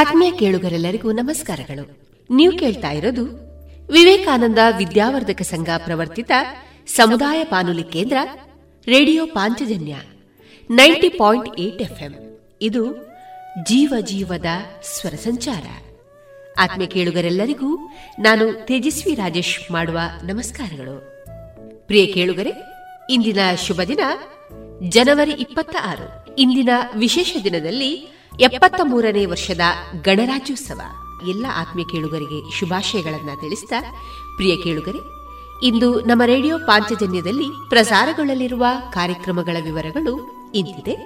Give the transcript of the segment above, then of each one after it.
ಆತ್ಮೀಯ ಕೇಳುಗರೆಲ್ಲರಿಗೂ ನಮಸ್ಕಾರಗಳು. ನೀವು ಕೇಳ್ತಾ ಇರೋದು ವಿವೇಕಾನಂದ ವಿದ್ಯಾವರ್ಧಕ ಸಂಘ ಪ್ರವರ್ತಿತ ಸಮುದಾಯ ಬಾನುಲಿ ಕೇಂದ್ರ, radio Panchajanya, ninety point eight ಇದು ಜೀವ ಜೀವದ ಸ್ವರ ಸಂಚಾರ. ಆತ್ಮೀಯ ಕೇಳುಗರೆಲ್ಲರಿಗೂ ನಾನು ತೇಜಸ್ವಿ ರಾಜೇಶ್ ಮಾಡುವ ನಮಸ್ಕಾರಗಳು. ಪ್ರಿಯ ಕೇಳುಗರೆ, ಇಂದಿನ ಶುಭ ದಿನ ಜನವರಿ ಇಪ್ಪತ್ತ ಆರು ಇಂದಿನ ವಿಶೇಷ ದಿನದಲ್ಲಿ ಎಪ್ಪತ್ತ ಮೂರನೇ ವರ್ಷದ ಗಣರಾಜ್ಯೋತ್ಸವ. ಎಲ್ಲ ಆತ್ಮೀಯ ಕೇಳುಗರಿಗೆ ಶುಭಾಶಯಗಳನ್ನು ತಿಳಿಸಿದ ಪ್ರಿಯ ಕೇಳುಗರೆ, ಇಂದು ನಮ್ಮ ರೇಡಿಯೋ ಪಾಂಚಜನ್ಯದಲ್ಲಿ ಪ್ರಸಾರಗೊಳ್ಳಲಿರುವ ಕಾರ್ಯಕ್ರಮಗಳ ವಿವರಗಳು ಇಂತಿದೆ.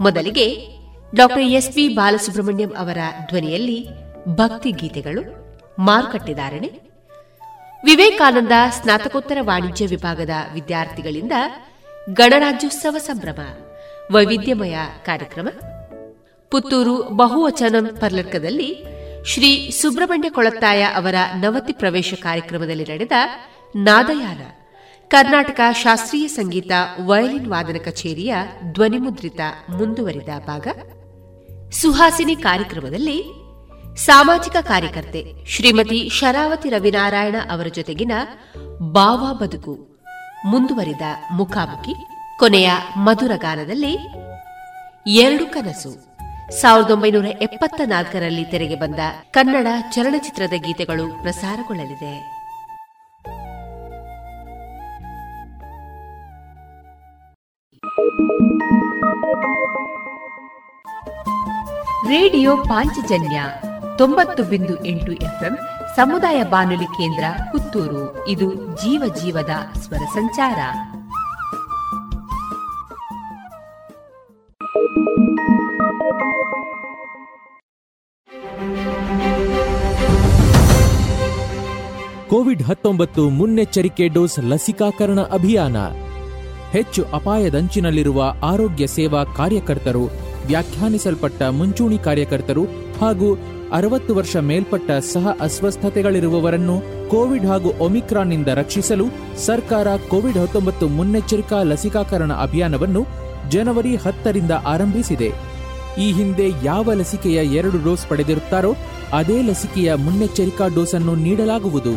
ಮೊದಲಿಗೆ ಡಾಕ್ಟರ್ ಎಸ್ ಪಿ ಬಾಲಸುಬ್ರಹ್ಮಣ್ಯಂ ಅವರ ಧ್ವನಿಯಲ್ಲಿ ಭಕ್ತಿ ಗೀತೆಗಳು ಮಾರುಕಟ್ಟೆದಾರಣೆ ವಿವೇಕಾನಂದ ಸ್ನಾತಕೋತ್ತರ ವಾಣಿಜ್ಯ ವಿಭಾಗದ ವಿದ್ಯಾರ್ಥಿಗಳಿಂದ ಗಣರಾಜ್ಯೋತ್ಸವ ಸಂಭ್ರಮ, ವೈವಿಧ್ಯಮಯ ಕಾರ್ಯಕ್ರಮ ಪುತ್ತೂರು ಬಹುವಚನಂ ಪರ್ಲಕದಲ್ಲಿ ಶ್ರೀ ಸುಬ್ರಹ್ಮಣ್ಯ ಕೊಳತ್ತಾಯ ಅವರ ನವತಿ ಪ್ರವೇಶ ಕಾರ್ಯಕ್ರಮದಲ್ಲಿ ನಡೆದ ನಾದಯಾನ, ಕರ್ನಾಟಕ ಶಾಸ್ತ್ರೀಯ ಸಂಗೀತ ವಯಲಿನ್ ವಾದನ ಕಚೇರಿಯ ಧ್ವನಿಮುದ್ರಿತ ಮುಂದುವರಿದ ಭಾಗ. ಸುಹಾಸಿನಿ ಕಾರ್ಯಕ್ರಮದಲ್ಲಿ ಸಾಮಾಜಿಕ ಕಾರ್ಯಕರ್ತೆ ಶ್ರೀಮತಿ ಶರಾವತಿ ರವಿನಾರಾಯಣ ಅವರ ಜೊತೆಗಿನ ಬಾವಾ ಬದುಕು ಮುಂದುವರಿದ ಮುಖಾಮುಖಿ, ಕೊನೆಯ ಮಧುರ ಗಾನದಲ್ಲಿ ಎರಡು ಕನಸು. ಸಾವಿರದ ಒಂಬೈನೂರ ಎಪ್ಪತ್ತ ನಾಲ್ಕರಲ್ಲಿ ತೆರೆಗೆ ಬಂದ ಕನ್ನಡ ಚಲನಚಿತ್ರದ ಗೀತೆಗಳು ಪ್ರಸಾರಗೊಳ್ಳಲಿದೆ. ರೇಡಿಯೋ ಪಾಂಚಜನ್ಯ ತೊಂಬತ್ತು ಬಿಂದು ಎಂಟು ಎಫ್ಎಂ ಸಮುದಾಯ ಬಾನುಲಿ ಕೇಂದ್ರ ಪುತ್ತೂರು. ಇದು ಜೀವ ಜೀವದ ಸ್ವರ ಸಂಚಾರ. ಕೋವಿಡ್ ಹತ್ತೊಂಬತ್ತು ಮುನ್ನೆಚ್ಚರಿಕೆ ಡೋಸ್ ಲಸಿಕಾಕರಣ ಅಭಿಯಾನ. ಹೆಚ್ಚು ಅಪಾಯದಂಚಿನಲ್ಲಿರುವ ಆರೋಗ್ಯ ಸೇವಾ ಕಾರ್ಯಕರ್ತರು, ವ್ಯಾಖ್ಯಾನಿಸಲ್ಪಟ್ಟ ಮುಂಚೂಣಿ ಕಾರ್ಯಕರ್ತರು ಹಾಗೂ ಅರವತ್ತು ವರ್ಷ ಮೇಲ್ಪಟ್ಟ ಸಹ ಅಸ್ವಸ್ಥತೆಗಳಿರುವವರನ್ನು ಕೋವಿಡ್ ಹಾಗೂ ಒಮಿಕ್ರಾನ್ನಿಂದ ರಕ್ಷಿಸಲು ಸರ್ಕಾರ ಕೋವಿಡ್ ಹತ್ತೊಂಬತ್ತು ಮುನ್ನೆಚ್ಚರಿಕಾ ಲಸಿಕಾಕರಣ ಅಭಿಯಾನವನ್ನು ಜನವರಿ ಹತ್ತರಿಂದ ಆರಂಭಿಸಿದೆ. ಈ ಹಿಂದೆ ಯಾವ ಲಸಿಕೆಯ ಎರಡು ಡೋಸ್ ಪಡೆದಿರುತ್ತಾರೋ, ಅದೇ ಲಸಿಕೆಯ ಮುನ್ನೆಚ್ಚರಿಕಾ ಡೋಸ್ ಅನ್ನು ನೀಡಲಾಗುವುದು.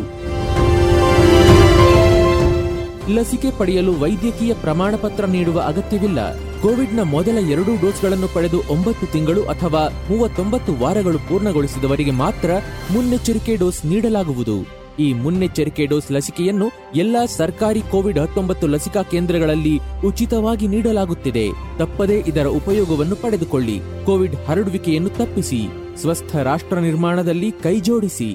ಲಸಿಕೆ ಪಡೆಯಲು ವೈದ್ಯಕೀಯ ಪ್ರಮಾಣ ಪತ್ರ ನೀಡುವ ಅಗತ್ಯವಿಲ್ಲ. ಕೋವಿಡ್ನ ಮೊದಲ ಎರಡೂ ಡೋಸ್ಗಳನ್ನು ಪಡೆದು ಒಂಬತ್ತು ತಿಂಗಳು ಅಥವಾ ಮೂವತ್ತೊಂಬತ್ತು ವಾರಗಳು ಪೂರ್ಣಗೊಳಿಸಿದವರಿಗೆ ಮಾತ್ರ ಮುನ್ನೆಚ್ಚರಿಕೆ ಡೋಸ್ ನೀಡಲಾಗುವುದು. ಈ ಮುನ್ನೆಚ್ಚರಿಕೆ ಡೋಸ್ ಲಸಿಕೆಯನ್ನು ಎಲ್ಲಾ ಸರ್ಕಾರಿ ಕೋವಿಡ್ ಹತ್ತೊಂಬತ್ತು ಲಸಿಕಾ ಕೇಂದ್ರಗಳಲ್ಲಿ ಉಚಿತವಾಗಿ ನೀಡಲಾಗುತ್ತಿದೆ. ತಪ್ಪದೇ ಇದರ ಉಪಯೋಗವನ್ನು ಪಡೆದುಕೊಳ್ಳಿ. ಕೋವಿಡ್ ಹರಡುವಿಕೆಯನ್ನು ತಪ್ಪಿಸಿ. ಸ್ವಸ್ಥ ರಾಷ್ಟ್ರ ನಿರ್ಮಾಣದಲ್ಲಿ ಕೈಜೋಡಿಸಿ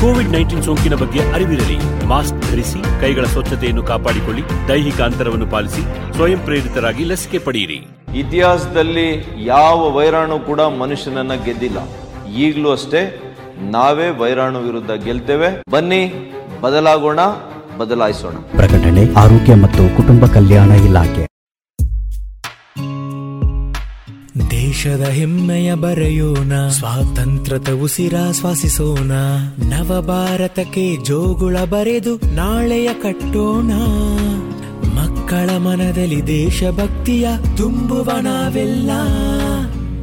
ಕೋವಿಡ್ ನೈನ್ಟೀನ್ ಸೋಂಕಿನ ಬಗ್ಗೆ ಅರಿವಿರಲಿ. ಮಾಸ್ಕ್ ಧರಿಸಿ ಕೈಗಳ ಸ್ವಚ್ಛತೆಯನ್ನು ಕಾಪಾಡಿಕೊಳ್ಳಿ ದೈಹಿಕ ಅಂತರವನ್ನು ಪಾಲಿಸಿ ಸ್ವಯಂ ಪ್ರೇರಿತರಾಗಿ ಲಸಿಕೆ ಪಡೆಯಿರಿ. ಇತಿಹಾಸದಲ್ಲಿ ಯಾವ ವೈರಾಣು ಕೂಡ ಮನುಷ್ಯನನ್ನ ಗೆದ್ದಿಲ್ಲ. ಈಗಲೂ ಅಷ್ಟೇ ನಾವೇ ವೈರಾಣು ವಿರುದ್ಧ ಗೆಲ್ತೇವೆ. ಬನ್ನಿ ಬದಲಾಗೋಣ ಬದಲಾಯಿಸೋಣ. ಪ್ರಕಟಣೆ ಆರೋಗ್ಯ ಮತ್ತು ಕುಟುಂಬ ಕಲ್ಯಾಣ ಇಲಾಖೆ. ದೇಶದ ಹೆಮ್ಮೆಯ ಬರೆಯೋಣ ಸ್ವಾತಂತ್ರ್ಯದ ಉಸಿರಾಶ್ವಾಸಿಸೋಣ ನವ ಭಾರತಕ್ಕೆ ಜೋಗುಳ ಬರೆದು ನಾಳೆಯ ಕಟ್ಟೋಣ. ಮಕ್ಕಳ ಮನದಲ್ಲಿ ದೇಶಭಕ್ತಿಯ ತುಂಬುವ ನಾವೆಲ್ಲ.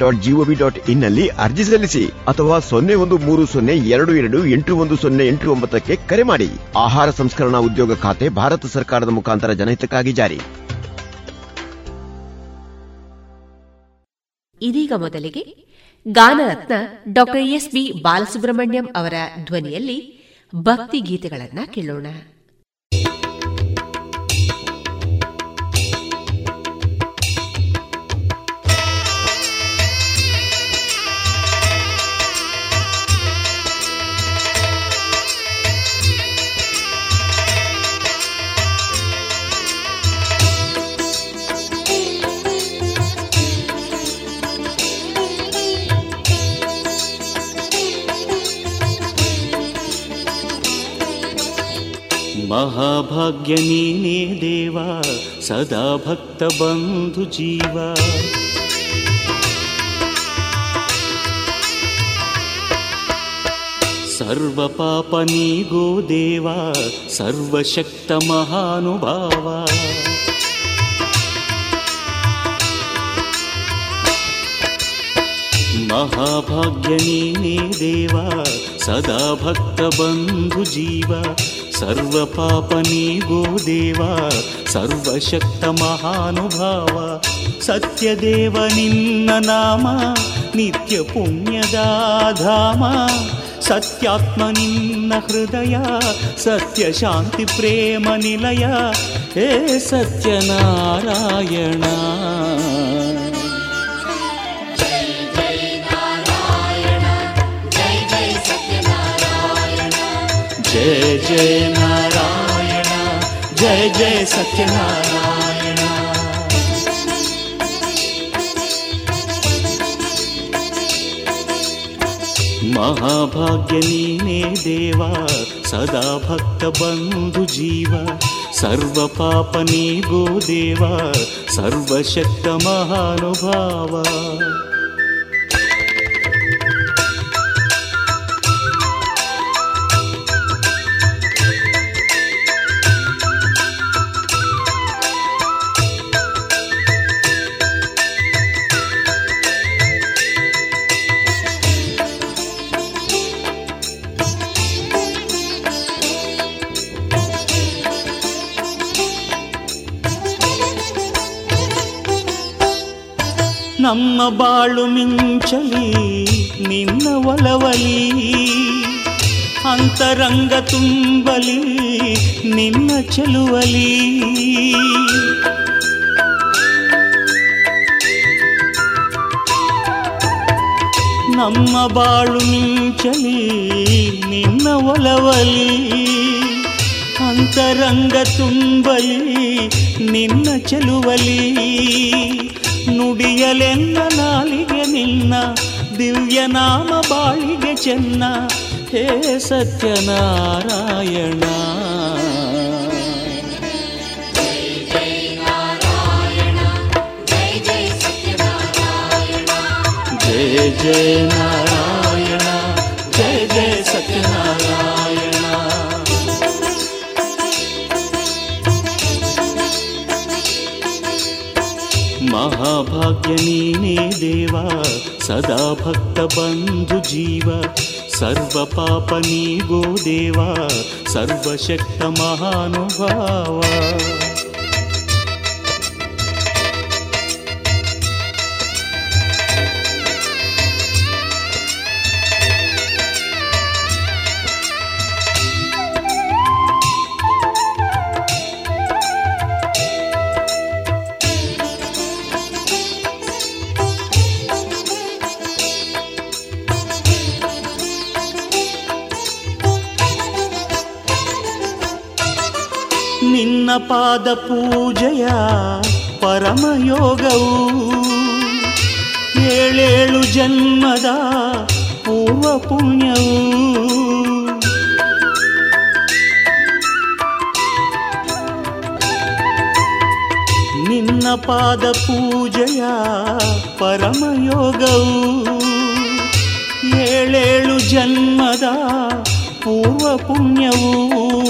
dot GOV dot ಇನ್ನಲ್ಲಿ ಅರ್ಜಿ ಸಲ್ಲಿಸಿ ಅಥವಾ ಸೊನ್ನೆ ಒಂದು ಮೂರು ಸೊನ್ನೆ ಎರಡು ಎರಡು ಎಂಟು ಒಂದು ಸೊನ್ನೆ ಎಂಟು ಒಂಬತ್ತಕ್ಕೆ ಕರೆ ಮಾಡಿ. ಆಹಾರ ಸಂಸ್ಕರಣಾ ಉದ್ಯೋಗ ಖಾತೆ ಭಾರತ ಸರ್ಕಾರದ ಮುಖಾಂತರ ಜನಹಿತಕ್ಕಾಗಿ ಜಾರಿ. ಇದೀಗ ಮೊದಲಿಗೆ ಗಾನರತ್ನ ಡಾಕ್ಟರ್ ಎಸ್ ಬಿ ಬಾಲಸುಬ್ರಹ್ಮಣ್ಯಂ ಅವರ ಧ್ವನಿಯಲ್ಲಿ ಭಕ್ತಿ ಗೀತೆಗಳನ್ನ ಕೇಳೋಣ. महाभाग्यनीने देवा सदा भक्तबन्धुजीवा। सर्वपापनि गोदेवा सर्वशक्तमहानुभावा। महाभाग्यनीने देवा सदा भक्तबन्धुजीवा। सर्वपापनीगो भोदेव सर्वशक्तमहानुभाव सत्यदेव निन्न नाम नित्यपुण्यदाधाम सत्यात्मनिन्न हृदया सत्यशान्तिप्रेमनिलय हे सत्यनारायणा जय जय नारायण जय जय सत्यनारायण। महाभाग्यनीने देवा सदा भक्तबन्धुजीव सर्वपापनी गो देवा सर्वशक्तमहानुभावा ನಮ್ಮ ಬಾಳು ಮಿಂಚಲಿ ನಿನ್ನ ಒಲವಲಿ ಅಂತರಂಗ ತುಂಬಲಿ ನಿನ್ನ ಚೆಲುವಲಿ ನಮ್ಮ ಬಾಳು ಮಿಂಚಲಿ ನಿನ್ನ ಒಲವಲಿ ಅಂತರಂಗ ತುಂಬಲಿ ನಿನ್ನ ಚೆಲುವಲಿ ನುಡಿಯಲೆನ್ನ ನಾಲಿಗೆ ನಿನ್ನ ದಿವ್ಯ ನಾಮ ಬಾಳಿಗೆ ಚೆನ್ನ ಹೇ ಸತ್ಯನಾರಾಯಣ ಜಯ ಜಯ सदा भक्तबन्धुजीव सर्वपापनी गोदेव सर्वशक्तमहानुभावा। ನಿನ್ನ ಪಾದ ಪೂಜೆಯ ಪರಮಯೋಗವು ಏಳೇಳು ಜನ್ಮದ ಪೂರ್ವ ಪುಣ್ಯವು. ನಿನ್ನ ಪಾದ ಪೂಜೆಯ ಪರಮಯೋಗವು ಏಳೇಳು ಜನ್ಮದ ಪೂರ್ವ ಪುಣ್ಯವು.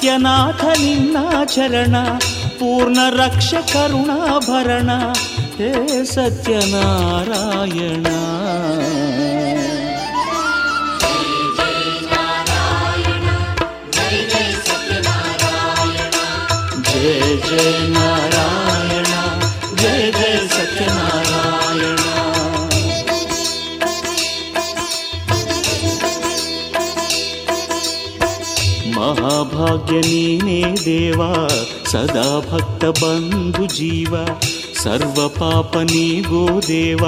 सत्यनाथ सत्यनाथनिन्नाचरण पूर्णरक्षकरुणाभरण हे सत्यनारायण ಮಹಾಭಾಗ್ಯ ನೀನೇ ದೇವ, ಸದಾ ಭಕ್ತ ಬಂಧು ಜೀವ, ಸರ್ವ ಪಾಪ ನೀಗೋ ದೇವ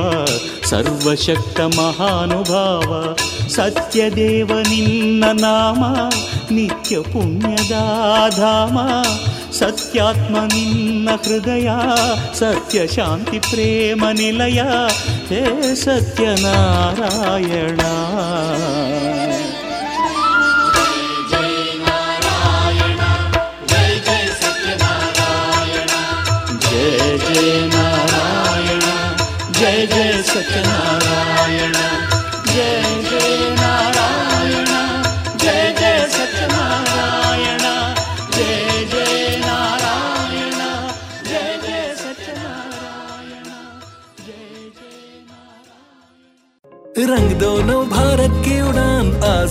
ಸರ್ವಶಕ್ತ ಮಹಾನುಭಾವ. ಸತ್ಯದೇವ ನಿನ್ನ ನಾಮ, ನಿತ್ಯ ಪುಣ್ಯದ ಧಾಮ. ಸತ್ಯಾತ್ಮ ನಿನ್ನ ಹೃದಯ, ಸತ್ಯ ಶಾಂತಿ ಪ್ರೇಮ ನಿಲಯ. ಹೇ ಸತ್ಯನಾರಾಯಣ. जय जय सत्यनारायण, जय जय नारायण, जय जय सत्यनारायण, जय जय नारायण, जय जय सत्यनारायण, जय जय रंग दोनों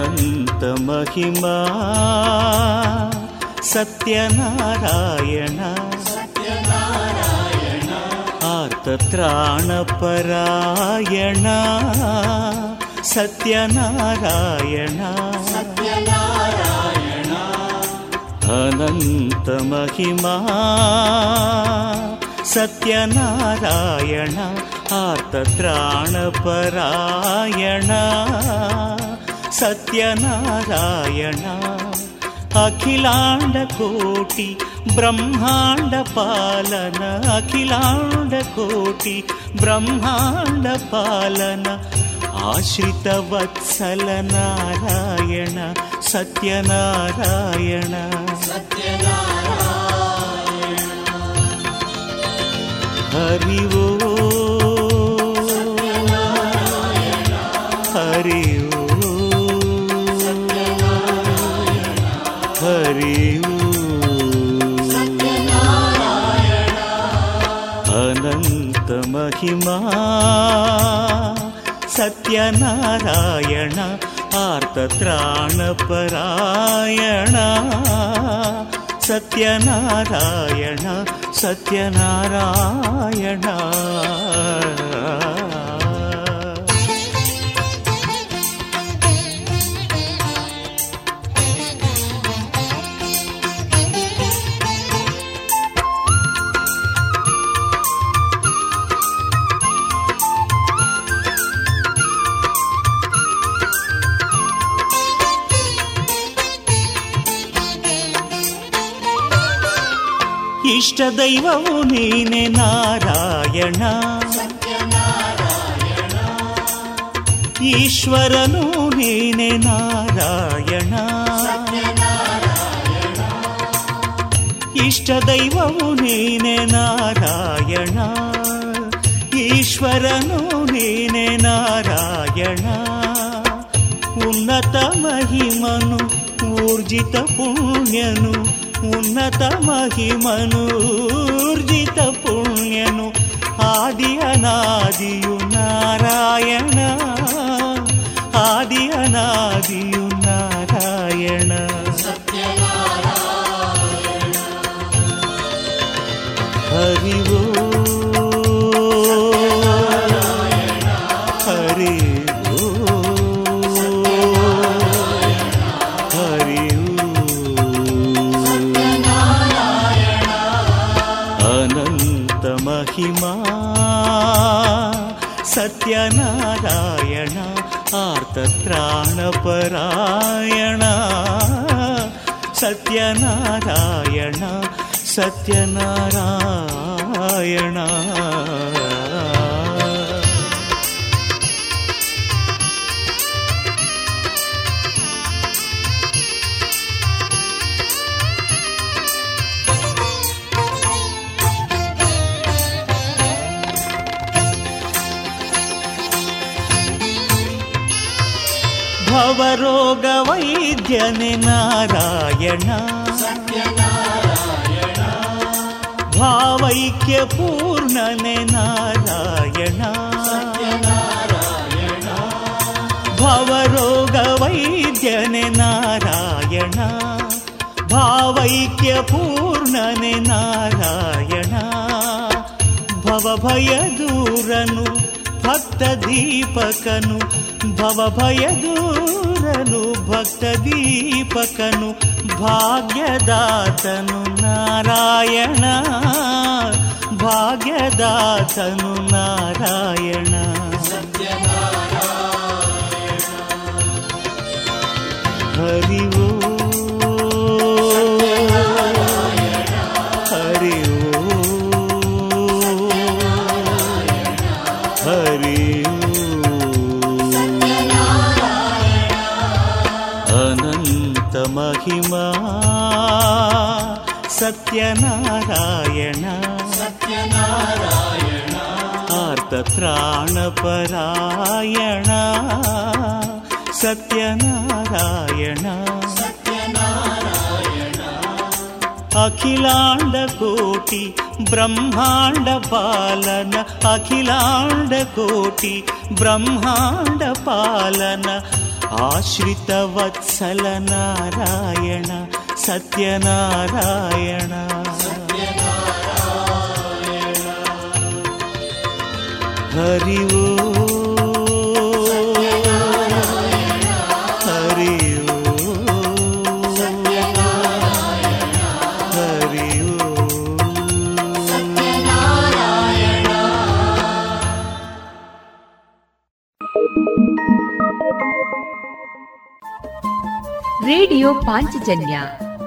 अनन्त महिमा सत्यनारायण आर्तत्राणपरायण सत्यनारायण अनन्त महिमा सत्यनारायण आर्तत्राणपरायण सत्यनारायण अखिलाण्डकोटि ब्रह्माण्डपालन अखिलाण्डकोटि ब्रह्माण्डपालन आश्रितवत्सल नारायण सत्यनारायण। हरि ಮಹಿಮಾ. ಸತ್ಯನಾರಾಯಣ ಆರ್ತತ್ರಾಣಪರಾಯಣ ಸತ್ಯನಾರಾಯಣ ಸತ್ಯನಾರಾಯಣ. ಇಷ್ಟ ದೈವವು ನೀನೆ ನಾರಾಯಣ. ಈಶ್ವರನು ನೀನೆ ನಾರಾಯಣ. ಇಷ್ಟ ದೈವವು ನೀನೆ ನಾರಾಯಣ. ಈಶ್ವರನು ನೀನೆ ನಾರಾಯಣ. ಉನ್ನತ ಮಹಿಮನು, ಊರ್ಜಿತ ಪುಣ್ಯನು ಉನ್ನತ ಮಹಿಮನು ಊರ್ಜಿತ ಪುಣ್ಯನು ಆದಿ ಅನಾದಿಯು णपरायण सत्यनारायण सत्यनारायण। ಭವರೋಗ ವೈದ್ಯನೆ ನಾರಾಯಣ. ಭಾವೈಕ್ಯ ಪೂರ್ಣನೆ ನಾರಾಯಣ. ಭವರೋಗ ವೈದ್ಯನೆ ನಾರಾಯಣ. ಭಾವೈಕ್ಯ ಪೂರ್ಣನೆ ನಾರಾಯಣ. ಭವಭಯ ದೂರನು, ಭಕ್ತ ದೀಪಕನು, ಭವಭಯ ದೂರನು ಭಕ್ತ ದೀಪಕನು ಭಾಗ್ಯದಾತನು ನಾರಾಯಣ. ಭಾಗ್ಯದಾತನು ನಾರಾಯಣ. ಹರಿವೋ सत्यनारायण। सत्यनारायण। आर्तत्राणपरायण। सत्यनारायण। सत्यनारायण। अखिलाण्डकोटि ब्रह्माण्डपालन। अखिलाण्डकोटि ब्रह्माण्डपालन। आश्रितवत्सलनारायण ಸತ್ಯನಾರಾಯಣ. ಹರಿವೋ ರೇಡಿಯೋ ಪಾಂಚಜನ್ಯ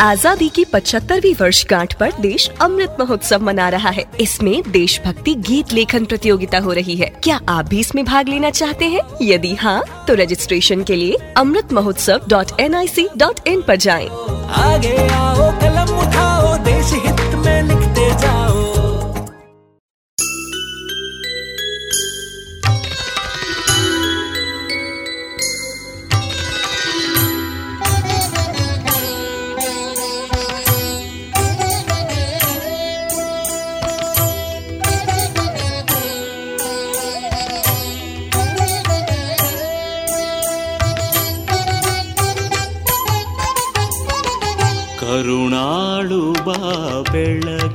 आज़ादी की 75वीं वर्षगांठ पर देश अमृत महोत्सव मना रहा है। इसमें देशभक्ति गीत लेखन प्रतियोगिता हो रही है। क्या आप भी इसमें भाग लेना चाहते हैं? यदि हाँ तो रजिस्ट्रेशन के लिए Amrit Mahotsav dot N I C dot in आरोप जाए। आगे आओ कलम उठाओ, देश हित में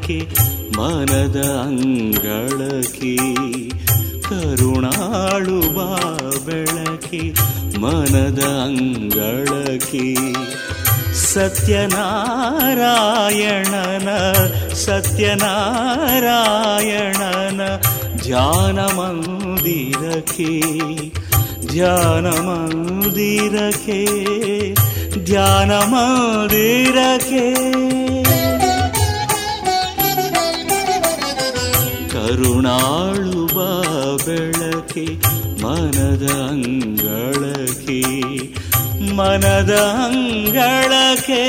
ಬೆಳಕೆ ಮನದ ಅಂಗಳಕ್ಕೆ ಕರುಣಾಳು ಬಾ ಬೆಳಕೆ, ಮನದ ಅಂಗಳಕ್ಕೆ ಸತ್ಯನಾರಾಯಣನ ಸತ್ಯನಾರಾಯಣನ ಧ್ಯಾನ ಮಂದಿರಕ್ಕೆ ಧ್ಯಾನ ಮಂದಿರಕ್ಕೆ ಧ್ಯಾನ ಮಂದಿರಕ್ಕೆ. ಬಾ ಬೆಳಕೆ ಮನದ ಅಂಗಳಕ್ಕೆ ಮನದ ಅಂಗಳಕ್ಕೆ.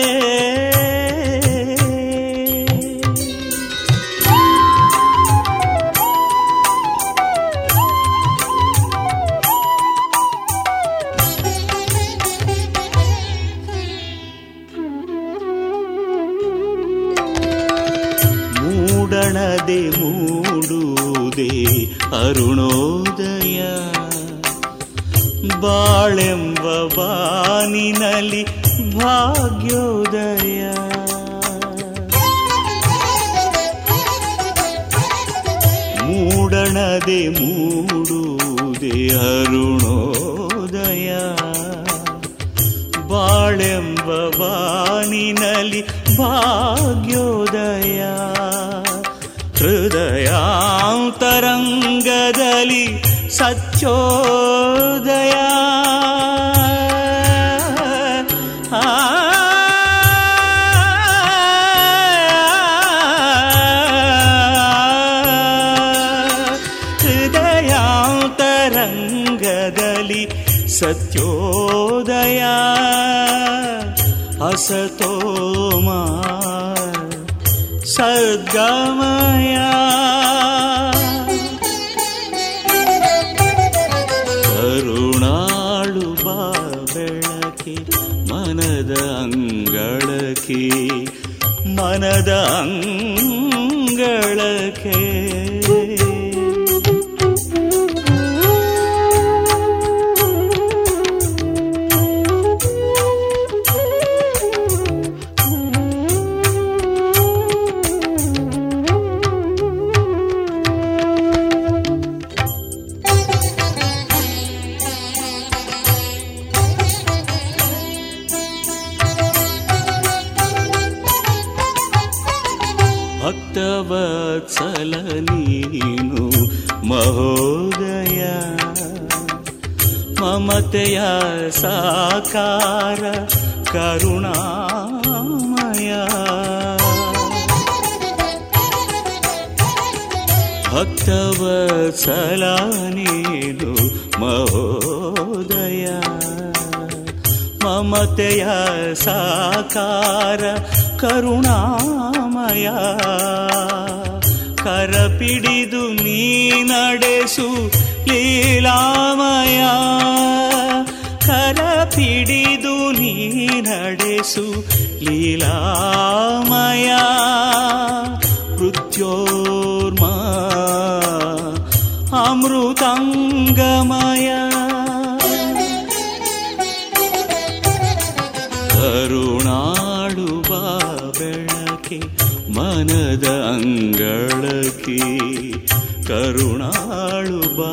ಕರುಣಾಳು ಬಾ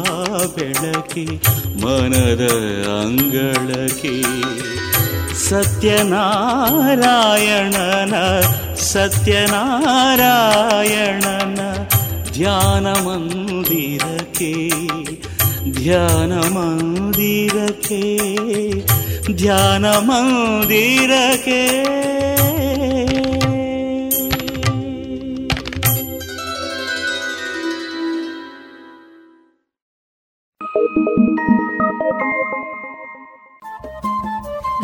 ಬೆಳಕಿ ಮನದ ಅಂಗಳಕ್ಕೆ. ಸತ್ಯನಾರಾಯಣನ ಸತ್ಯನಾರಾಯಣನ ಧ್ಯಾನ ಮಂದಿರಕ್ಕೆ ಧ್ಯಾನ ಮಂದಿರಕ್ಕೆ ಧ್ಯಾನ ಮಂದಿರಕ್ಕೆ.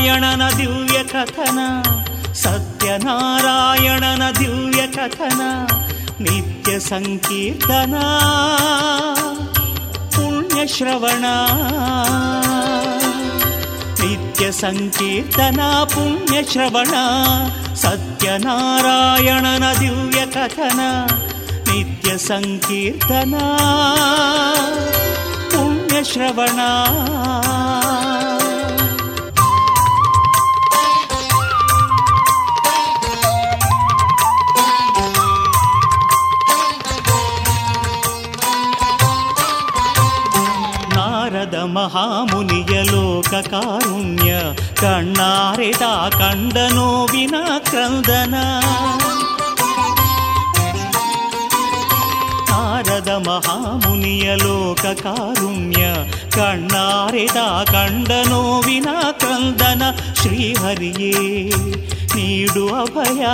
ಸತ್ಯನಾರಾಯಣನ ದಿವ್ಯ ಕಥನ, ಸತ್ಯನಾರಾಯಣನ ದಿವ್ಯ ಕಥನ, ನಿತ್ಯ ಸಂಕೀರ್ತನ, ಪುಣ್ಯ ಶ್ರವಣ, ನಿತ್ಯ ಸಂಕೀರ್ತನ, ಪುಣ್ಯ ಶ್ರವಣ, ಸತ್ಯನಾರಾಯಣನ ದಿವ್ಯ ಕಥನ, ನಿತ್ಯ ಸಂಕೀರ್ತನ, ಪುಣ್ಯ ಮಹಾಮುನಿಯ ಲೋಕ ಕಾರುಣ್ಯ ಕಣ್ಣಾರೆದ ಕಂಡ ನೋವಿನ ಕ್ರಂದನ. ನಾರದ ಮಹಾಮುನಿಯ ಲೋಕ ಕಾರುಣ್ಯ ಕಣ್ಣಾರೆದ ಕಂಡ ನೋವಿನ ಕ್ರಂದನ. ಶ್ರೀಹರಿಯೇ, ನೀಡು ಅಭಯ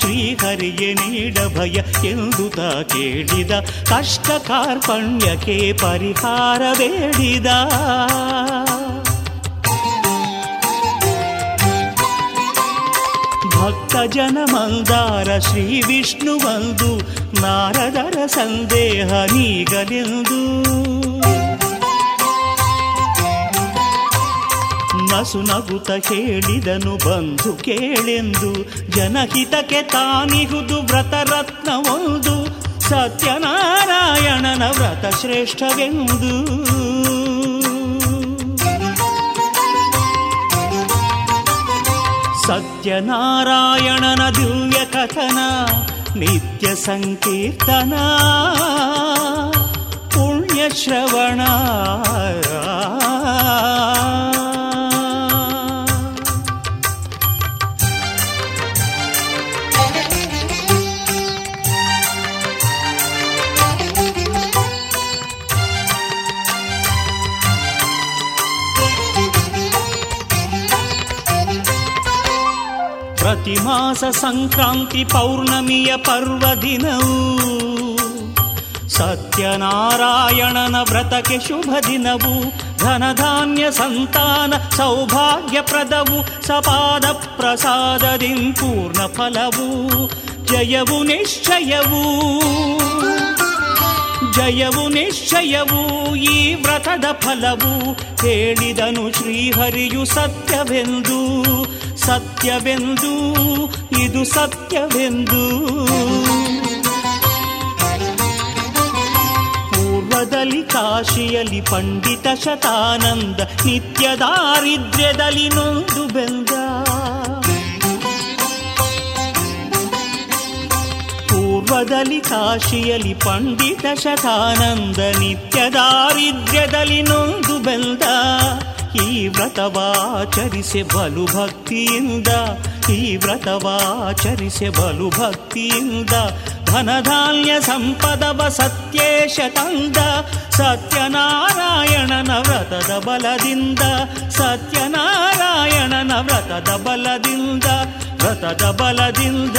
ಶ್ರೀಹರಿಗೆ ನೀಡ ಭಯ ಎಂದು ತ ಕೇಳಿದ. ಕಷ್ಟ ಕಾರ್ಪಣ್ಯಕ್ಕೆ ಪರಿಹಾರ ಬೇಡಿದ. ಭಕ್ತ ಜನ ಮಂದಾರ ಶ್ರೀ ವಿಷ್ಣು ಬಂದು, ನಾರದರ ಸಂದೇಹ ನೀಗಲೆಂದು. ನಸು ನಗುತ ಹೇಳಿದನು ಬಂಧು ಕೇಳೆಂದು. ಜನಹಿತಕ್ಕೆ ತಾನಿಹುದು, ವ್ರತರತ್ನವೊಂದು. ಸತ್ಯನಾರಾಯಣನ ವ್ರತ ಶ್ರೇಷ್ಠವೆಂದು ಸತ್ಯನಾರಾಯಣನ ದಿವ್ಯ ಕಥನ, ನಿತ್ಯ ಸಂಕೀರ್ತನ. ಪುಣ್ಯ ಶ್ರವಣ ಪ್ರತಿ ಮಾಸ ಸಂಕ್ರಾಂತಿ ಪೌರ್ಣಮಿಯ ಪರ್ವದಿನವು ಸತ್ಯನಾರಾಯಣನ ವ್ರತಕ್ಕೆ ಶುಭ ದಿನವು ಧನಧಾನ್ಯ ಸಂತಾನ ಸೌಭಾಗ್ಯಪ್ರದವು ಸಪಾದ ಪ್ರಸಾದದಿ ಪೂರ್ಣ ಫಲವು ಜಯವು ನಿಶ್ಚಯವು ಜಯವು ನಿಶ್ಚಯವು ಈ ವ್ರತದ ಫಲವು ಹೇಳಿದನು ಶ್ರೀಹರಿಯು ಸತ್ಯವೆಂದು ಸತ್ಯವೆಂದು, ಇದು ಸತ್ಯವೆಂದು. ಪೂರ್ವದಲ್ಲಿ ಕಾಶಿಯಲ್ಲಿ ಪಂಡಿತ ಶತಾನಂದ, ನಿತ್ಯ ದಾರಿದ್ರ್ಯದಲ್ಲಿ ನೊಂದು ಬೆಂದ. ಪೂರ್ವದಲ್ಲಿ ಕಾಶಿಯಲ್ಲಿ ಪಂಡಿತ ಶತಾನಂದ, ನಿತ್ಯ ದಾರಿದ್ರ್ಯದಲ್ಲಿ ನೊಂದು ಬೆಂದ. ಈ ವ್ರತವಾಚರಿಸೆ ಬಲು ಭಕ್ತಿಯಿಂದ ಈ ವ್ರತವಾಚರಿಸೆ ಬಲು ಭಕ್ತಿಯಿಂದ ಧನಧಾನ್ಯ ಸಂಪದವ ಸತ್ಯೇಶ ತಂದ ಸತ್ಯನಾರಾಯಣನ ವ್ರತದ ಬಲದಿಂದ ಸತ್ಯನಾರಾಯಣನ ವ್ರತದ ಬಲದಿಂದ ವ್ರತದ ಬಲದಿಂದ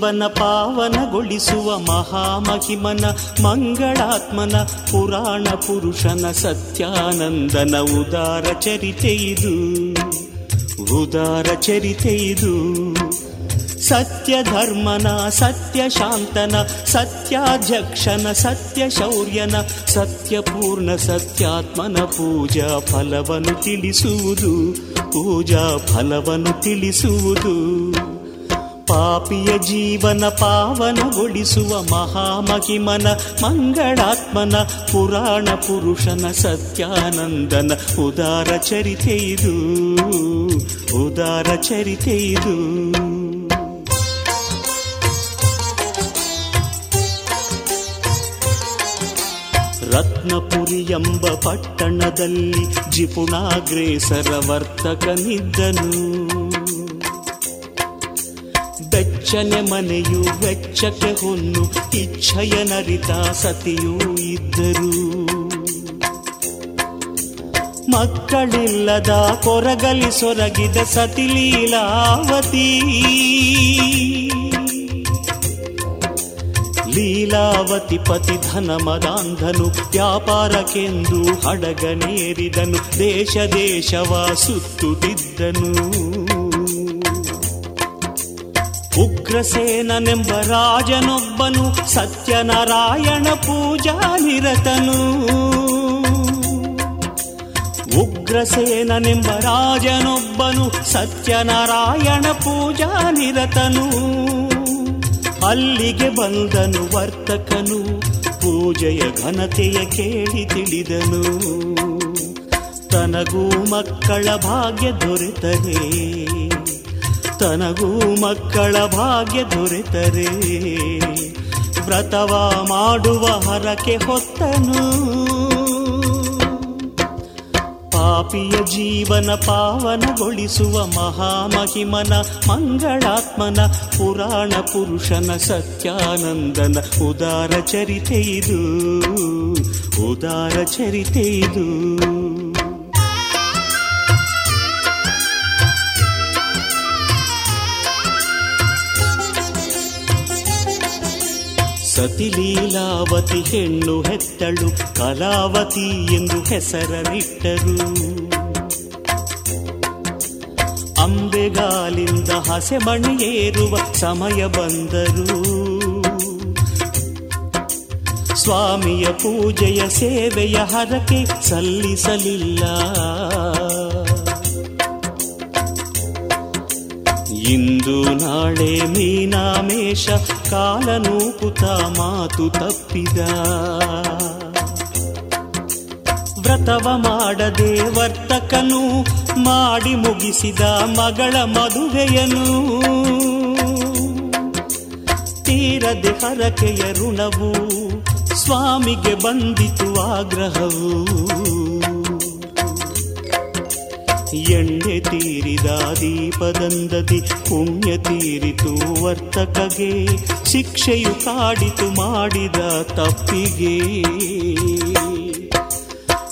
ಜೀವನ ಪಾವನಗೊಳಿಸುವ ಮಹಾಮಹಿಮನ ಮಂಗಳಾತ್ಮನ ಪುರಾಣ ಪುರುಷನ ಸತ್ಯಾನಂದನ ಉದಾರ ಚರಿತೆ ಇದು. ಉದಾರ ಚರಿತೆ ಇದು. ಸತ್ಯ ಧರ್ಮನ ಸತ್ಯ ಶಾಂತನ ಸತ್ಯಾಧ್ಯಕ್ಷನ ಸತ್ಯ ಶೌರ್ಯನ ಸತ್ಯಪೂರ್ಣ ಸತ್ಯಾತ್ಮನ ಪೂಜಾ ಫಲವನ್ನು ತಿಳಿಸುವುದು, ಪೂಜಾ ಫಲವನ್ನು ತಿಳಿಸುವುದು. ಪಾಪಿಯ ಜೀವನ ಪಾವನಗೊಳಿಸುವ ಮಹಾಮಹಿಮನ, ಮಂಗಳಾತ್ಮನ, ಪುರಾಣ ಪುರುಷನ ಸತ್ಯಾನಂದನ. ಉದಾರ ಚರಿತೆ ಇದು, ಉದಾರ ಚರಿತೆ ಇದು. ರತ್ನಪುರಿ ಎಂಬ ಪಟ್ಟಣದಲ್ಲಿ ಜಿಪುಣಾಗ್ರೇಸರ ವರ್ತಕನಿದ್ದನು. ಬೆಚ್ಚನೆ ಮನೆಯು ವೆಚ್ಚಕ್ಕೆ ಹೊನ್ನು, ಇಚ್ಛೆಯ ನರಿತ ಸತಿಯೂ ಇದ್ದರು. ಮಕ್ಕಳಿಲ್ಲದ ಕೊರಗಲಿ ಸೊರಗಿದ ಸತಿಲೀಲಾವತಿ ಲೀಲಾವತಿ. ಪತಿ ಧನ ಮದಾಂಧನು ವ್ಯಾಪಾರಕ್ಕೆಂದು ಹಡಗನೇರಿದನು, ದೇಶ ದೇಶವ ಸುತ್ತುತ್ತಿದ್ದನು. ಉಗ್ರಸೇನನೆಂಬ ರಾಜನೊಬ್ಬನು ಸತ್ಯನಾರಾಯಣ ಪೂಜಾ ನಿರತನು. ಉಗ್ರಸೇನನೆಂಬ ರಾಜನೊಬ್ಬನು ಸತ್ಯನಾರಾಯಣ ಪೂಜಾ ನಿರತನು. ಅಲ್ಲಿಗೆ ಬಂದನು ವರ್ತಕನು, ಪೂಜೆಯ ಘನತೆಯ ಕೇಳಿ ತಿಳಿದನು. ತನಗೂ ಮಕ್ಕಳ ಭಾಗ್ಯ ದೊರೆತರೆ ತನಗೂ ಮಕ್ಕಳ ಭಾಗ್ಯ ದೊರೆತರೆ. ವ್ರತವ ಮಾಡುವ ಹರಕೆ ಹೊತ್ತನು. ಪಾಪಿಯ ಜೀವನ ಪಾವನಗೊಳಿಸುವ ಮಹಾಮಹಿಮನ ಮಂಗಳಾತ್ಮನ ಪುರಾಣ ಪುರುಷನ ಸತ್ಯಾನಂದನ ಉದಾರ ಚರಿತೆ ಇದು. ಉದಾರ ಚರಿತೆ ಇದು. ಸತಿಲೀಲಾವತಿ ಹೆಣ್ಣು ಹೆತ್ತಳು, ಕಲಾವತಿ ಎಂದು ಹೆಸರನಿಟ್ಟರು. ಅಂಬೆಗಾಲಿಂದ ಹಸೆ ಮಣಿಯೇರುವ ಸಮಯ ಬಂದರು. ಸ್ವಾಮಿಯ ಪೂಜೆಯ ಸೇವೆಯ ಹರಕೆ ಸಲ್ಲಿಸಲಿಲ್ಲ. ಇಂದು ನಾಳೆ ಮೀನಾಮೇಷ ಕಾಲನೂಕುತ ಮಾತು ತಪ್ಪಿದ. ವ್ರತವ ಮಾಡದೆ ವರ್ತಕನು ಮಾಡಿ ಮುಗಿಸಿದ ಮಗಳ ಮದುವೆಯನು. ತೀರದೆ ಹರಕೆಯ ಋಣವು ಸ್ವಾಮಿಗೆ ಬಂದಿತು ಆಗ್ರಹವು. ಎಣ್ಣೆ ತೀರಿದ ದೀಪದಂದತಿ ಪುಣ್ಯ ತೀರಿತು ವರ್ತಕಗೆ, ಶಿಕ್ಷೆಯು ಕಾಡಿತು ಮಾಡಿದ ತಪ್ಪಿಗೆ.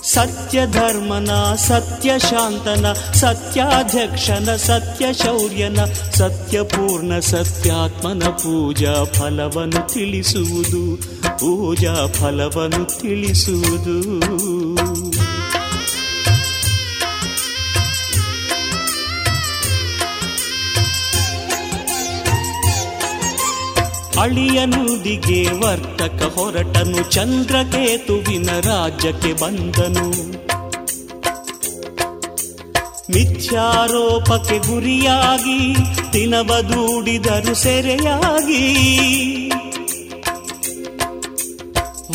ಸತ್ಯ ಧರ್ಮನ ಸತ್ಯ ಶಾಂತನ ಸತ್ಯಾಧ್ಯಕ್ಷನ ಸತ್ಯ ಶೌರ್ಯನ ಸತ್ಯಪೂರ್ಣ ಸತ್ಯಾತ್ಮನ ಪೂಜಾ ಫಲವನ್ನು ತಿಳಿಸುವುದು, ಪೂಜಾ ಫಲವನ್ನು ತಿಳಿಸುವುದು. ಅಳಿಯ ನುಡಿಗೆ ವರ್ತಕ ಹೊರಟನು ಚಂದ್ರಕೇತುವಿನ ರಾಜ್ಯಕ್ಕೆ ಬಂದನು. ಮಿಥ್ಯಾರೋಪಕ್ಕೆ ಗುರಿಯಾಗಿ ದಿನವದೂಡಿದರು ಸೆರೆಯಾಗಿ.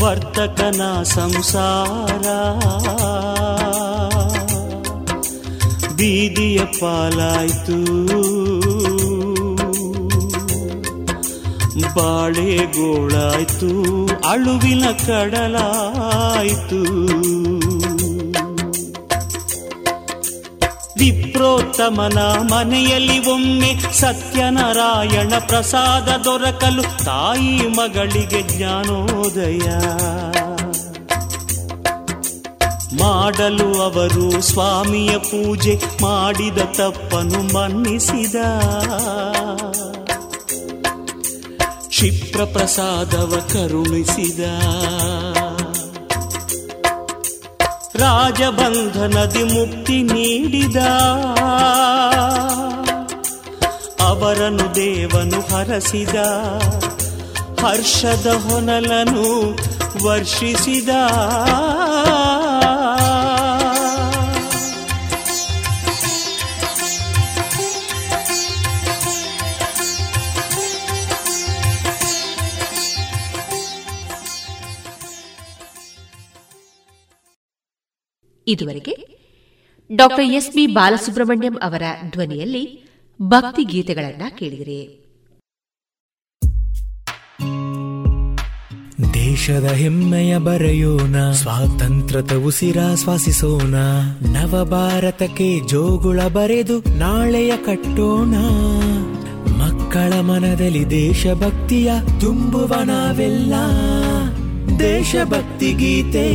ವರ್ತಕನ ಸಂಸಾರ. ಬೀದಿಯ ಪಾಲಾಯ್ತು. ಬಾಳೆಗೋಳಾಯ್ತು, ಅಳುವಿನ ಕಡಲಾಯ್ತು. ವಿಪ್ರೋತ್ತಮನ ಮನೆಯಲ್ಲಿ ಒಮ್ಮೆ ಸತ್ಯನಾರಾಯಣ ಪ್ರಸಾದ ದೊರಕಲು ತಾಯಿ ಮಗಳಿಗೆ ಜ್ಞಾನೋದಯ. ಮಾಡಲು ಅವರು ಸ್ವಾಮಿಯ ಪೂಜೆ ಮಾಡಿದ ತಪ್ಪನು ಮನ್ನಿಸಿದ. ಕ್ಷಿಪ್ರ ಪ್ರಸಾದವ ಕರುಣಿಸಿದ. ರಾಜಬಂಧನದಿ ಮುಕ್ತಿ ನೀಡಿದ. ಅವರನ್ನು ದೇವನು ಹರಸಿದ. ಹರ್ಷದ ಹೊನಲನು ವರ್ಷಿಸಿದ. ಇದುವರೆಗೆ ಡಾಕ್ಟರ್ ಎಸ್ ಬಿ ಬಾಲಸುಬ್ರಹ್ಮಣ್ಯಂ ಅವರ ಧ್ವನಿಯಲ್ಲಿ ಭಕ್ತಿ ಗೀತೆಗಳನ್ನ ಕೇಳಿದಿರಿ. ದೇಶದ ಹೆಮ್ಮೆಯ ಬರೆಯೋಣ, ಸ್ವಾತಂತ್ರ್ಯದ ಉಸಿರಾಶ್ವಾಸಿಸೋಣ ನವ ಭಾರತಕ್ಕೆ ಜೋಗುಳ ಬರೆದು ನಾಳೆಯ ಕಟ್ಟೋಣ. ಮಕ್ಕಳ ಮನದಲ್ಲಿ ದೇಶಭಕ್ತಿಯ ತುಂಬುವ ನಾವೆಲ್ಲ. ದೇಶಭಕ್ತಿ ಗೀತೆ.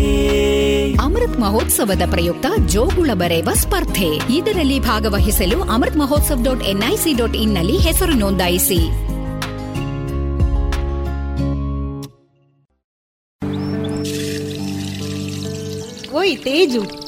ಅಮೃತ್ ಮಹೋತ್ಸವದ ಪ್ರಯುಕ್ತ ಜೋಗುಳ ಬರೆಯುವ ಸ್ಪರ್ಧೆ. ಇದರಲ್ಲಿ ಭಾಗವಹಿಸಲು Amrit Mahotsav dot NIC dot ಇನ್ನಲ್ಲಿ ಹೆಸರು ನೋಂದಾಯಿಸಿ. ಓಯ್ ತೇಜು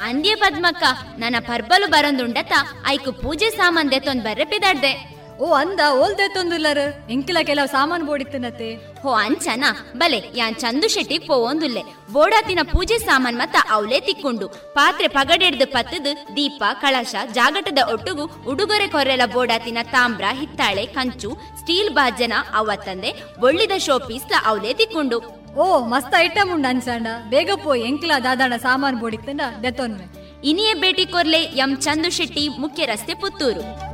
ಅಂದ್ಯ ಪದ್ಮಕ್ಕ ನನ್ನ ಪರ್ಬಲು ಬರಂದುಂಡತ ಐಕು ಪೂಜೆ ಸಾಮಾನ್ ದೆತ್ತೊಂದ್ ಬರ್ರೆ ಪಿದಾಡ್ದೆ ಓ ಅಂದ ಓಲ್ದೆ ತೊಂದುಲ್ಲರ? ಇಂಕಿಲ ಕೆಲವು ಸಾಮಾನು ಬೋಡಿತ್ತನತೆ ಹೋ ಅಂಚನ ಬಲೆ ಯಾನ್ ಚಂದು ಶೆಟ್ಟಿ ಪೋವೊಂದುಲ್ಲೆ. ಬೋಡಾತಿನ ಪೂಜೆ ಸಾಮಾನ್ ಮತ್ತ ಅವಲೇ ತಿಕ್ಕೊಂಡು ಪಾತ್ರೆ ಪಗಡೆಡ್ದು ಪತ್ತದು ದೀಪ ಕಳಶ ಜಾಗಟದ ಒಟ್ಟುಗು ಉಡುಗೊರೆ ಕೊರೆಲ ಬೋಡಾತಿನ ತಾಮ್ರ ಹಿತ್ತಾಳೆ ಕಂಚು ಸ್ಟೀಲ್ ಬಾಜನ ಅವತ್ತಂದೆ ಒಳ್ಳಿದ ಶೋ ಪೀಸ್ಲ ಅವಲೇ ತಿಕ್ಕೊಂಡು. ಓ, ಮಸ್ತ್ ಐಟಮ್ ಉಂಡು ಅನ್ಸಂಡ. ಬೇಗ ಪೋಯ್ ಎಂಕ್ಲ ದಾದಾಣ ಸಾಮಾನು ಬೋಡಿತ್ತಂಡ ದೆತ್ತೊನ್ಮೆ. ಇನಿಯೇ ಭೇಟಿ ಕೊರ್ಲೆ ಎಂ ಚಂದು ಶೆಟ್ಟಿ ಮುಖ್ಯ ರಸ್ತೆ ಪುತ್ತೂರು.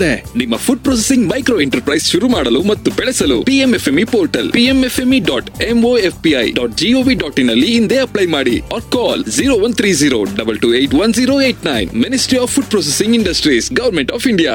ಇದೆ. ನಿಮ್ಮ ಫುಡ್ ಪ್ರೊಸೆಸಿಂಗ್ ಮೈಕ್ರೋ ಎಂಟರ್ಪ್ರೈಸ್ ಶುರು ಮಾಡಲು ಮತ್ತು ಬೆಳೆಸಲು PMFME portal PMFME dot MOFPI dot GOV dot in ಅಲ್ಲಿ ಹಿಂದೆ ಅಪ್ಲೈ ಮಾಡಿ or call zero one three zero double two eight one zero eight nine ministry of food processing industries government of India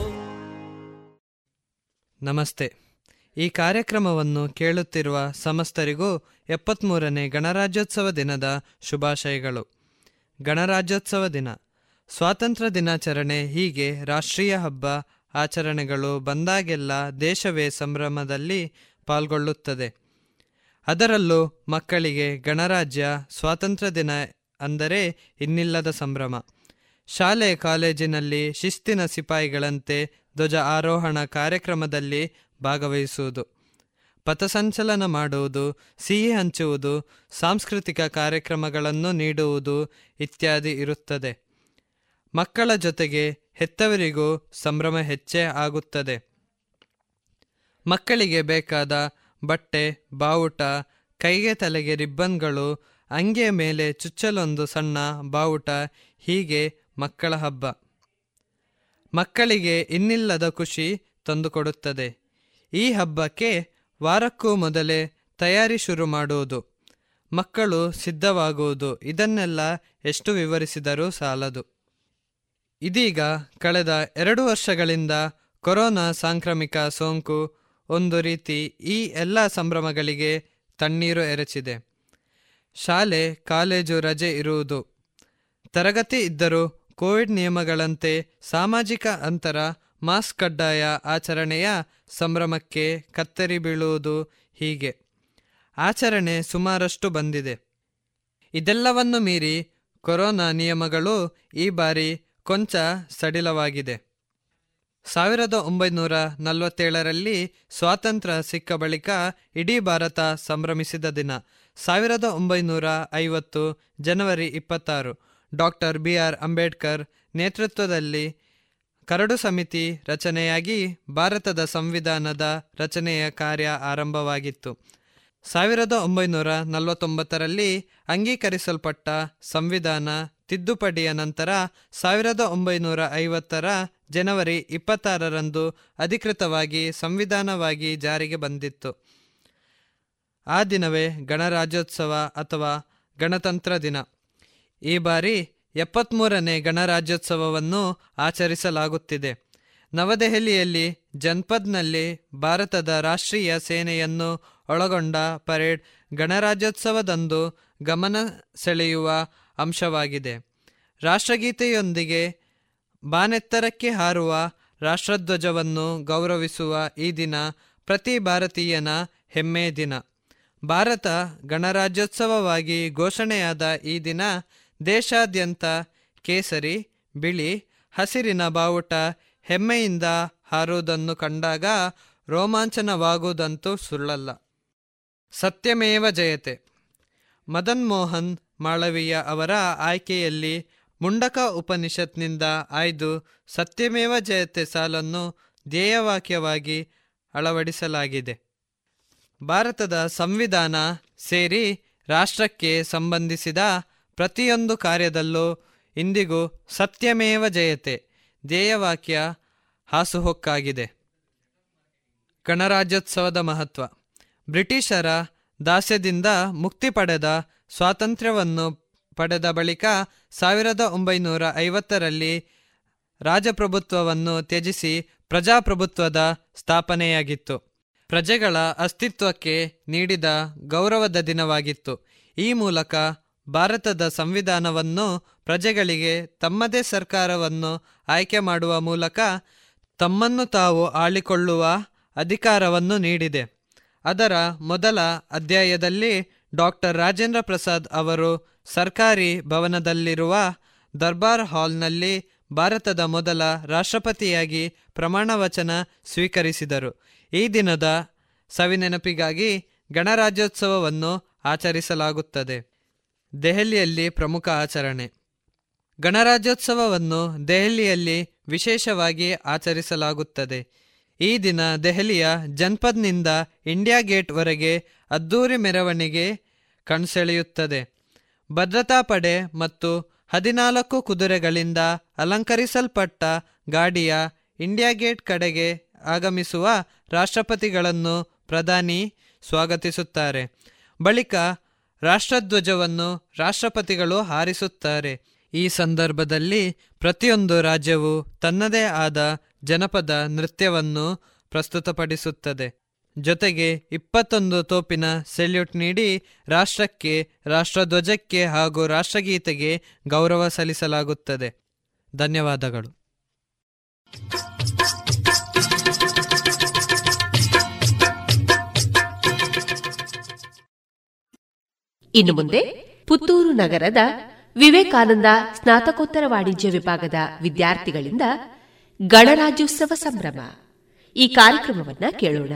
ನಮಸ್ತೆ. ಈ ಕಾರ್ಯಕ್ರಮವನ್ನು ಕೇಳುತ್ತಿರುವ ಸಮಸ್ತರಿಗೂ ಎಪ್ಪತ್ತ್ಮೂರನೇ ಗಣರಾಜ್ಯೋತ್ಸವ ದಿನದ ಶುಭಾಶಯಗಳು. ಗಣರಾಜ್ಯೋತ್ಸವ ದಿನ. ಸ್ವಾತಂತ್ರ್ಯ ದಿನಾಚರಣೆ ಹೀಗೆ ರಾಷ್ಟ್ರೀಯ ಹಬ್ಬ, ಆಚರಣೆಗಳು ಬಂದಾಗೆಲ್ಲ ದೇಶವೇ ಸಂಭ್ರಮದಲ್ಲಿ ಪಾಲ್ಗೊಳ್ಳುತ್ತದೆ. ಅದರಲ್ಲೂ ಮಕ್ಕಳಿಗೆ ಗಣರಾಜ್ಯ ಸ್ವಾತಂತ್ರ್ಯ ದಿನ ಅಂದರೆ ಇನ್ನಿಲ್ಲದ ಸಂಭ್ರಮ. ಶಾಲೆ, ಕಾಲೇಜಿನಲ್ಲಿ ಶಿಸ್ತಿನ ಸಿಪಾಯಿಗಳಂತೆ ಧ್ವಜ ಆರೋಹಣ ಕಾರ್ಯಕ್ರಮದಲ್ಲಿ ಭಾಗವಹಿಸುವುದು. ಪಥಸಂಚಲನ ಮಾಡುವುದು, ಸಿಹಿ ಹಂಚುವುದು, ಸಾಂಸ್ಕೃತಿಕ ಕಾರ್ಯಕ್ರಮಗಳನ್ನು ನೀಡುವುದು ಇತ್ಯಾದಿ ಇರುತ್ತದೆ. ಮಕ್ಕಳ ಜೊತೆಗೆ ಹೆತ್ತವರಿಗೂ ಸಂಭ್ರಮ ಹೆಚ್ಚೇ ಆಗುತ್ತದೆ. ಮಕ್ಕಳಿಗೆ ಬೇಕಾದ ಬಟ್ಟೆ, ಬಾವುಟ, ಕೈಗೆ ತಲೆಗೆ ರಿಬ್ಬನ್ಗಳು, ಅಂಗಿಯ ಮೇಲೆ ಚುಚ್ಚಲೊಂದು ಸಣ್ಣ ಬಾವುಟ ಹೀಗೆ ಮಕ್ಕಳ ಹಬ್ಬ. ಮಕ್ಕಳಿಗೆ ಇನ್ನಿಲ್ಲದ ಖುಷಿ ತಂದುಕೊಡುತ್ತದೆ. ಈ ಹಬ್ಬಕ್ಕೆ ವಾರಕ್ಕೂ ಮೊದಲೇ ತಯಾರಿ ಶುರು ಮಾಡುವುದು ಮಕ್ಕಳು ಸಿದ್ಧವಾಗುವುದು ಇದನ್ನೆಲ್ಲ ಎಷ್ಟು ವಿವರಿಸಿದರೂ ಸಾಲದು. ಇದೀಗ ಕಳೆದ ಎರಡು ವರ್ಷಗಳಿಂದ ಕೊರೋನಾ ಸಾಂಕ್ರಾಮಿಕ ಸೋಂಕು ಒಂದು ರೀತಿ ಈ ಎಲ್ಲ ಸಂಭ್ರಮಗಳಿಗೆ ತಣ್ಣೀರು ಎರಚಿದೆ. ಶಾಲೆ, ಕಾಲೇಜು ರಜೆ ಇರುವುದು. ತರಗತಿ ಇದ್ದರೂ ಕೋವಿಡ್ ನಿಯಮಗಳಂತೆ ಸಾಮಾಜಿಕ ಅಂತರ, ಮಾಸ್ಕ್ ಕಡ್ಡಾಯ ಆಚರಣೆಯ ಸಂಭ್ರಮಕ್ಕೆ ಕತ್ತರಿ ಬೀಳುವುದು ಹೀಗೆ. ಆಚರಣೆ ಸುಮಾರಷ್ಟು ಬಂದಿದೆ. ಇದೆಲ್ಲವನ್ನು ಮೀರಿ ಕೊರೋನಾ ನಿಯಮಗಳು ಈ ಬಾರಿ ಕೊಂಚ ಸಡಿಲವಾಗಿದೆ. ಸಾವಿರದ ಒಂಬೈನೂರ ನಲವತ್ತೇಳರಲ್ಲಿ ಸ್ವಾತಂತ್ರ್ಯ ಸಿಕ್ಕ ಬಳಿಕ ಇಡೀ ಭಾರತ ಸಂಭ್ರಮಿಸಿದ ದಿನ. ಸಾವಿರದ ಒಂಬೈನೂರ ಐವತ್ತು ಜನವರಿ ಇಪ್ಪತ್ತಾರು. ಡಾಕ್ಟರ್ ಬಿ ಆರ್ ಅಂಬೇಡ್ಕರ್ ನೇತೃತ್ವದಲ್ಲಿ ಕರಡು ಸಮಿತಿ ರಚನೆಯಾಗಿ ಭಾರತದ ಸಂವಿಧಾನದ ರಚನೆಯ ಕಾರ್ಯ ಆರಂಭವಾಗಿತ್ತು. ಸಾವಿರದ ಒಂಬೈನೂರ ನಲವತ್ತೊಂಬತ್ತರಲ್ಲಿ ಅಂಗೀಕರಿಸಲ್ಪಟ್ಟ ಸಂವಿಧಾನ ತಿದ್ದುಪಡಿಯ ನಂತರ ಸಾವಿರದ ಒಂಬೈನೂರ ಐವತ್ತರ ಜನವರಿ ಇಪ್ಪತ್ತಾರರಂದು ಅಧಿಕೃತವಾಗಿ ಸಂವಿಧಾನವಾಗಿ ಜಾರಿಗೆ ಬಂದಿತ್ತು. ಆ ದಿನವೇ ಗಣರಾಜ್ಯೋತ್ಸವ ಅಥವಾ ಗಣತಂತ್ರ ದಿನ. ಈ ಬಾರಿ ಎಪ್ಪತ್ತ್ಮೂರನೇ ಗಣರಾಜ್ಯೋತ್ಸವವನ್ನು ಆಚರಿಸಲಾಗುತ್ತಿದೆ. ನವದೆಹಲಿಯಲ್ಲಿ ಜನ್ಪದ್ನಲ್ಲಿ ಭಾರತದ ರಾಷ್ಟ್ರೀಯ ಸೇನೆಯನ್ನು ಒಳಗೊಂಡ ಪರೇಡ್ ಗಣರಾಜ್ಯೋತ್ಸವದಂದು ಗಮನ ಸೆಳೆಯುವ ಅಂಶವಾಗಿದೆ. ರಾಷ್ಟ್ರಗೀತೆಯೊಂದಿಗೆ ಬಾನೆತ್ತರಕ್ಕೆ ಹಾರುವ ರಾಷ್ಟ್ರಧ್ವಜವನ್ನು ಗೌರವಿಸುವ ಈ ದಿನ ಪ್ರತಿ ಭಾರತೀಯನ ಹೆಮ್ಮೆ ದಿನ. ಭಾರತ ಗಣರಾಜ್ಯೋತ್ಸವವಾಗಿ ಘೋಷಣೆಯಾದ ಈ ದಿನ ದೇಶಾದ್ಯಂತ ಕೇಸರಿ, ಬಿಳಿ, ಹಸಿರಿನ ಬಾವುಟ ಹೆಮ್ಮೆಯಿಂದ ಹಾರುವುದನ್ನು ಕಂಡಾಗ ರೋಮಾಂಚನವಾಗುವುದಂತೂ ಸುಳ್ಳಲ್ಲ. ಸತ್ಯಮೇವ ಜಯತೆ. ಮದನ್ ಮೋಹನ್ ಮಾಳವೀಯ ಅವರ ಆಯ್ಕೆಯಲ್ಲಿ ಮುಂಡಕ ಉಪನಿಷತ್ನಿಂದ ಆಯ್ದು ಸತ್ಯಮೇವ ಜಯತೆ ಸಾಲನ್ನು ಧ್ಯೇಯವಾಕ್ಯವಾಗಿ ಅಳವಡಿಸಲಾಗಿದೆ. ಭಾರತದ ಸಂವಿಧಾನ ಸೇರಿ ರಾಷ್ಟ್ರಕ್ಕೆ ಸಂಬಂಧಿಸಿದ ಪ್ರತಿಯೊಂದು ಕಾರ್ಯದಲ್ಲೂ ಇಂದಿಗೂ ಸತ್ಯಮೇವ ಜಯತೆ, ಧ್ಯೇಯವಾಕ್ಯ ಹಾಸುಹೊಕ್ಕಾಗಿದೆ. ಗಣರಾಜ್ಯೋತ್ಸವದ ಮಹತ್ವ. ಬ್ರಿಟಿಷರ ದಾಸ್ಯದಿಂದ ಮುಕ್ತಿ ಪಡೆದ ಸ್ವಾತಂತ್ರ್ಯವನ್ನು ಪಡೆದ ಬಳಿಕ ಸಾವಿರದ ಒಂಬೈನೂರ ಐವತ್ತರಲ್ಲಿ ರಾಜಪ್ರಭುತ್ವವನ್ನು ತ್ಯಜಿಸಿ ಪ್ರಜಾಪ್ರಭುತ್ವದ ಸ್ಥಾಪನೆಯಾಗಿತ್ತು. ಪ್ರಜೆಗಳ ಅಸ್ತಿತ್ವಕ್ಕೆ ನೀಡಿದ ಗೌರವದ ದಿನವಾಗಿತ್ತು. ಈ ಮೂಲಕ ಭಾರತದ ಸಂವಿಧಾನವನ್ನು ಪ್ರಜೆಗಳಿಗೆ ತಮ್ಮದೇ ಸರ್ಕಾರವನ್ನು ಆಯ್ಕೆ ಮಾಡುವ ಮೂಲಕ ತಮ್ಮನ್ನು ತಾವು ಆಳಿಕೊಳ್ಳುವ ಅಧಿಕಾರವನ್ನು ನೀಡಿದೆ. ಅದರ ಮೊದಲ ಅಧ್ಯಾಯದಲ್ಲಿ ಡಾಕ್ಟರ್ ರಾಜೇಂದ್ರ ಪ್ರಸಾದ್ ಅವರು ಸರ್ಕಾರಿ ಭವನದಲ್ಲಿರುವ ದರ್ಬಾರ್ ಹಾಲ್ನಲ್ಲಿ ಭಾರತದ ಮೊದಲ ರಾಷ್ಟ್ರಪತಿಯಾಗಿ ಪ್ರಮಾಣವಚನ ಸ್ವೀಕರಿಸಿದರು. ಈ ದಿನದ ಸವಿನೆನಪಿಗಾಗಿ ಗಣರಾಜ್ಯೋತ್ಸವವನ್ನು ಆಚರಿಸಲಾಗುತ್ತದೆ. ದೆಹಲಿಯಲ್ಲಿ ಪ್ರಮುಖ ಆಚರಣೆ. ಗಣರಾಜ್ಯೋತ್ಸವವನ್ನು ದೆಹಲಿಯಲ್ಲಿ ವಿಶೇಷವಾಗಿ ಆಚರಿಸಲಾಗುತ್ತದೆ. ಈ ದಿನ ದೆಹಲಿಯ ಜನ್ಪದ್ನಿಂದ ಇಂಡಿಯಾ ಗೇಟ್ವರೆಗೆ ಅದ್ದೂರಿ ಮೆರವಣಿಗೆ ಕಣ್ಸೆಳೆಯುತ್ತದೆ. ಭದ್ರತಾ ಪಡೆ ಮತ್ತು ಹದಿನಾಲ್ಕು ಕುದುರೆಗಳಿಂದ ಅಲಂಕರಿಸಲ್ಪಟ್ಟ ಗಾಡಿಯ ಇಂಡಿಯಾ ಗೇಟ್ ಕಡೆಗೆ ಆಗಮಿಸುವ ರಾಷ್ಟ್ರಪತಿಗಳನ್ನು ಪ್ರಧಾನಿ ಸ್ವಾಗತಿಸುತ್ತಾರೆ. ಬಳಿಕ ರಾಷ್ಟ್ರಧ್ವಜವನ್ನು ರಾಷ್ಟ್ರಪತಿಗಳು ಹಾರಿಸುತ್ತಾರೆ. ಈ ಸಂದರ್ಭದಲ್ಲಿ ಪ್ರತಿಯೊಂದು ರಾಜ್ಯವು ತನ್ನದೇ ಆದ ಜನಪದ ನೃತ್ಯವನ್ನು ಪ್ರಸ್ತುತಪಡಿಸುತ್ತದೆ. ಜೊತೆಗೆ ಇಪ್ಪತ್ತೊಂದು ತೋಪಿನ ಸೆಲ್ಯೂಟ್ ನೀಡಿ ರಾಷ್ಟ್ರಕ್ಕೆ, ರಾಷ್ಟ್ರಧ್ವಜಕ್ಕೆ ಹಾಗೂ ರಾಷ್ಟ್ರಗೀತೆಗೆ ಗೌರವ ಸಲ್ಲಿಸಲಾಗುತ್ತದೆ. ಧನ್ಯವಾದಗಳು. ಇನ್ನು ಮುಂದೆ ಪುತ್ತೂರು ನಗರದ ವಿವೇಕಾನಂದ ಸ್ನಾತಕೋತ್ತರ ವಾಣಿಜ್ಯ ವಿಭಾಗದ ವಿದ್ಯಾರ್ಥಿಗಳಿಂದ ಗಣರಾಜ್ಯೋತ್ಸವ ಸಂಭ್ರಮ. ಈ ಕಾರ್ಯಕ್ರಮವನ್ನ ಕೇಳೋಣ.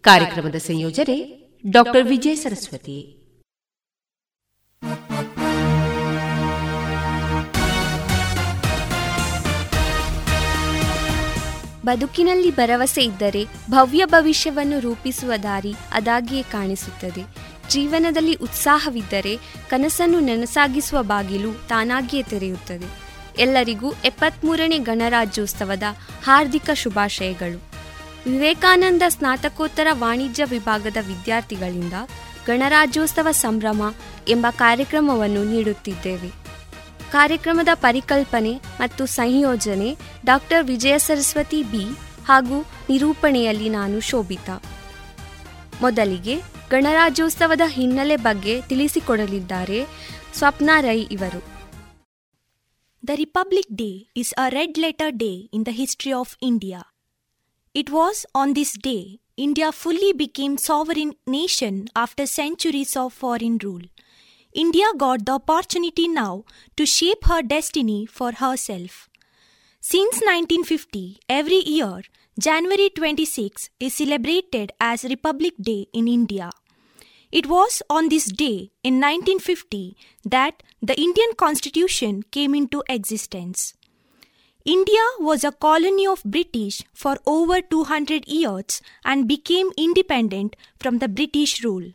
ಕಾರ್ಯಕ್ರಮದ ಸಂಯೋಜನೆ ಡಾಕ್ಟರ್ ವಿಜಯ ಸರಸ್ವತಿ. ಬದುಕಿನಲ್ಲಿ ಭರವಸೆ ಇದ್ದರೆ ಭವ್ಯ ಭವಿಷ್ಯವನ್ನು ರೂಪಿಸುವ ದಾರಿ ಅದಾಗಿಯೇ ಕಾಣಿಸುತ್ತದೆ. ಜೀವನದಲ್ಲಿ ಉತ್ಸಾಹವಿದ್ದರೆ ಕನಸನ್ನು ನನಸಾಗಿಸುವ ಬಾಗಿಲು ತಾನಾಗಿಯೇ ತೆರೆಯುತ್ತದೆ. ಎಲ್ಲರಿಗೂ ಎಪ್ಪತ್ಮೂರನೇ ಗಣರಾಜ್ಯೋತ್ಸವದ ಹಾರ್ದಿಕ ಶುಭಾಶಯಗಳು. ವಿವೇಕಾನಂದ ಸ್ನಾತಕೋತ್ತರ ವಾಣಿಜ್ಯ ವಿಭಾಗದ ವಿದ್ಯಾರ್ಥಿಗಳಿಂದ ಗಣರಾಜ್ಯೋತ್ಸವ ಸಂಭ್ರಮ ಎಂಬ ಕಾರ್ಯಕ್ರಮವನ್ನು ನೀಡುತ್ತಿದ್ದೇವೆ. ಕಾರ್ಯಕ್ರಮದ ಪರಿಕಲ್ಪನೆ ಮತ್ತು ಸಂಯೋಜನೆ ಡಾಕ್ಟರ್ ವಿಜಯ ಸರಸ್ವತಿ ಬಿ ಹಾಗೂ ನಿರೂಪಣೆಯಲ್ಲಿ ನಾನು ಶೋಭಿತಾ. ಮೊದಲಿಗೆ ಗಣರಾಜ್ಯೋತ್ಸವದ ಹಿನ್ನೆಲೆ ಬಗ್ಗೆ ತಿಳಿಸಿಕೊಡಲಿದ್ದಾರೆ ಸ್ವಪ್ನ ರೈ ಇವರು The Republic Day is a red letter day in the history of India. It was on this day India fully became sovereign nation after centuries of foreign rule. India got the opportunity now to shape her destiny for herself. Since 1950, every year, January 26 is celebrated as Republic Day in India. It was on this day in 1950 that the Indian Constitution came into existence. India was a colony of British for over 200 years and became independent from the British rule.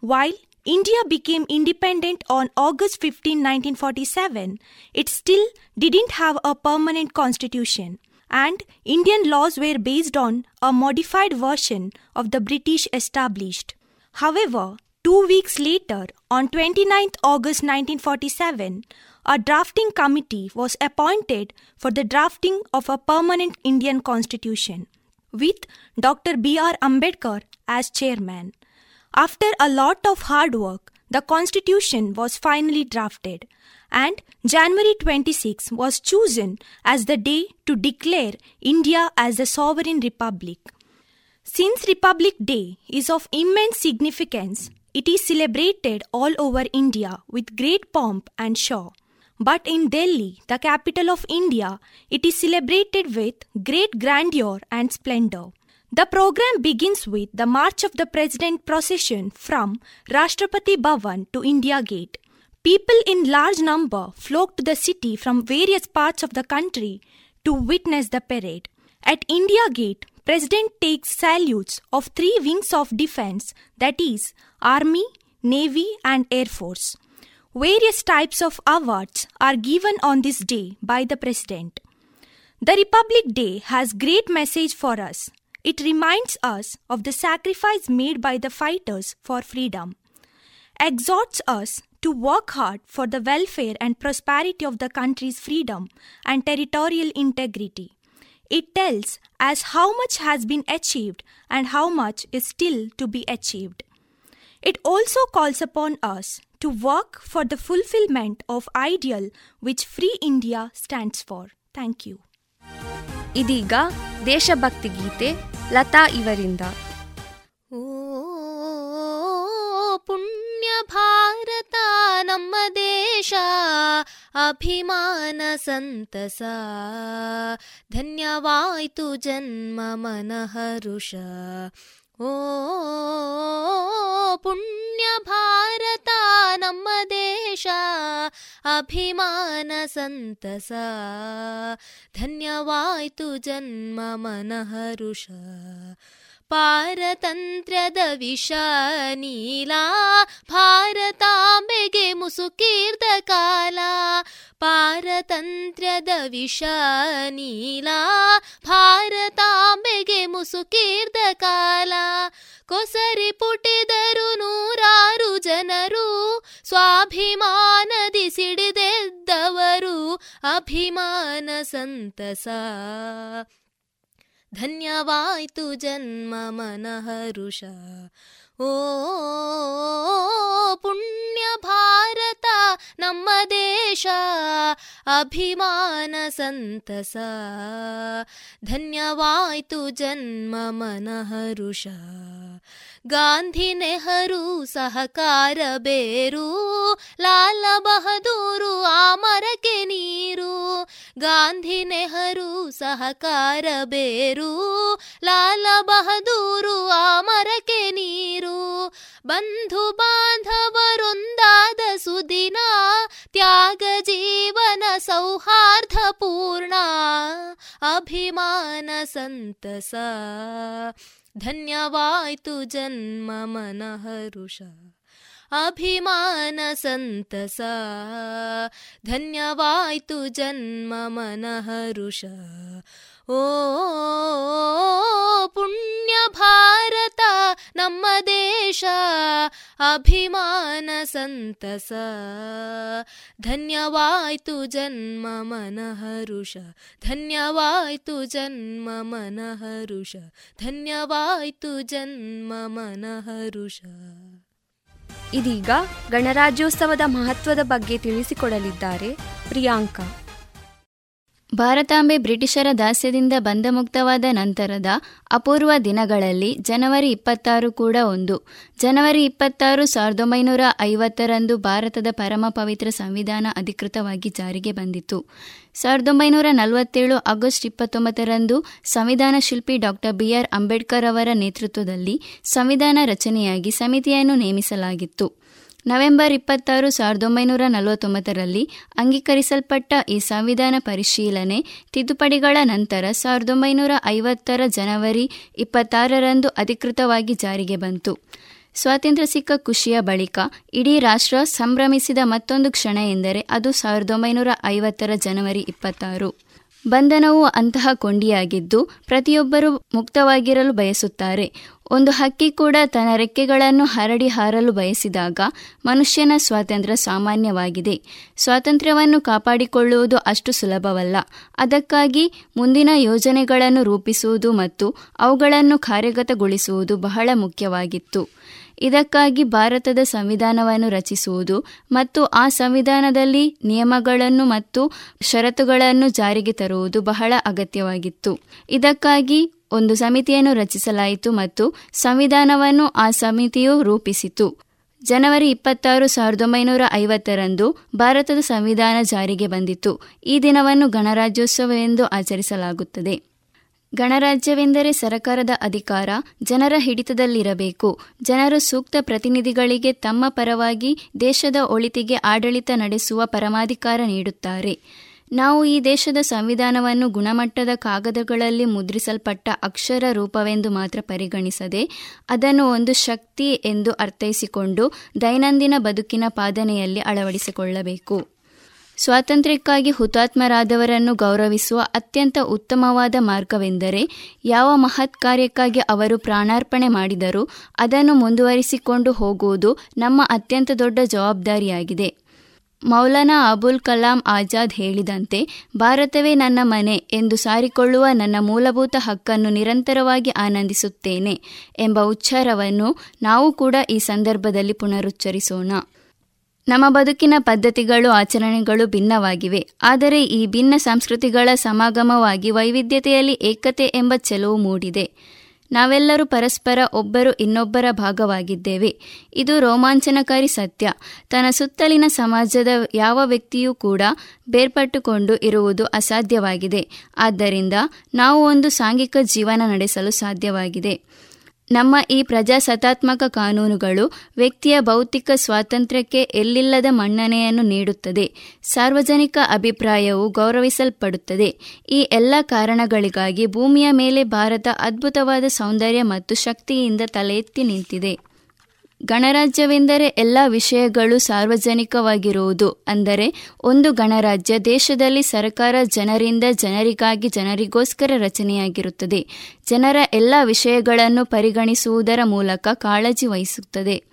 While India became independent on August 15, 1947, it still didn't have a permanent constitution, and Indian laws were based on a modified version of the British established. However, two weeks later, on 29 August 1947, a drafting committee was appointed for the drafting of a permanent Indian constitution, with Dr. B.R. Ambedkar as chairman. After a lot of hard work, the constitution was finally drafted, and January 26 was chosen as the day to declare India as a sovereign republic. Since Republic Day is of immense significance, it is celebrated all over India with great pomp and show. But in Delhi, the capital of India, it is celebrated with great grandeur and splendor. The program begins with the march of the president procession from Rashtrapati Bhavan to India Gate. People in large number flock to the city from various parts of the country to witness the parade. At India Gate, President takes salutes of three wings of defense that is Army, Navy and Air Force. Various types of awards are given on this day by the President. The Republic Day has great message for us. It reminds us of the sacrifice made by the fighters for freedom. Exhorts us to work hard for the welfare and prosperity of the country's freedom and territorial integrity. It tells us how much has been achieved and how much is still to be achieved. It also calls upon us to work for the fulfillment of ideal which Free India stands for. Thank you. ಇದೀಗ ದೇಶಭಕ್ತಿ ಗೀತೆ ಲತಾ ಇವರಿಂದ ಭಾರತ ನಮ್ಮ ದೇಶ, ಅಭಿಮಾನ ಸಂತಸ. ಧನ್ಯವಾಯ್ತು ಜನ್ಮ ಮನಹರುಷ. ಓ, ಪುಣ್ಯ ಭಾರತ ನಮ್ಮ ದೇಶ, ಅಭಿಮಾನ ಸಂತಸ. ಧನ್ಯವಾಯ್ತು ಜನ್ಮ ಮನಹರುಷ. ಪಾರತಂತ್ರ್ಯದ ವಿಷ ನೀಲ, ಭಾರತಾಂಬೆಗೆ ಮುಸುಕೀರ್ದ ಕಾಲ. ಪಾರತಂತ್ರ್ಯದ ವಿಷ ನೀಲ, ಭಾರತಾಂಬೆಗೆ ಮುಸುಕೀರ್ದ ಕಾಲ. ಕೊಸರಿ ಪುಟಿದರು ನೂರಾರು ಜನರು, ಸ್ವಾಭಿಮಾನದಿ ಸಿಡಿದೆದ್ದವರು, ಅಭಿಮಾನ ಸಂತಸ. ಧನ್ಯವಾಯ್ತು ಜನ್ಮ ಮನಹರುಷ. ಓ ಪುಣ್ಯ ಭಾರತ ನಮ್ಮ ದೇಶ ಅಭಿಮಾನ ಸಂತಸ. ಧನ್ಯವಾಯ್ತು ಜನ್ಮ ಮನಹರುಷ. ಗಾಂಧಿ ನೆಹರು ಸಹಕಾರ ಬೇರು, ಲಾಲ ಬಹದೂರು ಆ ನೀರು. ಗಾಂಧಿ ನೆಹರು ಸಹಕಾರ ಬೇರು, ಲಾಲ ಬಹದೂರು ಆ ನೀರು. ಬಂಧು ಬಾಂಧವರೊಂದಾದ ಸುದಿನ, ತ್ಯಾಗ ಜೀವನ ಸೌಹಾರ್ದ ಪೂರ್ಣ. ಅಭಿಮಾನ ಸಂತಸ. ಧನ್ಯವಾಯ್ತು ಜನ್ಮ ಮನಹರುಷ. ಅಭಿಮಾನ ಸಂತಸ. ಧನ್ಯವಾಯ್ತು ಜನ್ಮ ಮನಹರುಷ. ಓ ಪುಣ್ಯ ಭಾರತ ನಮ್ಮ ದೇಶ, ಅಭಿಮಾನ ಸಂತಸ. ಧನ್ಯವಾಯ್ತು ಜನ್ಮ ಮನಹರುಷ, ಧನ್ಯವಾಯ್ತು ಜನ್ಮ ಮನಹರುಷ, ಧನ್ಯವಾಯ್ತು ಜನ್ಮ ಮನಹರುಷ. ಇದೀಗ ಗಣರಾಜ್ಯೋತ್ಸವದ ಮಹತ್ವದ ಬಗ್ಗೆ ತಿಳಿಸಿಕೊಡಲಿದ್ದಾರೆ ಪ್ರಿಯಾಂಕಾ. ಭಾರತಾಂಬೆ ಬ್ರಿಟಿಷರ ದಾಸ್ಯದಿಂದ ಬಂಧಮುಕ್ತವಾದ ನಂತರದ ಅಪೂರ್ವ ದಿನಗಳಲ್ಲಿ ಜನವರಿ ಇಪ್ಪತ್ತಾರು ಕೂಡ ಒಂದು. ಜನವರಿ ಇಪ್ಪತ್ತಾರು ಸಾವಿರದ ಒಂಬೈನೂರ ಐವತ್ತರಂದು ಭಾರತದ ಪರಮ ಪವಿತ್ರ ಸಂವಿಧಾನ ಅಧಿಕೃತವಾಗಿ ಜಾರಿಗೆ ಬಂದಿತು ಸಾವಿರದ ಒಂಬೈನೂರ ನಲವತ್ತೇಳು ಆಗಸ್ಟ್ ಇಪ್ಪತ್ತೊಂಬತ್ತರಂದು ಸಂವಿಧಾನ ಶಿಲ್ಪಿ ಡಾಕ್ಟರ್ ಬಿಆರ್ ಅಂಬೇಡ್ಕರ್ ಅವರ ನೇತೃತ್ವದಲ್ಲಿ ಸಂವಿಧಾನ ರಚನೆಯಾಗಿ ಸಮಿತಿಯನ್ನು ನೇಮಿಸಲಾಗಿತ್ತು. ನವೆಂಬರ್ ಇಪ್ಪತ್ತಾರು ಸಾವಿರದ ಒಂಬೈನೂರ ನಲವತ್ತೊಂಬತ್ತರಲ್ಲಿ ಅಂಗೀಕರಿಸಲ್ಪಟ್ಟ ಈ ಸಂವಿಧಾನ ಪರಿಶೀಲನೆ ತಿದ್ದುಪಡಿಗಳ ನಂತರ ಸಾವಿರದ ಒಂಬೈನೂರ ಐವತ್ತರ ಜನವರಿ ಇಪ್ಪತ್ತಾರರಂದು ಅಧಿಕೃತವಾಗಿ ಜಾರಿಗೆ ಬಂತು. ಸ್ವಾತಂತ್ರ್ಯ ಸಿಕ್ಕ ಖುಷಿಯ ಬಳಿಕ ಇಡೀ ರಾಷ್ಟ್ರ ಸಂಭ್ರಮಿಸಿದ ಮತ್ತೊಂದು ಕ್ಷಣ ಎಂದರೆ ಅದು ಸಾವಿರದ ಒಂಬೈನೂರ ಐವತ್ತರ ಜನವರಿ ಇಪ್ಪತ್ತಾರು. ಬಂಧನವು ಅಂತಹ ಕೊಂಡಿಯಾಗಿದ್ದು ಪ್ರತಿಯೊಬ್ಬರೂ ಮುಕ್ತವಾಗಿರಲು ಬಯಸುತ್ತಾರೆ. ಒಂದು ಹಕ್ಕಿ ಕೂಡ ತನ್ನ ರೆಕ್ಕೆಗಳನ್ನು ಹರಡಿ ಹಾರಲು ಬಯಸಿದಾಗ ಮನುಷ್ಯನ ಸ್ವಾತಂತ್ರ್ಯ ಸಾಮಾನ್ಯವಾಗಿದೆ. ಸ್ವಾತಂತ್ರ್ಯವನ್ನು ಕಾಪಾಡಿಕೊಳ್ಳುವುದು ಅಷ್ಟು ಸುಲಭವಲ್ಲ. ಅದಕ್ಕಾಗಿ ಮುಂದಿನ ಯೋಜನೆಗಳನ್ನು ರೂಪಿಸುವುದು ಮತ್ತು ಅವುಗಳನ್ನು ಕಾರ್ಯಗತಗೊಳಿಸುವುದು ಬಹಳ ಮುಖ್ಯವಾಗಿತ್ತು. ಇದಕ್ಕಾಗಿ ಭಾರತದ ಸಂವಿಧಾನವನ್ನು ರಚಿಸುವುದು ಮತ್ತು ಆ ಸಂವಿಧಾನದಲ್ಲಿ ನಿಯಮಗಳನ್ನು ಮತ್ತು ಷರತ್ತುಗಳನ್ನು ಜಾರಿಗೆ ತರುವುದು ಬಹಳ ಅಗತ್ಯವಾಗಿತ್ತು. ಇದಕ್ಕಾಗಿ ಒಂದು ಸಮಿತಿಯನ್ನು ರಚಿಸಲಾಯಿತು ಮತ್ತು ಸಂವಿಧಾನವನ್ನು ಆ ಸಮಿತಿಯು ರೂಪಿಸಿತು. ಜನವರಿ ಇಪ್ಪತ್ತಾರು ಸಾವಿರದ ಒಂಬೈನೂರ ಐವತ್ತರಂದು ಭಾರತದ ಸಂವಿಧಾನ ಜಾರಿಗೆ ಬಂದಿತು. ಈ ದಿನವನ್ನು ಗಣರಾಜ್ಯೋತ್ಸವ ಎಂದು ಆಚರಿಸಲಾಗುತ್ತದೆ. ಗಣರಾಜ್ಯವೆಂದರೆ ಸರಕಾರದ ಅಧಿಕಾರ, ಜನರ ಹಿಡಿತದಲ್ಲಿರಬೇಕು. ಜನರು ಸೂಕ್ತ ಪ್ರತಿನಿಧಿಗಳಿಗೆ ತಮ್ಮ ಪರವಾಗಿ ದೇಶದ ಒಳಿತಿಗೆ ಆಡಳಿತ ನಡೆಸುವ ಪರಮಾಧಿಕಾರ ನೀಡುತ್ತಾರೆ. ನಾವು ಈ ದೇಶದ ಸಂವಿಧಾನವನ್ನು ಗುಣಮಟ್ಟದ ಕಾಗದಗಳಲ್ಲಿ ಮುದ್ರಿಸಲ್ಪಟ್ಟ ಅಕ್ಷರ ರೂಪವೆಂದು ಮಾತ್ರ ಪರಿಗಣಿಸದೆ ಅದನ್ನು ಒಂದು ಶಕ್ತಿ ಎಂದು ಅರ್ಥೈಸಿಕೊಂಡು ದೈನಂದಿನ ಬದುಕಿನ ಪಾದನೆಯಲ್ಲಿ ಅಳವಡಿಸಿಕೊಳ್ಳಬೇಕು. ಸ್ವಾತಂತ್ರ್ಯಕ್ಕಾಗಿ ಹುತಾತ್ಮರಾದವರನ್ನು ಗೌರವಿಸುವ ಅತ್ಯಂತ ಉತ್ತಮವಾದ ಮಾರ್ಗವೆಂದರೆ ಯಾವ ಮಹತ್ ಕಾರ್ಯಕ್ಕಾಗಿ ಅವರು ಪ್ರಾಣಾರ್ಪಣೆ ಮಾಡಿದರೂ ಅದನ್ನು ಮುಂದುವರಿಸಿಕೊಂಡು ಹೋಗುವುದು ನಮ್ಮ ಅತ್ಯಂತ ದೊಡ್ಡ ಜವಾಬ್ದಾರಿಯಾಗಿದೆ. ಮೌಲಾನಾ ಅಬುಲ್ ಕಲಾಂ ಆಜಾದ್ ಹೇಳಿದಂತೆ, ಭಾರತವೇ ನನ್ನ ಮನೆ ಎಂದು ಸಾರಿಕೊಳ್ಳುವ ನನ್ನ ಮೂಲಭೂತ ಹಕ್ಕನ್ನು ನಿರಂತರವಾಗಿ ಆನಂದಿಸುತ್ತೇನೆ ಎಂಬ ಉಚ್ಚಾರವನ್ನು ನಾವು ಕೂಡ ಈ ಸಂದರ್ಭದಲ್ಲಿ ಪುನರುಚ್ಚರಿಸೋಣ. ನಮ್ಮ ಬದುಕಿನ ಪದ್ಧತಿಗಳು, ಆಚರಣೆಗಳು ಭಿನ್ನವಾಗಿವೆ, ಆದರೆ ಈ ಭಿನ್ನ ಸಂಸ್ಕೃತಿಗಳ ಸಮಾಗಮವಾಗಿ ವೈವಿಧ್ಯತೆಯಲ್ಲಿ ಏಕತೆ ಎಂಬ ಚೆಲುವು ಮೂಡಿದೆ. ನಾವೆಲ್ಲರೂ ಪರಸ್ಪರ ಒಬ್ಬರು ಇನ್ನೊಬ್ಬರ ಭಾಗವಾಗಿದ್ದೇವೆ. ಇದು ರೋಮಾಂಚನಕಾರಿ ಸತ್ಯ. ತನ್ನ ಸುತ್ತಲಿನ ಸಮಾಜದ ಯಾವ ವ್ಯಕ್ತಿಯೂ ಕೂಡ ಬೇರ್ಪಟ್ಟುಕೊಂಡು ಇರುವುದು ಅಸಾಧ್ಯವಾಗಿದೆ. ಆದ್ದರಿಂದ ನಾವು ಒಂದು ಸಾಂಘಿಕ ಜೀವನ ನಡೆಸಲು ಸಾಧ್ಯವಾಗಿದೆ. ನಮ್ಮ ಈ ಪ್ರಜಾಸತ್ತಾತ್ಮಕ ಕಾನೂನುಗಳು ವ್ಯಕ್ತಿಯ ಭೌತಿಕ ಸ್ವಾತಂತ್ರ್ಯಕ್ಕೆ ಎಲ್ಲಿಲ್ಲದ ಮನ್ನಣೆಯನ್ನು ನೀಡುತ್ತದೆ. ಸಾರ್ವಜನಿಕ ಅಭಿಪ್ರಾಯವು ಗೌರವಿಸಲ್ಪಡುತ್ತದೆ. ಈ ಎಲ್ಲ ಕಾರಣಗಳಿಗಾಗಿ ಭೂಮಿಯ ಮೇಲೆ ಭಾರತ ಅದ್ಭುತವಾದ ಸೌಂದರ್ಯ ಮತ್ತು ಶಕ್ತಿಯಿಂದ ತಲೆ ಎತ್ತಿ ನಿಂತಿದೆ. ಗಣರಾಜ್ಯವೆಂದರೆ ಎಲ್ಲ ವಿಷಯಗಳು ಸಾರ್ವಜನಿಕವಾಗಿರುವುದು. ಅಂದರೆ, ಒಂದು ಗಣರಾಜ್ಯ ದೇಶದಲ್ಲಿ ಸರ್ಕಾರ ಜನರಿಂದ ಜನರಿಗಾಗಿ ಜನರಿಗೋಸ್ಕರ ರಚನೆಯಾಗಿರುತ್ತದೆ. ಜನರ ಎಲ್ಲ ವಿಷಯಗಳನ್ನು ಪರಿಗಣಿಸುವುದರ ಮೂಲಕ ಕಾಳಜಿ ವಹಿಸುತ್ತದೆ.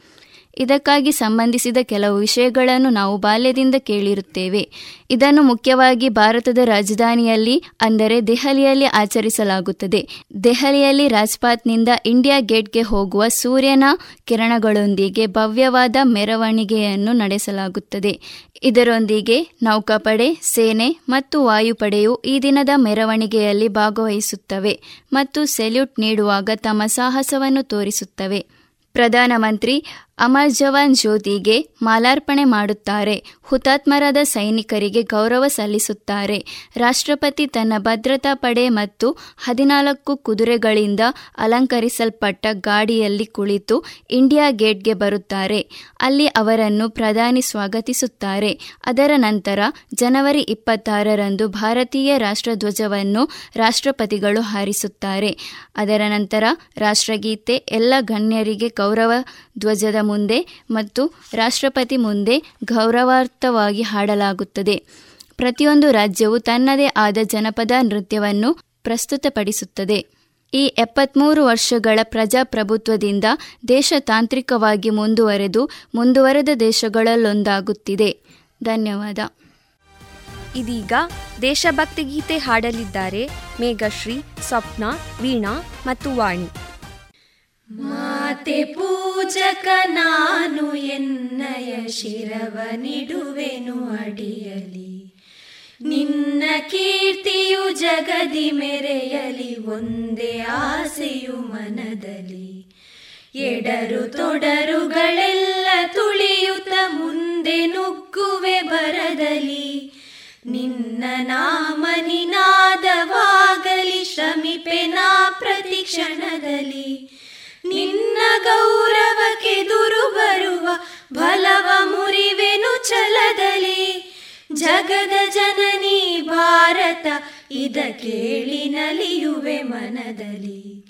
ಇದಕ್ಕಾಗಿ ಸಂಬಂಧಿಸಿದ ಕೆಲವು ವಿಷಯಗಳನ್ನು ನಾವು ಬಾಲ್ಯದಿಂದ ಕೇಳಿರುತ್ತೇವೆ. ಇದನ್ನು ಮುಖ್ಯವಾಗಿ ಭಾರತದ ರಾಜಧಾನಿಯಲ್ಲಿ, ಅಂದರೆ ದೆಹಲಿಯಲ್ಲಿ ಆಚರಿಸಲಾಗುತ್ತದೆ. ದೆಹಲಿಯಲ್ಲಿ ರಾಜ್ಪಾತ್ನಿಂದ ಇಂಡಿಯಾ ಗೇಟ್ಗೆ ಹೋಗುವ ಸೂರ್ಯನ ಕಿರಣಗಳೊಂದಿಗೆ ಭವ್ಯವಾದ ಮೆರವಣಿಗೆಯನ್ನು ನಡೆಸಲಾಗುತ್ತದೆ. ಇದರೊಂದಿಗೆ ನೌಕಾಪಡೆ, ಸೇನೆ ಮತ್ತು ವಾಯುಪಡೆಯು ಈ ದಿನದ ಮೆರವಣಿಗೆಯಲ್ಲಿ ಭಾಗವಹಿಸುತ್ತವೆ ಮತ್ತು ಸೆಲ್ಯೂಟ್ ನೀಡುವಾಗ ತಮ್ಮ ಸಾಹಸವನ್ನು ತೋರಿಸುತ್ತವೆ. ಪ್ರಧಾನಮಂತ್ರಿ ಅಮರ್ ಜವಾನ್ ಜ್ಯೋತಿಗೆ ಮಾಲಾರ್ಪಣೆ ಮಾಡುತ್ತಾರೆ. ಹುತಾತ್ಮರಾದ ಸೈನಿಕರಿಗೆ ಗೌರವ ಸಲ್ಲಿಸುತ್ತಾರೆ. ರಾಷ್ಟ್ರಪತಿ ತನ್ನ ಭದ್ರತಾ ಪಡೆ ಮತ್ತು ಹದಿನಾಲ್ಕು ಕುದುರೆಗಳಿಂದ ಅಲಂಕರಿಸಲ್ಪಟ್ಟ ಗಾಡಿಯಲ್ಲಿ ಕುಳಿತು ಇಂಡಿಯಾ ಗೇಟ್ಗೆ ಬರುತ್ತಾರೆ. ಅಲ್ಲಿ ಅವರನ್ನು ಪ್ರಧಾನಿ ಸ್ವಾಗತಿಸುತ್ತಾರೆ. ಅದರ ನಂತರ ಜನವರಿ ಇಪ್ಪತ್ತಾರರಂದು ಭಾರತೀಯ ರಾಷ್ಟ್ರಧ್ವಜವನ್ನು ರಾಷ್ಟ್ರಪತಿಗಳು ಹಾರಿಸುತ್ತಾರೆ. ಅದರ ನಂತರ ರಾಷ್ಟ್ರಗೀತೆ, ಎಲ್ಲ ಗಣ್ಯರಿಗೆ ಗೌರವ ಧ್ವಜದ ಮುಂದೆ ಮತ್ತು ರಾಷ್ಟ್ರಪತಿ ಮುಂದೆ ಗೌರವಾರ್ಥವಾಗಿ ಹಾಡಲಾಗುತ್ತದೆ. ಪ್ರತಿಯೊಂದು ರಾಜ್ಯವು ತನ್ನದೇ ಆದ ಜನಪದ ನೃತ್ಯವನ್ನು ಪ್ರಸ್ತುತಪಡಿಸುತ್ತದೆ. ಈ ಎಪ್ಪತ್ಮೂರು ವರ್ಷಗಳ ಪ್ರಜಾಪ್ರಭುತ್ವದಿಂದ ದೇಶ ತಾಂತ್ರಿಕವಾಗಿ ಮುಂದುವರೆದು ಮುಂದುವರೆದ ದೇಶಗಳಲ್ಲೊಂದಾಗುತ್ತಿದೆ. ಧನ್ಯವಾದ. ಇದೀಗ ದೇಶಭಕ್ತಿ ಗೀತೆ ಹಾಡಲಿದ್ದಾರೆ ಮೇಘಶ್ರೀ, ಸ್ವಪ್ನ, ವೀಣಾ ಮತ್ತು ವಾಣಿ. ಮಾತೆ ಪೂಜಕ ನಾನು ಎನ್ನಯ ಶಿರವ ನಿಡುವೆನು ಅಡಿಯಲಿ. ನಿನ್ನ ಕೀರ್ತಿಯು ಜಗದಿ ಮೆರೆಯಲಿ, ಒಂದೇ ಆಸೆಯು ಮನದಲ್ಲಿ. ಎಡರು ತೊಡರುಗಳೆಲ್ಲ ತುಳಿಯುತ್ತ ಮುಂದೆ ನುಗ್ಗುವೆ ಬರದಲಿ. ನಿನ್ನ ನಾಮ ನಿನಾದವಾಗಲಿ ಶ್ರಮಿಪೆ ನಾ ಪ್ರತಿ ಕ್ಷಣದಲ್ಲಿ. ನಿನ್ನ ಗೌರವಕ್ಕೆ ದುರು ಬರುವ ಬಲವ ಮುರಿವೆನು ಛಲದಲ್ಲಿ. ಜಗದ ಜನನಿ ಭಾರತ, ಇದ ಕೇಳಿ ನಲಿಯುವೆ ಮನದಲ್ಲಿ.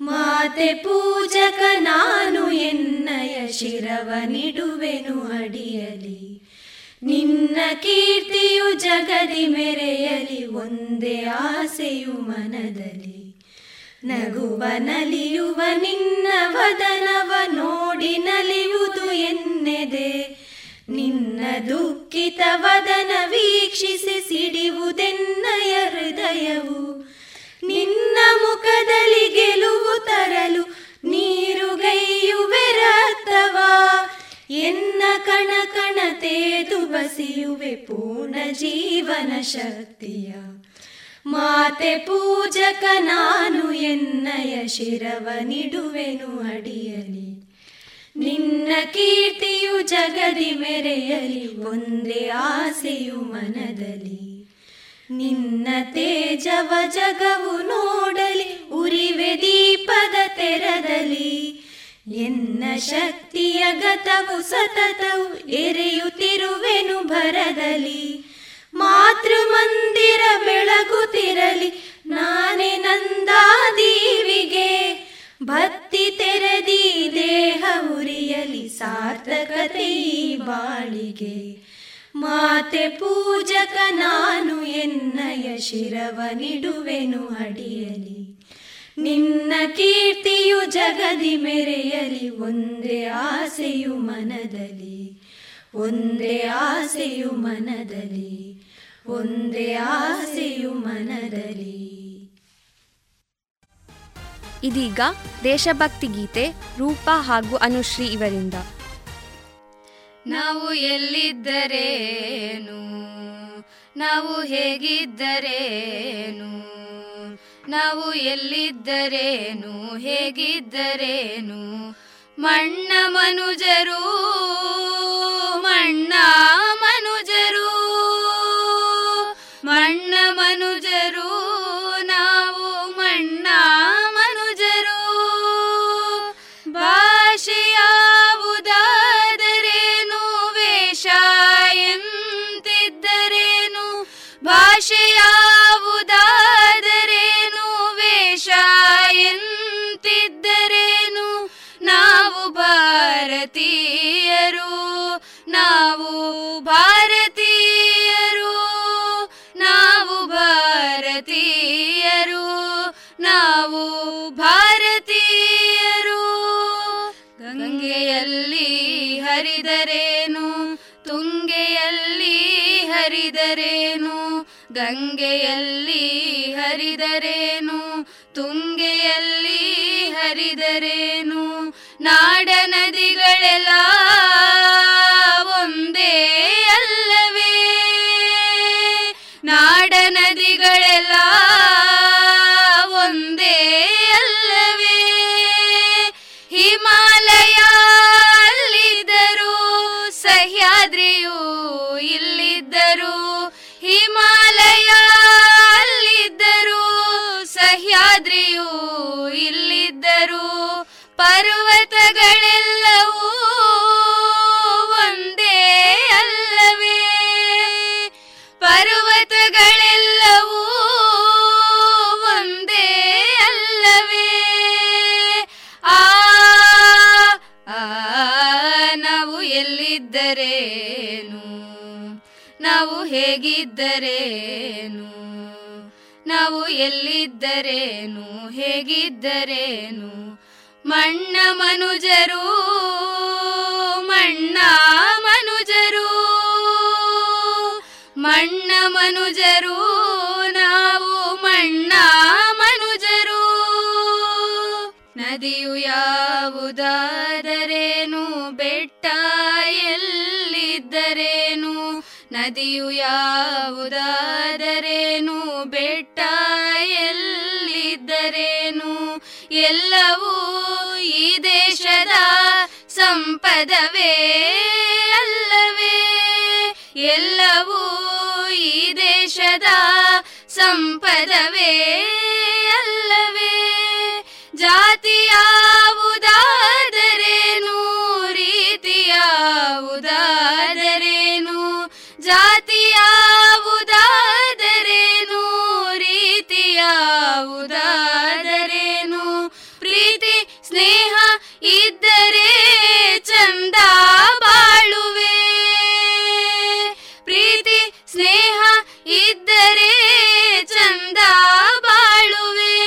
ಮಾತೆ ಪೂಜಕ ನಾನು ಎನ್ನಯ ಶಿರವ ನಿಡುವೆನು ಅಡಿಯಲಿ ನಿನ್ನ ಕೀರ್ತಿಯು ಜಗದಿ ಮೆರೆಯಲಿ, ಒಂದೇ ಆಸೆಯು ಮನದಲ್ಲಿ. ನಗುವ ನಲಿಯುವ ನಿನ್ನ ವದನವ ನೋಡಿ ನಲಿಯುವುದು ಎನ್ನೆದೆ. ನಿನ್ನ ದುಃಖಿತ ವದನ ವೀಕ್ಷಿಸಿ ಸಿಡಿಯುವುದೆನ್ನಯ ಹೃದಯವು. ನಿನ್ನ ಮುಖದಲ್ಲಿ ಗೆಲುವು ತರಲು ನೀರು ರಕ್ತವ ಎನ್ನ ಕಣ ಕಣ ತೇದು ಬಸಿಯುವೆ ಪೂರ್ಣ ಜೀವನ ಶಕ್ತಿಯ. ಮಾತೆ ಪೂಜಕ ನಾನು ಎನ್ನಯ ಶಿರವ ನಿಡುವೆನು ಅಡಿಯಲಿ. ನಿನ್ನ ಕೀರ್ತಿಯು ಜಗದಿ ಮೆರೆಯಲಿ, ಒಂದೇ ಆಸೆಯು ಮನದಲ್ಲಿ. ನಿನ್ನ ತೇಜವ ಜಗವು ನೋಡಲಿ, ಉರಿವೆ ದೀಪದ ತೆರದಲ್ಲಿ. ಎನ್ನ ಶಕ್ತಿಯ ಗತವು ಸತತವು, ಎರೆಯುತ್ತಿರುವೆನು ಭರದಲ್ಲಿ. ಮಾತೃ ಮಂದಿರ ಬೆಳಗುತ್ತಿರಲಿ, ನಾನೇ ನಂದಾದೀವಿಗೆ. ಭಕ್ತಿ ತೆರೆದಿ ದೇಹ ಉರಿಯಲಿ, ಸಾರ್ಥಕತೆ ಬಾಳಿಗೆ. ಮಾತೆ ಪೂಜಕ ನಾನು ಎನ್ನಯ ಶಿರವ ನಿಡುವೆನು ಅಡಿಯಲಿ. ನಿನ್ನ ಕೀರ್ತಿಯು ಜಗದಿ ಮೆರೆಯಲಿ, ಒಂದೇ ಆಸೆಯು ಮನದಲ್ಲಿ, ಒಂದೇ ಆಸೆಯು ಮನದಲ್ಲಿ. ಒಂದೇ ಆಸೆಯು ಮನದಲ್ಲಿ. ಇದೀಗ ದೇಶಭಕ್ತಿ ಗೀತೆ ರೂಪ ಹಾಗೂ ಅನುಶ್ರೀ ಇವರಿಂದ. ನಾವು ಎಲ್ಲಿದ್ದರೇನು? ನಾವು ಹೇಗಿದ್ದರೇನು? ನಾವು ಎಲ್ಲಿದ್ದರೇನು? ಹೇಗಿದ್ದರೇನು? ಮಣ್ಣ ಮನುಜರು ಮಣ್ಣ ಮನುಜರು. ಮನುಜರು ನಾವು ಮಣ್ಣ ಮನುಜರು. ಭಾಷೆಯಾವುದಾದರೇನು ವೇಷ ಎಂತಿದ್ದರೇನು? ಭಾಷೆಯಾವುದಾದರೇನು ವೇಷ ಎಂತಿದ್ದರೇನು? ನಾವು ಭಾರತೀಯರು ನಾವು ಭಾರತೀಯರು. ನಾವು ಭಾರತೀಯರು. ಗಂಗೆಯಲ್ಲಿ ಹರಿದರೇನು? ತುಂಗೆಯಲ್ಲಿ ಹರಿದರೇನು? ಗಂಗೆಯಲ್ಲಿ ಹರಿದರೇನು? ತುಂಗೆಯಲ್ಲಿ ಹರಿದರೇನು? ನಾಡ ನದಿಗಳೆಲ್ಲ ಒಂದೇ ಅಲ್ಲವೇ? ನಾಡ ನದಿಗಳೆಲ್ಲ ಒಂದೇ ಅಲ್ಲವೇ? ಹಿಮಾಲಯ ಅಲ್ಲಿದ್ದರು ಸಹ್ಯಾದ್ರಿಯು ಇಲ್ಲಿದ್ದರು ಹಿಮಾಲಯ ಅಲ್ಲಿದ್ದರು ಸಹ್ಯಾದ್ರಿಯು ಇಲ್ಲಿದ್ದರು ಪರ್ವತಗಳೆಲ್ಲವೂ ಹೇಗಿದ್ದರೇನು? ನಾವು ಎಲ್ಲಿದ್ದರೇನು? ಹೇಗಿದ್ದರೇನು? ಮಣ್ಣ ಮನುಜರು ಮಣ್ಣ ಮನುಜರು ಮಣ್ಣ ಮನುಜರು. ಯಾವುದಾದರೇನು ಬೆಟ್ಟ ಎಲ್ಲಿದ್ದರೇನು ಎಲ್ಲವೂ ಈ ದೇಶದ ಸಂಪದವೇ ಅಲ್ಲವೇ. ಎಲ್ಲವೂ ಈ ದೇಶದ ಸಂಪದವೇ ಅಲ್ಲವೇ. ಜಾತಿಯಾವುದಾದರೇನು ರೀತಿಯಾವುದಾದರೇನು ಪ್ರೀತಿ ಸ್ನೇಹ ಇದ್ದರೆ ಚಂದ ಬಾಳುವೆ. ಪ್ರೀತಿ ಸ್ನೇಹ ಇದ್ದರೆ ಚಂದ ಬಾಳುವೆ.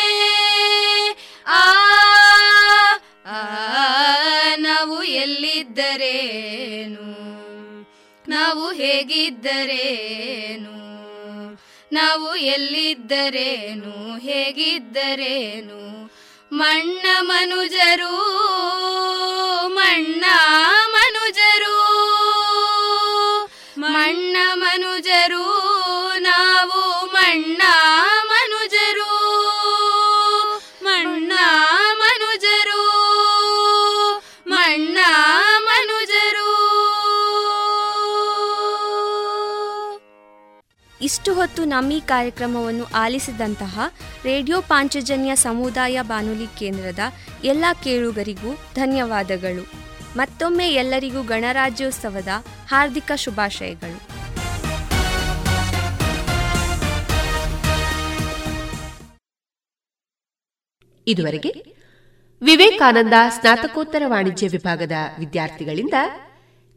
ಆ, ನಾವು ಎಲ್ಲಿದ್ದರೇನು? ನಾವು ಹೇಗಿದ್ದರೇನು? ನಾವು ಎಲ್ಲಿದ್ದರೇನು ಹೇಗಿದ್ದರೇನು? ಮಣ್ಣ ಮನುಜರು ಮಣ್ಣ ಮನುಜರು. ಮಣ್ಣ ಮನುಜರು ನಾವು ಮಣ್ಣ ಇಷ್ಟು ಹೊತ್ತು ನಮ್ಮ ಈ ಕಾರ್ಯಕ್ರಮವನ್ನು ಆಲಿಸಿದಂತಹ ರೇಡಿಯೋ ಪಾಂಚಜನ್ಯ ಸಮುದಾಯ ಬಾನುಲಿ ಕೇಂದ್ರದ ಎಲ್ಲ ಕೇಳುಗರಿಗೂ ಧನ್ಯವಾದಗಳು. ಮತ್ತೊಮ್ಮೆ ಎಲ್ಲರಿಗೂ ಗಣರಾಜ್ಯೋತ್ಸವದ ಹಾರ್ದಿಕ ಶುಭಾಶಯಗಳು. ಇದುವರೆಗೆ ವಿವೇಕಾನಂದ ಸ್ನಾತಕೋತ್ತರ ವಾಣಿಜ್ಯ ವಿಭಾಗದ ವಿದ್ಯಾರ್ಥಿಗಳಿಂದ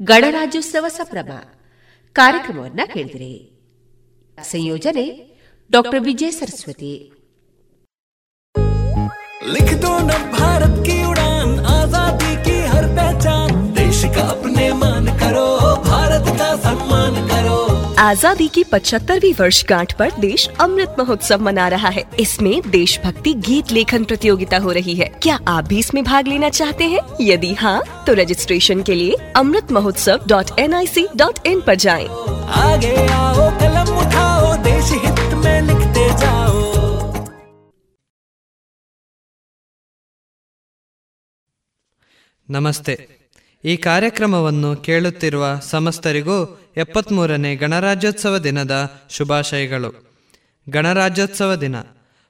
ಗಣರಾಜ್ಯೋತ್ಸವ ಸಪ್ರಭ ಕಾರ್ಯಕ್ರಮವನ್ನು ಕೇಳಿದಿರಿ. ಸಂಯೋಜನೆ ಡಾಕ್ಟರ್ ವಿಜಯ ಸರಸ್ವತಿ लिख दो न भारत की उड़ान आजादी की हर पहचान देश का अपने मान करो भारत का सम्मान करो आज़ादी की 75वीं वर्षगांठ पर देश अमृत महोत्सव मना रहा है। इसमें देशभक्ति गीत लेखन प्रतियोगिता हो रही है। क्या आप भी इसमें भाग लेना चाहते हैं? यदि हाँ तो रजिस्ट्रेशन के लिए Amrit Mahotsav dot N I C dot in आरोप जाए। आगे आओ कलम उठाओ देश हित में लिखते जाओ। ನಮಸ್ತೆ ಈ ಕಾರ್ಯಕ್ರಮವನ್ನು ಕೇಳುತ್ತಿರುವ ಸಮಸ್ತರಿಗೂ ಎಪ್ಪತ್ಮೂರನೇ ಗಣರಾಜ್ಯೋತ್ಸವ ದಿನದ ಶುಭಾಶಯಗಳು. ಗಣರಾಜ್ಯೋತ್ಸವ ದಿನ.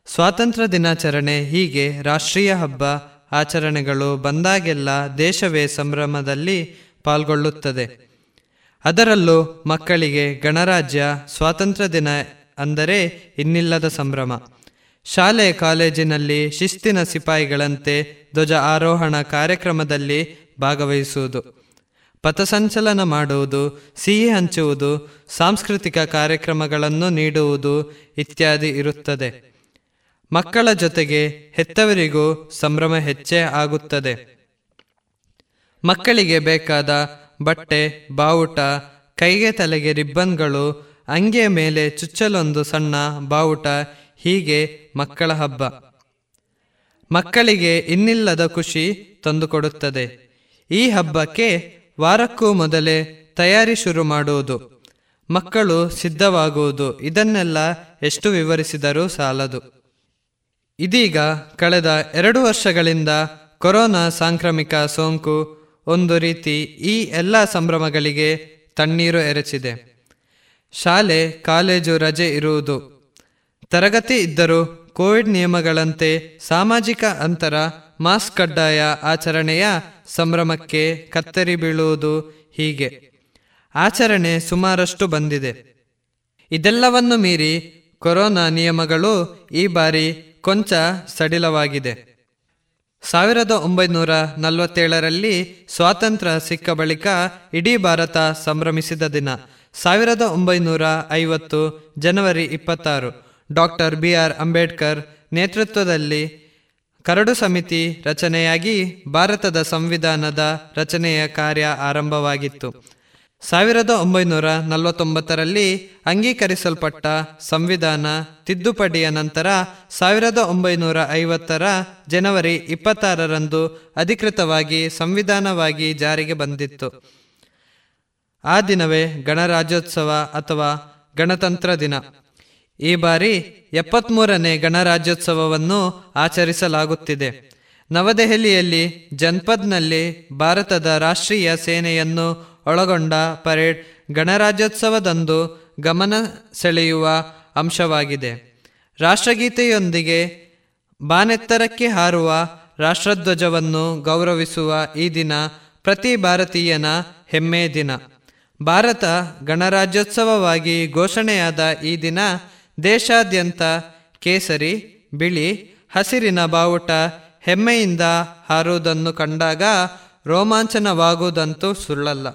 ಸ್ವಾತಂತ್ರ್ಯ ದಿನಾಚರಣೆ ಹೀಗೆ ರಾಷ್ಟ್ರೀಯ ಹಬ್ಬ, ಆಚರಣೆಗಳು ಬಂದಾಗೆಲ್ಲ ದೇಶವೇ ಸಂಭ್ರಮದಲ್ಲಿ ಪಾಲ್ಗೊಳ್ಳುತ್ತದೆ. ಅದರಲ್ಲೂ ಮಕ್ಕಳಿಗೆ ಗಣರಾಜ್ಯ ಸ್ವಾತಂತ್ರ್ಯ ದಿನ ಅಂದರೆ ಇನ್ನಿಲ್ಲದ ಸಂಭ್ರಮ. ಶಾಲೆ, ಕಾಲೇಜಿನಲ್ಲಿ ಶಿಸ್ತಿನ ಸಿಪಾಯಿಗಳಂತೆ ಧ್ವಜ ಆರೋಹಣ ಕಾರ್ಯಕ್ರಮದಲ್ಲಿ ಭಾಗವಹಿಸುವುದು. ಪಥಸಂಚಲನ ಮಾಡುವುದು, ಸಿಹಿ ಹಂಚುವುದು, ಸಾಂಸ್ಕೃತಿಕ ಕಾರ್ಯಕ್ರಮಗಳನ್ನು ನೀಡುವುದು ಇತ್ಯಾದಿ ಇರುತ್ತದೆ. ಮಕ್ಕಳ ಜೊತೆಗೆ ಹೆತ್ತವರಿಗೂ ಸಂಭ್ರಮ ಹೆಚ್ಚೇ ಆಗುತ್ತದೆ. ಮಕ್ಕಳಿಗೆ ಬೇಕಾದ ಬಟ್ಟೆ, ಬಾವುಟ, ಕೈಗೆ ತಲೆಗೆ ರಿಬ್ಬನ್ಗಳು ಅಂಗಿಯ ಮೇಲೆ ಚುಚ್ಚಲೊಂದು ಸಣ್ಣ ಬಾವುಟ, ಹೀಗೆ ಮಕ್ಕಳ ಹಬ್ಬ. ಮಕ್ಕಳಿಗೆ ಇನ್ನಿಲ್ಲದ ಖುಷಿ ತಂದುಕೊಡುತ್ತದೆ. ಈ ಹಬ್ಬಕ್ಕೆ ವಾರಕ್ಕೂ ಮೊದಲೇ ತಯಾರಿ ಶುರು ಮಾಡುವುದು ಮಕ್ಕಳು ಸಿದ್ಧವಾಗುವುದು ಇದನ್ನೆಲ್ಲ ಎಷ್ಟು ವಿವರಿಸಿದರೂ ಸಾಲದು. ಇದೀಗ ಕಳೆದ ಎರಡು ವರ್ಷಗಳಿಂದ ಕೊರೋನಾ ಸಾಂಕ್ರಾಮಿಕ ಸೋಂಕು ಒಂದು ರೀತಿ ಈ ಎಲ್ಲ ಸಂಭ್ರಮಗಳಿಗೆ ತಣ್ಣೀರು ಎರಚಿದೆ. ಶಾಲೆ, ಕಾಲೇಜು ರಜೆ ಇರುವುದು. ತರಗತಿ ಇದ್ದರೂ ಕೋವಿಡ್ ನಿಯಮಗಳಂತೆ ಸಾಮಾಜಿಕ ಅಂತರ, ಮಾಸ್ಕ್ ಕಡ್ಡಾಯ ಆಚರಣೆಯ ಸಂಭ್ರಮಕ್ಕೆ ಕತ್ತರಿ ಬೀಳುವುದು ಹೀಗೆ. ಆಚರಣೆ ಸುಮಾರಷ್ಟು ಬಂದಿದೆ. ಇದೆಲ್ಲವನ್ನು ಮೀರಿ ಕೊರೋನಾ ನಿಯಮಗಳು ಈ ಬಾರಿ ಕೊಂಚ ಸಡಿಲವಾಗಿದೆ. ಸಾವಿರದ ಒಂಬೈನೂರ ನಲವತ್ತೇಳರಲ್ಲಿ ಸ್ವಾತಂತ್ರ್ಯ ಸಿಕ್ಕ ಬಳಿಕ ಇಡೀ ಭಾರತ ಸಂಭ್ರಮಿಸಿದ ದಿನ. ಸಾವಿರದ ಒಂಬೈನೂರ ಐವತ್ತು ಜನವರಿ ಇಪ್ಪತ್ತಾರು. ಡಾಕ್ಟರ್ ಬಿ ಆರ್ ಅಂಬೇಡ್ಕರ್ ನೇತೃತ್ವದಲ್ಲಿ ಕರಡು ಸಮಿತಿ ರಚನೆಯಾಗಿ ಭಾರತದ ಸಂವಿಧಾನದ ರಚನೆಯ ಕಾರ್ಯ ಆರಂಭವಾಗಿತ್ತು. ಸಾವಿರದ ಒಂಬೈನೂರ ನಲವತ್ತೊಂಬತ್ತರಲ್ಲಿ ಅಂಗೀಕರಿಸಲ್ಪಟ್ಟ ಸಂವಿಧಾನ ತಿದ್ದುಪಡಿಯ ನಂತರ ಸಾವಿರದ ಒಂಬೈನೂರ ಐವತ್ತರ ಜನವರಿ ಇಪ್ಪತ್ತಾರರಂದು ಅಧಿಕೃತವಾಗಿ ಸಂವಿಧಾನವಾಗಿ ಜಾರಿಗೆ ಬಂದಿತ್ತು. ಆ ದಿನವೇ ಗಣರಾಜ್ಯೋತ್ಸವ ಅಥವಾ ಗಣತಂತ್ರ ದಿನ. ಈ ಬಾರಿ ಎಪ್ಪತ್ಮೂರನೇ ಗಣರಾಜ್ಯೋತ್ಸವವನ್ನು ಆಚರಿಸಲಾಗುತ್ತಿದೆ. ನವದೆಹಲಿಯಲ್ಲಿ ಜನ್ಪದ್ನಲ್ಲಿ ಭಾರತದ ರಾಷ್ಟ್ರೀಯ ಸೇನೆಯನ್ನು ಒಳಗೊಂಡ ಪರೇಡ್ ಗಣರಾಜ್ಯೋತ್ಸವದಂದು ಗಮನ ಸೆಳೆಯುವ ಅಂಶವಾಗಿದೆ. ರಾಷ್ಟ್ರಗೀತೆಯೊಂದಿಗೆ ಬಾನೆತ್ತರಕ್ಕೆ ಹಾರುವ ರಾಷ್ಟ್ರಧ್ವಜವನ್ನು ಗೌರವಿಸುವ ಈ ದಿನ ಪ್ರತಿ ಭಾರತೀಯನ ಹೆಮ್ಮೆ ದಿನ. ಭಾರತ ಗಣರಾಜ್ಯೋತ್ಸವವಾಗಿ ಘೋಷಣೆಯಾದ ಈ ದಿನ ದೇಶಾದ್ಯಂತ ಕೇಸರಿ, ಬಿಳಿ, ಹಸಿರಿನ ಬಾವುಟ ಹೆಮ್ಮೆಯಿಂದ ಹಾರುವುದನ್ನು ಕಂಡಾಗ ರೋಮಾಂಚನವಾಗುವುದಂತೂ ಸುಳ್ಳಲ್ಲ.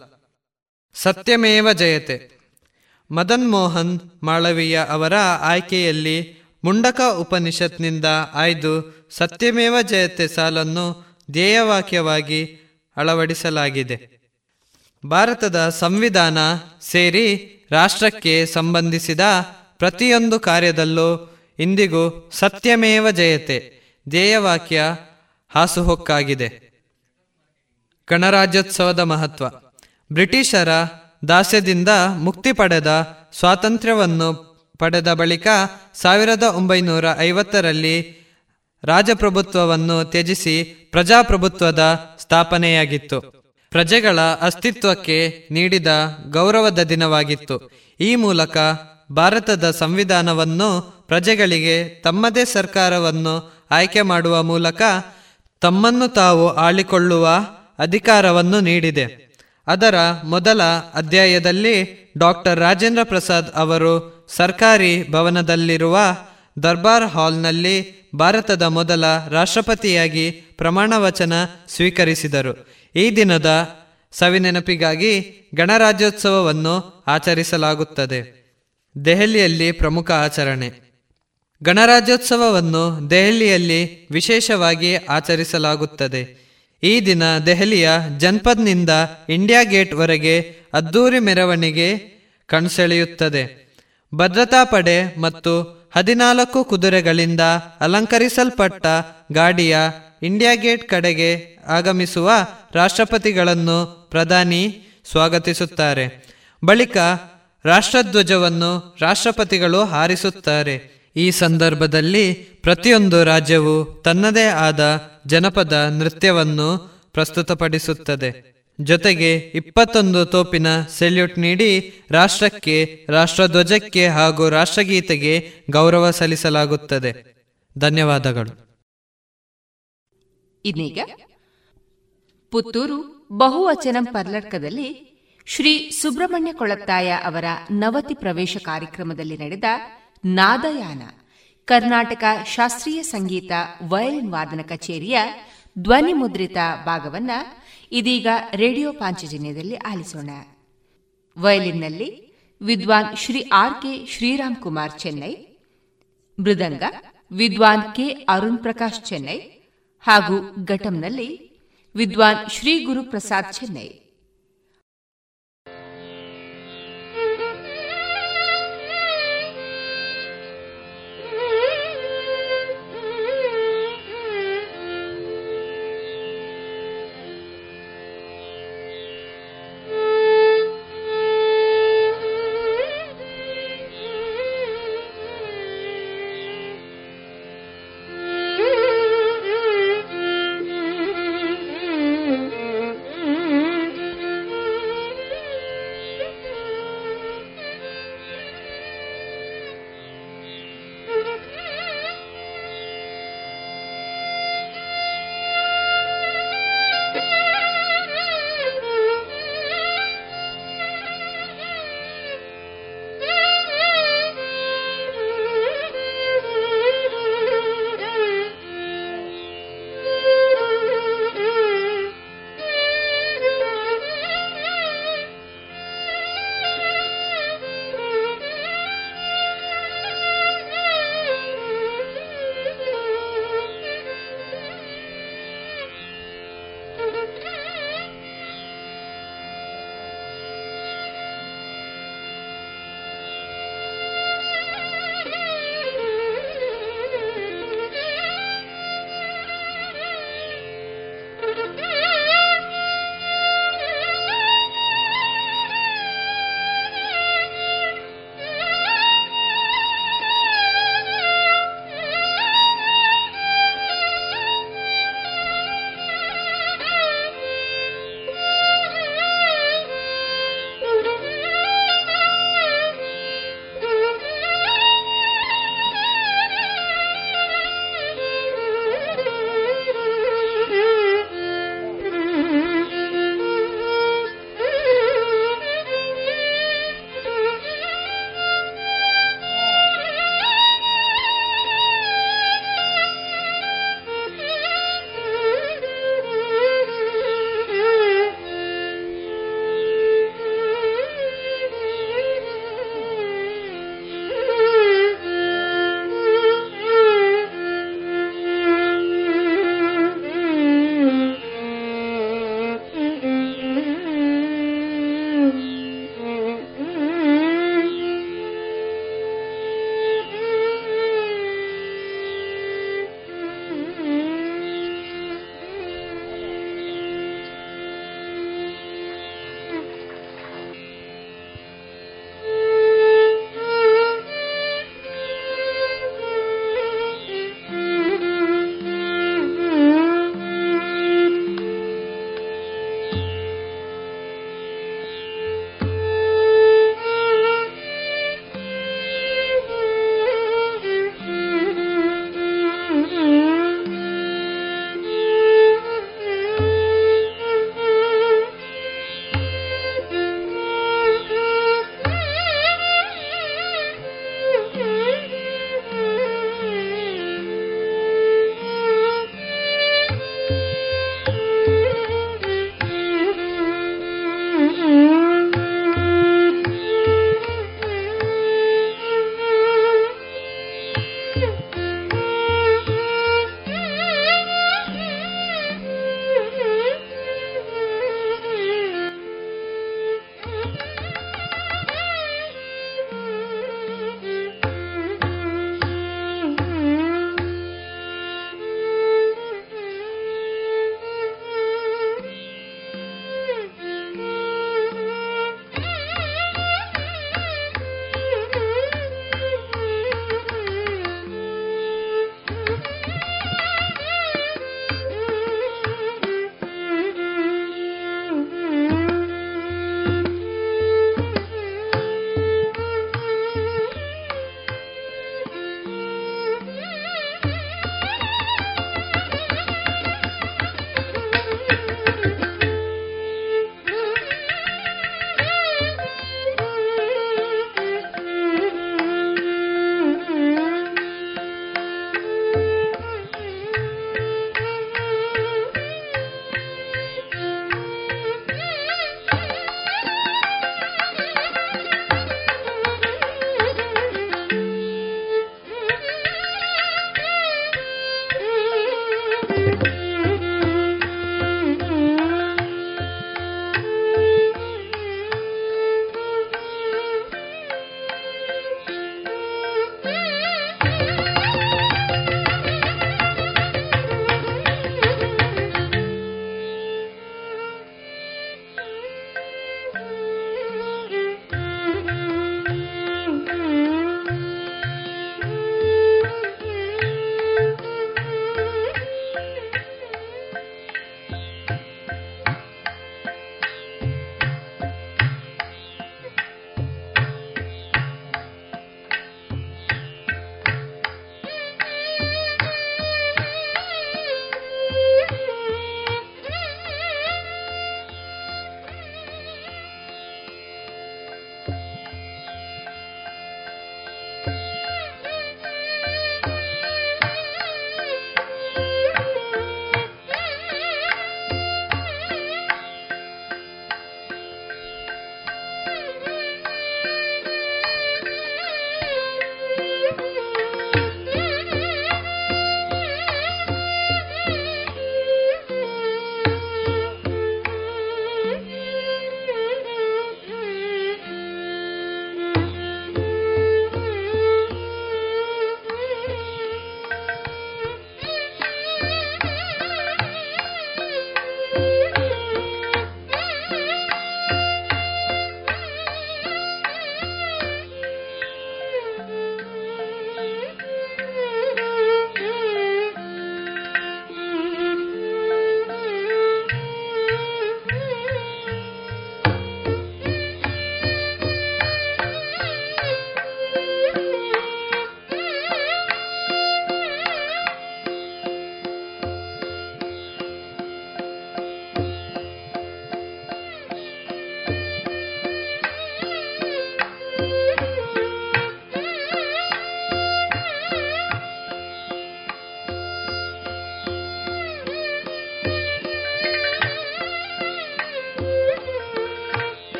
ಸತ್ಯಮೇವ ಜಯತೆ. ಮದನ್ ಮೋಹನ್ ಮಾಳವೀಯ ಅವರ ಆಯ್ಕೆಯಲ್ಲಿ ಮುಂಡಕ ಉಪನಿಷತ್ನಿಂದ ಆಯ್ದು ಸತ್ಯಮೇವ ಜಯತೆ ಸಾಲನ್ನು ಧ್ಯೇಯವಾಕ್ಯವಾಗಿ ಅಳವಡಿಸಲಾಗಿದೆ. ಭಾರತದ ಸಂವಿಧಾನ ಸೇರಿ ರಾಷ್ಟ್ರಕ್ಕೆ ಸಂಬಂಧಿಸಿದ ಪ್ರತಿಯೊಂದು ಕಾರ್ಯದಲ್ಲೂ ಇಂದಿಗೂ ಸತ್ಯಮೇವ ಜಯತೆ, ಧ್ಯೇಯವಾಕ್ಯ ಹಾಸುಹೊಕ್ಕಾಗಿದೆ. ಗಣರಾಜ್ಯೋತ್ಸವದ ಮಹತ್ವ. ಬ್ರಿಟಿಷರ ದಾಸ್ಯದಿಂದ ಮುಕ್ತಿ ಪಡೆದ ಸ್ವಾತಂತ್ರ್ಯವನ್ನು ಪಡೆದ ಬಳಿಕ ಸಾವಿರದ ಒಂಬೈನೂರ ಐವತ್ತರಲ್ಲಿ ರಾಜಪ್ರಭುತ್ವವನ್ನು ತ್ಯಜಿಸಿ ಪ್ರಜಾಪ್ರಭುತ್ವದ ಸ್ಥಾಪನೆಯಾಗಿತ್ತು. ಪ್ರಜೆಗಳ ಅಸ್ತಿತ್ವಕ್ಕೆ ನೀಡಿದ ಗೌರವದ ದಿನವಾಗಿತ್ತು. ಈ ಮೂಲಕ ಭಾರತದ ಸಂವಿಧಾನವನ್ನು ಪ್ರಜೆಗಳಿಗೆ ತಮ್ಮದೇ ಸರ್ಕಾರವನ್ನು ಆಯ್ಕೆ ಮಾಡುವ ಮೂಲಕ ತಮ್ಮನ್ನು ತಾವು ಆಳಿಕೊಳ್ಳುವ ಅಧಿಕಾರವನ್ನು ನೀಡಿದೆ. ಅದರ ಮೊದಲ ಅಧ್ಯಾಯದಲ್ಲಿ ಡಾಕ್ಟರ್ ರಾಜೇಂದ್ರ ಪ್ರಸಾದ್ ಅವರು ಸರ್ಕಾರಿ ಭವನದಲ್ಲಿರುವ ದರ್ಬಾರ್ ಹಾಲ್ನಲ್ಲಿ ಭಾರತದ ಮೊದಲ ರಾಷ್ಟ್ರಪತಿಯಾಗಿ ಪ್ರಮಾಣ ವಚನ ಸ್ವೀಕರಿಸಿದರು. ಈ ದಿನದ ಸವಿನೆನಪಿಗಾಗಿ ಗಣರಾಜ್ಯೋತ್ಸವವನ್ನು ಆಚರಿಸಲಾಗುತ್ತದೆ. ದೆಹಲಿಯಲ್ಲಿ ಪ್ರಮುಖ ಆಚರಣೆ. ಗಣರಾಜ್ಯೋತ್ಸವವನ್ನು ದೆಹಲಿಯಲ್ಲಿ ವಿಶೇಷವಾಗಿ ಆಚರಿಸಲಾಗುತ್ತದೆ. ಈ ದಿನ ದೆಹಲಿಯ ಜನ್ಪದ್ನಿಂದ ಇಂಡಿಯಾ ಗೇಟ್ವರೆಗೆ ಅದ್ದೂರಿ ಮೆರವಣಿಗೆ ಕಣ್ಸೆಳೆಯುತ್ತದೆ. ಭದ್ರತಾ ಪಡೆ ಮತ್ತು ಹದಿನಾಲ್ಕು ಕುದುರೆಗಳಿಂದ ಅಲಂಕರಿಸಲ್ಪಟ್ಟ ಗಾಡಿಯ ಇಂಡಿಯಾ ಗೇಟ್ ಕಡೆಗೆ ಆಗಮಿಸುವ ರಾಷ್ಟ್ರಪತಿಗಳನ್ನು ಪ್ರಧಾನಿ ಸ್ವಾಗತಿಸುತ್ತಾರೆ. ಬಳಿಕ ರಾಷ್ಟ್ರಧ್ವಜವನ್ನು ರಾಷ್ಟ್ರಪತಿಗಳು ಹಾರಿಸುತ್ತಾರೆ. ಈ ಸಂದರ್ಭದಲ್ಲಿ ಪ್ರತಿಯೊಂದು ರಾಜ್ಯವು ತನ್ನದೇ ಆದ ಜನಪದ ನೃತ್ಯವನ್ನು ಪ್ರಸ್ತುತಪಡಿಸುತ್ತದೆ. ಜೊತೆಗೆ ಇಪ್ಪತ್ತೊಂದು ತೋಪಿನ ಸೆಲ್ಯೂಟ್ ನೀಡಿ ರಾಷ್ಟ್ರಕ್ಕೆ, ರಾಷ್ಟ್ರಧ್ವಜಕ್ಕೆ ಹಾಗೂ ರಾಷ್ಟ್ರಗೀತೆಗೆ ಗೌರವ ಸಲ್ಲಿಸಲಾಗುತ್ತದೆ. ಧನ್ಯವಾದಗಳು. ಇದೀಗ ಪುತ್ತೂರು ಬಹುವಚನ ಪರ್ಲಟ್ಕದಲ್ಲಿ ಶ್ರೀ ಸುಬ್ರಹ್ಮಣ್ಯ ಕೊಳತ್ತಾಯ ಅವರ ನವತಿ ಪ್ರವೇಶ ಕಾರ್ಯಕ್ರಮದಲ್ಲಿ ನಡೆದ ನಾದಯಾನ, ಕರ್ನಾಟಕ ಶಾಸ್ತ್ರೀಯ ಸಂಗೀತ ವಯಲಿನ್ ವಾದನ ಕಚೇರಿಯ ಧ್ವನಿ ಮುದ್ರಿತ ಭಾಗವನ್ನ ಇದೀಗ ರೇಡಿಯೋ ಪಾಂಚಜನ್ಯದಲ್ಲಿ ಆಲಿಸೋಣ. ವಯಲಿನ್ನಲ್ಲಿ ವಿದ್ವಾನ್ ಶ್ರೀ ಆರ್ ಕೆ ಶ್ರೀರಾಮ್ ಕುಮಾರ್ ಚೆನ್ನೈ, ಮೃದಂಗ ವಿದ್ವಾನ್ ಕೆ ಅರುಣ್ ಪ್ರಕಾಶ್ ಚೆನ್ನೈ ಹಾಗೂ ಘಟಂನಲ್ಲಿ ವಿದ್ವಾನ್ ಶ್ರೀ ಗುರುಪ್ರಸಾದ್ ಚೆನ್ನೈ.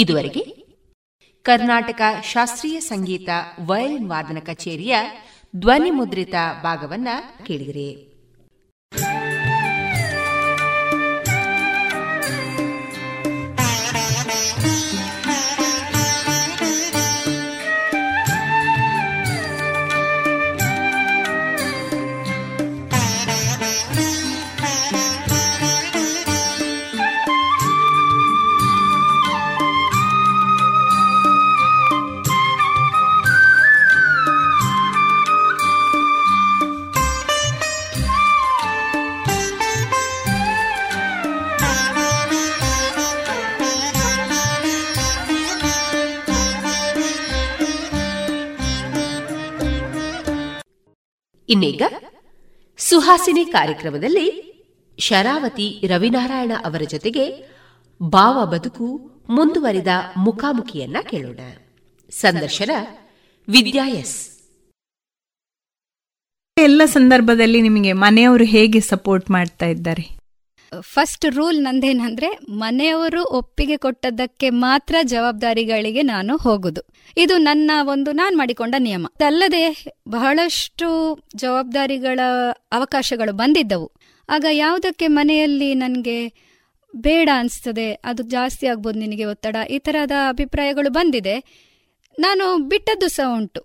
ಇದುವರೆಗೆ ಕರ್ನಾಟಕ ಶಾಸ್ತ್ರೀಯ ಸಂಗೀತ ವಯಲಿನ್ ವಾದನ ಕಚೇರಿಯ ಧ್ವನಿ ಮುದ್ರಿತ ಭಾಗವನ್ನ ಕೇಳಿದಿರಿ. ಇನ್ನೀಗ ಸುಹಾಸಿನಿ ಕಾರ್ಯಕ್ರಮದಲ್ಲಿ ಶರಾವತಿ ರವಿನಾರಾಯಣ ಅವರ ಜೊತೆಗೆ ಭಾವ ಬದುಕು ಮುಂದುವರಿದ ಮುಖಾಮುಖಿಯನ್ನ ಕೇಳೋಣ. ಸಂದರ್ಶನ ವಿದ್ಯಾ ಎಸ್. ಎಲ್ಲ ಸಂದರ್ಭದಲ್ಲಿ ನಿಮಗೆ ಮನೆಯವರು ಹೇಗೆ ಸಪೋರ್ಟ್ ಮಾಡ್ತಾ ಇದ್ದಾರೆ? ಫಸ್ಟ್ ರೂಲ್ ನಂದೇನಂದ್ರೆ ಮನೆಯವರು ಒಪ್ಪಿಗೆ ಕೊಟ್ಟದ್ದಕ್ಕೆ ಮಾತ್ರ ಜವಾಬ್ದಾರಿಗಳಿಗೆ ನಾನು ಹೋಗುದು. ಇದು ನನ್ನ ಒಂದು ನಾನು ಮಾಡಿಕೊಂಡ ನಿಯಮ. ಅಲ್ಲದೆ ಬಹಳಷ್ಟು ಜವಾಬ್ದಾರಿಗಳ ಅವಕಾಶಗಳು ಬಂದಿದ್ದವು. ಆಗ ಯಾವುದಕ್ಕೆ ಮನೆಯಲ್ಲಿ ನನಗೆ ಬೇಡ ಅನಿಸ್ತದೆ ಅದು ಜಾಸ್ತಿ ಆಗ್ಬೋದು ನಿನಗೆ ಒತ್ತಡ ಈ ತರದ ಅಭಿಪ್ರಾಯಗಳು ಬಂದಿದೆ. ನಾನು ಬಿಟ್ಟದ್ದು ಸಹ ಉಂಟು.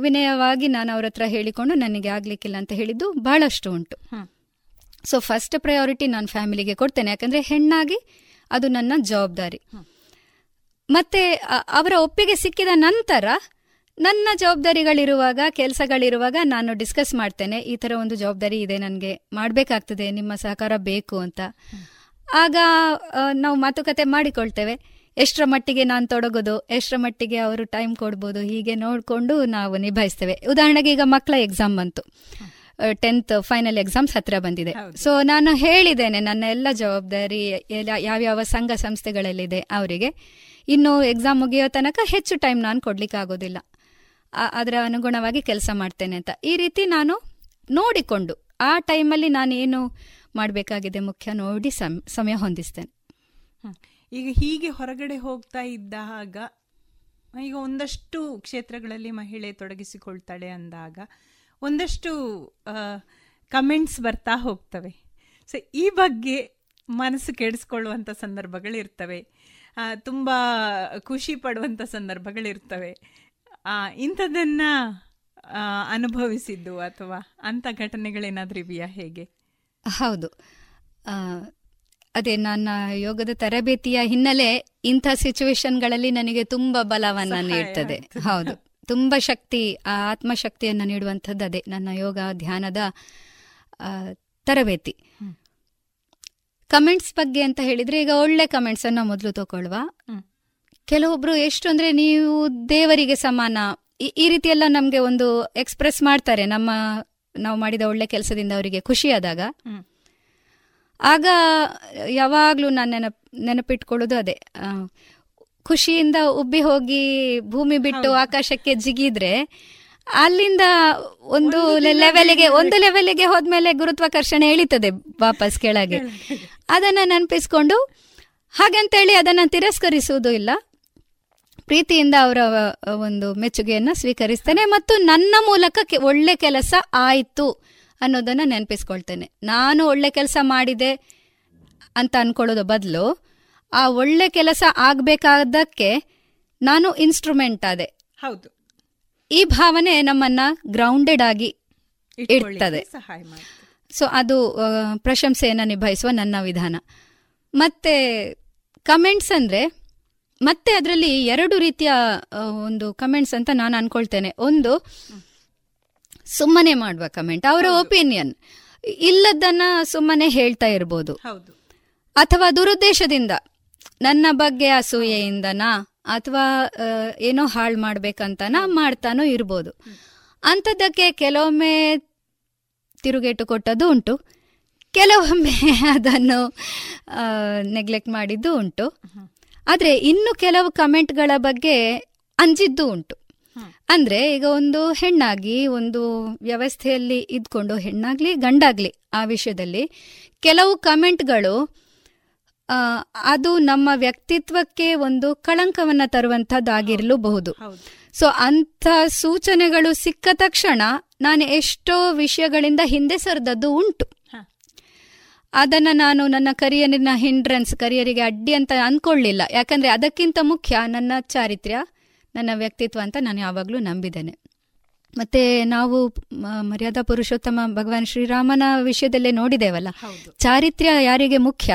ವಿನಯವಾಗಿ ನಾನು ಅವ್ರ ಹತ್ರ ಹೇಳಿಕೊಂಡು ನನಗೆ ಆಗ್ಲಿಕ್ಕಿಲ್ಲ ಅಂತ ಹೇಳಿದ್ದು ಬಹಳಷ್ಟು ಉಂಟು. ಸೊ ಫಸ್ಟ್ ಪ್ರಯಾರಿಟಿ ನಾನು ಫ್ಯಾಮಿಲಿಗೆ ಕೊಡ್ತೇನೆ. ಯಾಕಂದ್ರೆ ಹೆಣ್ಣಾಗಿ ಅದು ನನ್ನ ಜವಾಬ್ದಾರಿ. ಮತ್ತೆ ಅವರ ಒಪ್ಪಿಗೆ ಸಿಕ್ಕಿದ ನಂತರ ನನ್ನ ಜವಾಬ್ದಾರಿಗಳಿರುವಾಗ ಕೆಲಸಗಳಿರುವಾಗ ನಾನು ಡಿಸ್ಕಸ್ ಮಾಡ್ತೇನೆ. ಈ ಥರ ಒಂದು ಜವಾಬ್ದಾರಿ ಇದೆ ನನಗೆ. ಮಾಡಬೇಕಾಗ್ತದೆ. ನಿಮ್ಮ ಸಹಕಾರ ಬೇಕು ಅಂತ. ಆಗ ನಾವು ಮಾತುಕತೆ ಮಾಡಿಕೊಳ್ತೇವೆ. ಎಷ್ಟರ ಮಟ್ಟಿಗೆ ನಾನು ತೊಡಗೋದು ಎಷ್ಟರ ಮಟ್ಟಿಗೆ ಅವರು ಟೈಮ್ ಕೊಡ್ಬೋದು ಹೀಗೆ ನೋಡಿಕೊಂಡು ನಾವು ನಿಭಾಯಿಸ್ತೇವೆ. ಉದಾಹರಣೆಗೆ ಈಗ ಮಕ್ಕಳ ಎಕ್ಸಾಮ್ ಬಂತು. ಟೆಂತ್ ಫೈನಲ್ ಎಕ್ಸಾಮ್ಸ್ ಹತ್ರ ಬಂದಿದೆ. ಸೊ ನಾನು ಹೇಳಿದ್ದೇನೆ ನನ್ನ ಎಲ್ಲ ಜವಾಬ್ದಾರಿ ಯಾವ್ಯಾವ ಸಂಘ ಸಂಸ್ಥೆಗಳಲ್ಲಿದೆ ಅವರಿಗೆ. ಇನ್ನು ಎಕ್ಸಾಮ್ ಮುಗಿಯೋ ತನಕ ಹೆಚ್ಚು ಟೈಮ್ ನಾನು ಕೊಡ್ಲಿಕ್ಕೆ ಆಗೋದಿಲ್ಲ ಅದರ ಅನುಗುಣವಾಗಿ ಕೆಲಸ ಮಾಡ್ತೇನೆ ಅಂತ. ಈ ರೀತಿ ನಾನು ನೋಡಿಕೊಂಡು ಆ ಟೈಮಲ್ಲಿ ನಾನು ಏನು ಮಾಡಬೇಕಾಗಿದೆ ಮುಖ್ಯ ನೋಡಿ ಸಮಯ ಹೊಂದಿಸ್ತೇನೆ. ಈಗ ಹೀಗೆ ಹೊರಗಡೆ ಹೋಗ್ತಾ ಇದ್ದಾಗ ಈಗ ಒಂದಷ್ಟು ಕ್ಷೇತ್ರಗಳಲ್ಲಿ ಮಹಿಳೆ ತೊಡಗಿಸಿಕೊಳ್ತಾಳೆ ಅಂದಾಗ ಒಂದಷ್ಟು ಕಮೆಂಟ್ಸ್ ಬರ್ತಾ ಹೋಗ್ತವೆ. ಸೊ ಈ ಬಗ್ಗೆ ಮನಸ್ಸು ಕೆಡಿಸ್ಕೊಳ್ಳುವಂಥ ಸಂದರ್ಭಗಳಿರ್ತವೆ. ತುಂಬ ಖುಷಿ ಪಡುವಂಥ ಸಂದರ್ಭಗಳಿರ್ತವೆ. ಇಂಥದ್ದನ್ನು ಅನುಭವಿಸಿದ್ದು ಅಥವಾ ಅಂಥ ಘಟನೆಗಳೇನಾದ್ರೂ ಇವೆಯಾ ಹೇಗೆ? ಹೌದು. ಅದೇ ನನ್ನ ಯೋಗದ ತರಬೇತಿಯ ಹಿನ್ನೆಲೆ ಇಂಥ ಸಿಚುವೇಶನ್ಗಳಲ್ಲಿ ನನಗೆ ತುಂಬಾ ಬಲವನ್ನು ನೀಡ್ತದೆ. ಹೌದು. ತುಂಬಾ ಶಕ್ತಿ ಆ ಆತ್ಮಶಕ್ತಿಯನ್ನು ನೀಡುವಂಥದ್ದು ಅದೇ. ನನ್ನ ಯೋಗ ಧ್ಯಾನದ ತರಬೇತಿ. ಕಮೆಂಟ್ಸ್ ಬಗ್ಗೆ ಅಂತ ಹೇಳಿದರೆ ಈಗ ಒಳ್ಳೆ ಕಮೆಂಟ್ಸನ್ನು ಅನ್ನ ಮೊದಲು ತಗೊಳ್ಳುವ ಕೆಲವೊಬ್ರು ಎಷ್ಟು ಅಂದರೆ ನೀವು ದೇವರಿಗೆ ಸಮಾನ. ಈ ರೀತಿಯೆಲ್ಲ ನಮ್ಗೆ ಒಂದು ಎಕ್ಸ್ಪ್ರೆಸ್ ಮಾಡ್ತಾರೆ. ನಮ್ಮ ನಾವು ಮಾಡಿದ ಒಳ್ಳೆ ಕೆಲಸದಿಂದ ಅವರಿಗೆ ಖುಷಿಯಾದಾಗ ಆಗ ಯಾವಾಗಲೂ ನಾನು ನೆನಪ್ ನೆನಪಿಟ್ಕೊಳ್ಳೋದು ಅದೇ. ಖುಷಿಯಿಂದ ಉಬ್ಬಿ ಹೋಗಿ ಭೂಮಿ ಬಿಟ್ಟು ಆಕಾಶಕ್ಕೆ ಜಿಗಿದ್ರೆ ಅಲ್ಲಿಂದ ಒಂದು ಲೆವೆಲ್ಗೆ ಒಂದು ಲೆವೆಲ್ಗೆ ಹೋದ್ಮೇಲೆ ಗುರುತ್ವಾಕರ್ಷಣೆ ಎಳಿತದೆ ವಾಪಸ್ ಕೆಳಗೆ. ಅದನ್ನ ನೆನಪಿಸ್ಕೊಂಡು ಹಾಗಂತೇಳಿ ಅದನ್ನ ತಿರಸ್ಕರಿಸುವುದು ಇಲ್ಲ. ಪ್ರೀತಿಯಿಂದ ಅವರ ಒಂದು ಮೆಚ್ಚುಗೆಯನ್ನ ಸ್ವೀಕರಿಸ್ತೇನೆ ಮತ್ತು ನನ್ನ ಮೂಲಕ ಒಳ್ಳೆ ಕೆಲಸ ಆಯ್ತು ಅನ್ನೋದನ್ನ ನೆನಪಿಸ್ಕೊಳ್ತೇನೆ. ನಾನು ಒಳ್ಳೆ ಕೆಲಸ ಮಾಡಿದೆ ಅಂತ ಅನ್ಕೊಳ್ಳೋದ ಬದಲು ಆ ಒಳ್ಳೆ ಕೆಲಸ ಆಗ್ಬೇಕಾದಕ್ಕೆ ನಾನು ಇನ್ಸ್ಟ್ರೂಮೆಂಟ್ ಆದೆ. ಹೌದು. ಈ ಭಾವನೆ ನಮ್ಮನ್ನ ಗ್ರೌಂಡೆಡ್ ಆಗಿ ಇಡ್ತದೆ. ಸೊ ಅದು ಪ್ರಶಂಸೆಯನ್ನು ನಿಭಾಯಿಸುವ ನನ್ನ ವಿಧಾನ. ಮತ್ತೆ ಕಮೆಂಟ್ಸ್ ಅಂದ್ರೆ ಮತ್ತೆ ಅದರಲ್ಲಿ ಎರಡು ರೀತಿಯ ಒಂದು ಕಮೆಂಟ್ಸ್ ಅಂತ ನಾನು ಅನ್ಕೊಳ್ತೇನೆ. ಒಂದು ಸುಮ್ಮನೆ ಮಾಡುವ ಕಮೆಂಟ್ ಅವರ ಒಪಿನಿಯನ್ ಇಲ್ಲದನ್ನ ಸುಮ್ಮನೆ ಹೇಳ್ತಾ ಇರ್ಬೋದು. ಅಥವಾ ದುರುದ್ದೇಶದಿಂದ. ನನ್ನ ಬಗ್ಗೆ ಅಸೂಯೆಯಿಂದನಾ ಅಥವಾ ಏನೋ ಹಾಳು ಮಾಡ್ಬೇಕಂತನ ಮಾಡ್ತಾನೋ ಇರ್ಬೋದು. ಅಂಥದ್ದಕ್ಕೆ ಕೆಲವೊಮ್ಮೆ ತಿರುಗೇಟು ಕೊಟ್ಟದ್ದು ಉಂಟು. ಕೆಲವೊಮ್ಮೆ ಅದನ್ನು ನೆಗ್ಲೆಕ್ಟ್ ಮಾಡಿದ್ದು ಉಂಟು. ಆದರೆ ಇನ್ನು ಕೆಲವು ಕಮೆಂಟ್ಗಳ ಬಗ್ಗೆ ಅಂಜಿದ್ದು ಉಂಟು. ಅಂದ್ರೆ ಈಗ ಒಂದು ಹೆಣ್ಣಾಗಿ, ಒಂದು ವ್ಯವಸ್ಥೆಯಲ್ಲಿ ಇದ್ಕೊಂಡು ಹೆಣ್ಣಾಗ್ಲಿ ಗಂಡಾಗ್ಲಿ ಆ ವಿಷಯದಲ್ಲಿ ಕೆಲವು ಕಮೆಂಟ್ಗಳು ಅದು ನಮ್ಮ ವ್ಯಕ್ತಿತ್ವಕ್ಕೆ ಒಂದು ಕಳಂಕವನ್ನ ತರುವಂತದ್ದಾಗಿರಲೂಬಹುದು ಸೊ ಅಂಥ ಸೂಚನೆಗಳು ಸಿಕ್ಕ ತಕ್ಷಣ ನಾನು ಎಷ್ಟೋ ವಿಷಯಗಳಿಂದ ಹಿಂದೆ ಸರಿದದ್ದು ಉಂಟು. ಅದನ್ನ ನಾನು ನನ್ನ ಕರಿಯರಿನ ಹಿಂಡ್ರೆನ್ಸ್ ಕರಿಯರಿಗೆ ಅಡ್ಡಿ ಅಂತ ಅನ್ಕೊಳ್ಳಿಲ್ಲ. ಯಾಕಂದ್ರೆ ಅದಕ್ಕಿಂತ ಮುಖ್ಯ ನನ್ನ ಚಾರಿತ್ರ್ಯ ನನ್ನ ವ್ಯಕ್ತಿತ್ವ ಅಂತ ನಾನು ಯಾವಾಗಲೂ ನಂಬಿದ್ದೇನೆ. ಮತ್ತೆ ನಾವು ಮರ್ಯಾದಾ ಪುರುಷೋತ್ತಮ ಭಗವಾನ್ ಶ್ರೀರಾಮನ ವಿಷಯದಲ್ಲೇ ನೋಡಿದ್ದೇವಲ್ಲ. ಚಾರಿತ್ರ್ಯ ಯಾರಿಗೆ ಮುಖ್ಯ?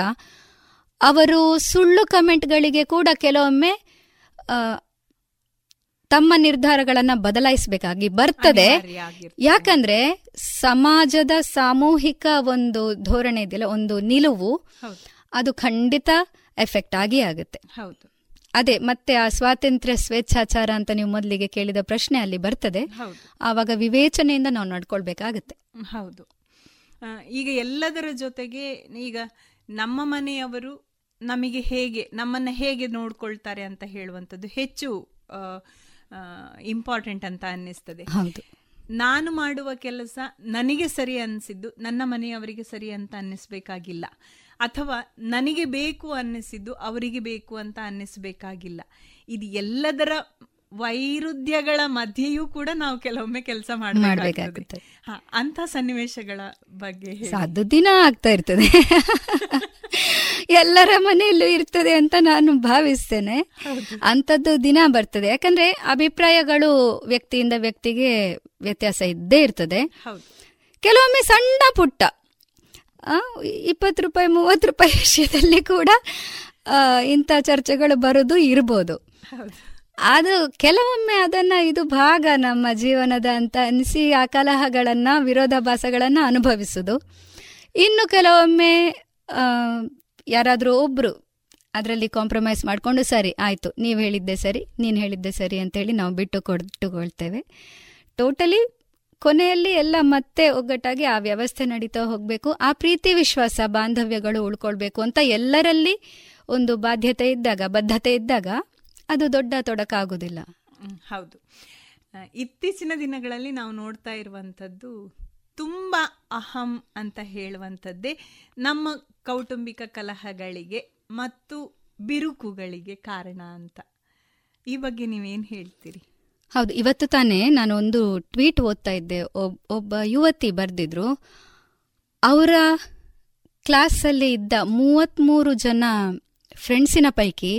ಅವರು ಸುಳ್ಳು ಕಮೆಂಟ್ಗಳಿಗೆ ಕೂಡ ಕೆಲವೊಮ್ಮೆ ತಮ್ಮ ನಿರ್ಧಾರಗಳನ್ನು ಬದಲಾಯಿಸಬೇಕಾಗಿ ಬರ್ತದೆ. ಯಾಕಂದ್ರೆ ಸಮಾಜದ ಸಾಮೂಹಿಕ ಒಂದು ಧೋರಣೆ ಇದೆಯಲ್ಲ ಒಂದು ನಿಲುವು ಅದು ಖಂಡಿತ ಎಫೆಕ್ಟ್ ಆಗಿ ಆಗುತ್ತೆ. ಹೌದು. ಅದೇ ಮತ್ತೆ ಆ ಸ್ವಾತಂತ್ರ್ಯ ಸ್ವೇಚ್ಛಾಚಾರ ಅಂತ ನೀವು ಮೊದಲಿಗೆ ಕೇಳಿದ ಪ್ರಶ್ನೆ ಅಲ್ಲಿ ಬರ್ತದೆ. ಆವಾಗ ವಿವೇಚನೆಯಿಂದ ನಾವು ನಡ್ಕೊಳ್ಬೇಕಾಗತ್ತೆ. ಹೌದು. ಈಗ ಎಲ್ಲದರ ಜೊತೆಗೆ ಈಗ ನಮ್ಮ ಮನೆಯವರು ನಮಗೆ ಹೇಗೆ ನಮ್ಮನ್ನ ಹೇಗೆ ನೋಡ್ಕೊಳ್ತಾರೆ ಅಂತ ಹೇಳುವಂಥದ್ದು ಹೆಚ್ಚು ಇಂಪಾರ್ಟೆಂಟ್ ಅಂತ ಅನ್ನಿಸ್ತದೆ. ಹೌದು. ನಾನು ಮಾಡುವ ಕೆಲಸ ನನಗೆ ಸರಿ ಅನ್ನಿಸಿದ್ದು ನನ್ನ ಮನೆಯವರಿಗೆ ಸರಿ ಅಂತ ಅನ್ನಿಸ್ಬೇಕಾಗಿಲ್ಲ. ಅಥವಾ ನನಗೆ ಬೇಕು ಅನ್ನಿಸಿದ್ದು ಅವರಿಗೆ ಬೇಕು ಅಂತ ಅನ್ನಿಸ್ಬೇಕಾಗಿಲ್ಲ. ಇದು ಎಲ್ಲದರ ವೈರುಧ್ಯಗಳ ಮಧ್ಯೆಯೂ ಕೂಡ ನಾವು ಕೆಲವೊಮ್ಮೆ ಕೆಲಸ ಮಾಡಬೇಕಾಗುತ್ತೆ. ಅಂತ ಸನ್ನಿವೇಶಗಳ ಬಗ್ಗೆ. ಅದು ದಿನ ಆಗ್ತಾ ಇರ್ತದೆ. ಎಲ್ಲರ ಮನೆಯಲ್ಲೂ ಇರ್ತದೆ ಅಂತ ನಾನು ಭಾವಿಸ್ತೇನೆ. ಅಂಥದ್ದು ದಿನ ಬರ್ತದೆ. ಯಾಕಂದ್ರೆ ಅಭಿಪ್ರಾಯಗಳು ವ್ಯಕ್ತಿಯಿಂದ ವ್ಯಕ್ತಿಗೆ ವ್ಯತ್ಯಾಸ ಇದ್ದೇ ಇರ್ತದೆ. ಕೆಲವೊಮ್ಮೆ ಸಣ್ಣ ಪುಟ್ಟ ಇಪ್ಪತ್ತು ರೂಪಾಯಿ ಮೂವತ್ತು ರೂಪಾಯಿ ವಿಷಯದಲ್ಲಿ ಕೂಡ ಇಂಥ ಚರ್ಚೆಗಳು ಬರೋದು ಇರ್ಬೋದು. ಅದು ಕೆಲವೊಮ್ಮೆ ಅದನ್ನ ಇದು ಭಾಗ ನಮ್ಮ ಜೀವನದ ಅಂತ ಅನಿಸಿ ಆ ಕಲಹಗಳನ್ನ, ವಿರೋಧಾಭಾಸಗಳನ್ನ ಅನುಭವಿಸುದು. ಇನ್ನು ಕೆಲವೊಮ್ಮೆ ಯಾರಾದರೂ ಒಬ್ರು ಅದರಲ್ಲಿ ಕಾಂಪ್ರಮೈಸ್ ಮಾಡಿಕೊಂಡು ಸರಿ, ಆಯ್ತು, ನೀವು ಹೇಳಿದ್ದೆ ಸರಿ, ನೀನು ಹೇಳಿದ್ದೆ ಸರಿ ಅಂತೇಳಿ ನಾವು ಬಿಟ್ಟು ಕೊಟ್ಟುಕೊಳ್ತೇವೆ. ಟೋಟಲಿ ಕೊನೆಯಲ್ಲಿ ಎಲ್ಲ ಮತ್ತೆ ಒಗ್ಗಟ್ಟಾಗಿ ಆ ವ್ಯವಸ್ಥೆ ನಡೀತಾ ಹೋಗಬೇಕು, ಆ ಪ್ರೀತಿ, ವಿಶ್ವಾಸ, ಬಾಂಧವ್ಯಗಳು ಉಳ್ಕೊಳ್ಬೇಕು ಅಂತ ಎಲ್ಲರಲ್ಲಿ ಒಂದು ಬಾಧ್ಯತೆ ಇದ್ದಾಗ, ಬದ್ಧತೆ ಇದ್ದಾಗ ಅದು ದೊಡ್ಡ ತೊಡಕಾಗುವುದಿಲ್ಲ ಹ್ಮ್, ಹೌದು. ಇತ್ತೀಚಿನ ದಿನಗಳಲ್ಲಿ ನಾವು ನೋಡ್ತಾ ಇರುವಂಥದ್ದು ತುಂಬ ಅಹಂ ಅಂತ ಹೇಳುವಂಥದ್ದೇ ನಮ್ಮ ಕೌಟುಂಬಿಕ ಕಲಹಗಳಿಗೆ ಮತ್ತು ಬಿರುಕುಗಳಿಗೆ ಕಾರಣ ಅಂತ. ಈ ಬಗ್ಗೆ ನೀವೇನು ಹೇಳ್ತೀರಿ? ಹೌದು ಇವತ್ತು ತಾನೇ ನಾನು ಒಂದು ಟ್ವೀಟ್ ಓದ್ತಾ ಇದ್ದೆ. ಒಬ್- ಒಬ್ಬ ಯುವತಿ ಬರೆದಿದ್ರು ಅವರ ಕ್ಲಾಸಲ್ಲಿ ಇದ್ದ ಮೂವತ್ತ್ಮೂರು ಜನ ಫ್ರೆಂಡ್ಸಿನ ಪೈಕಿ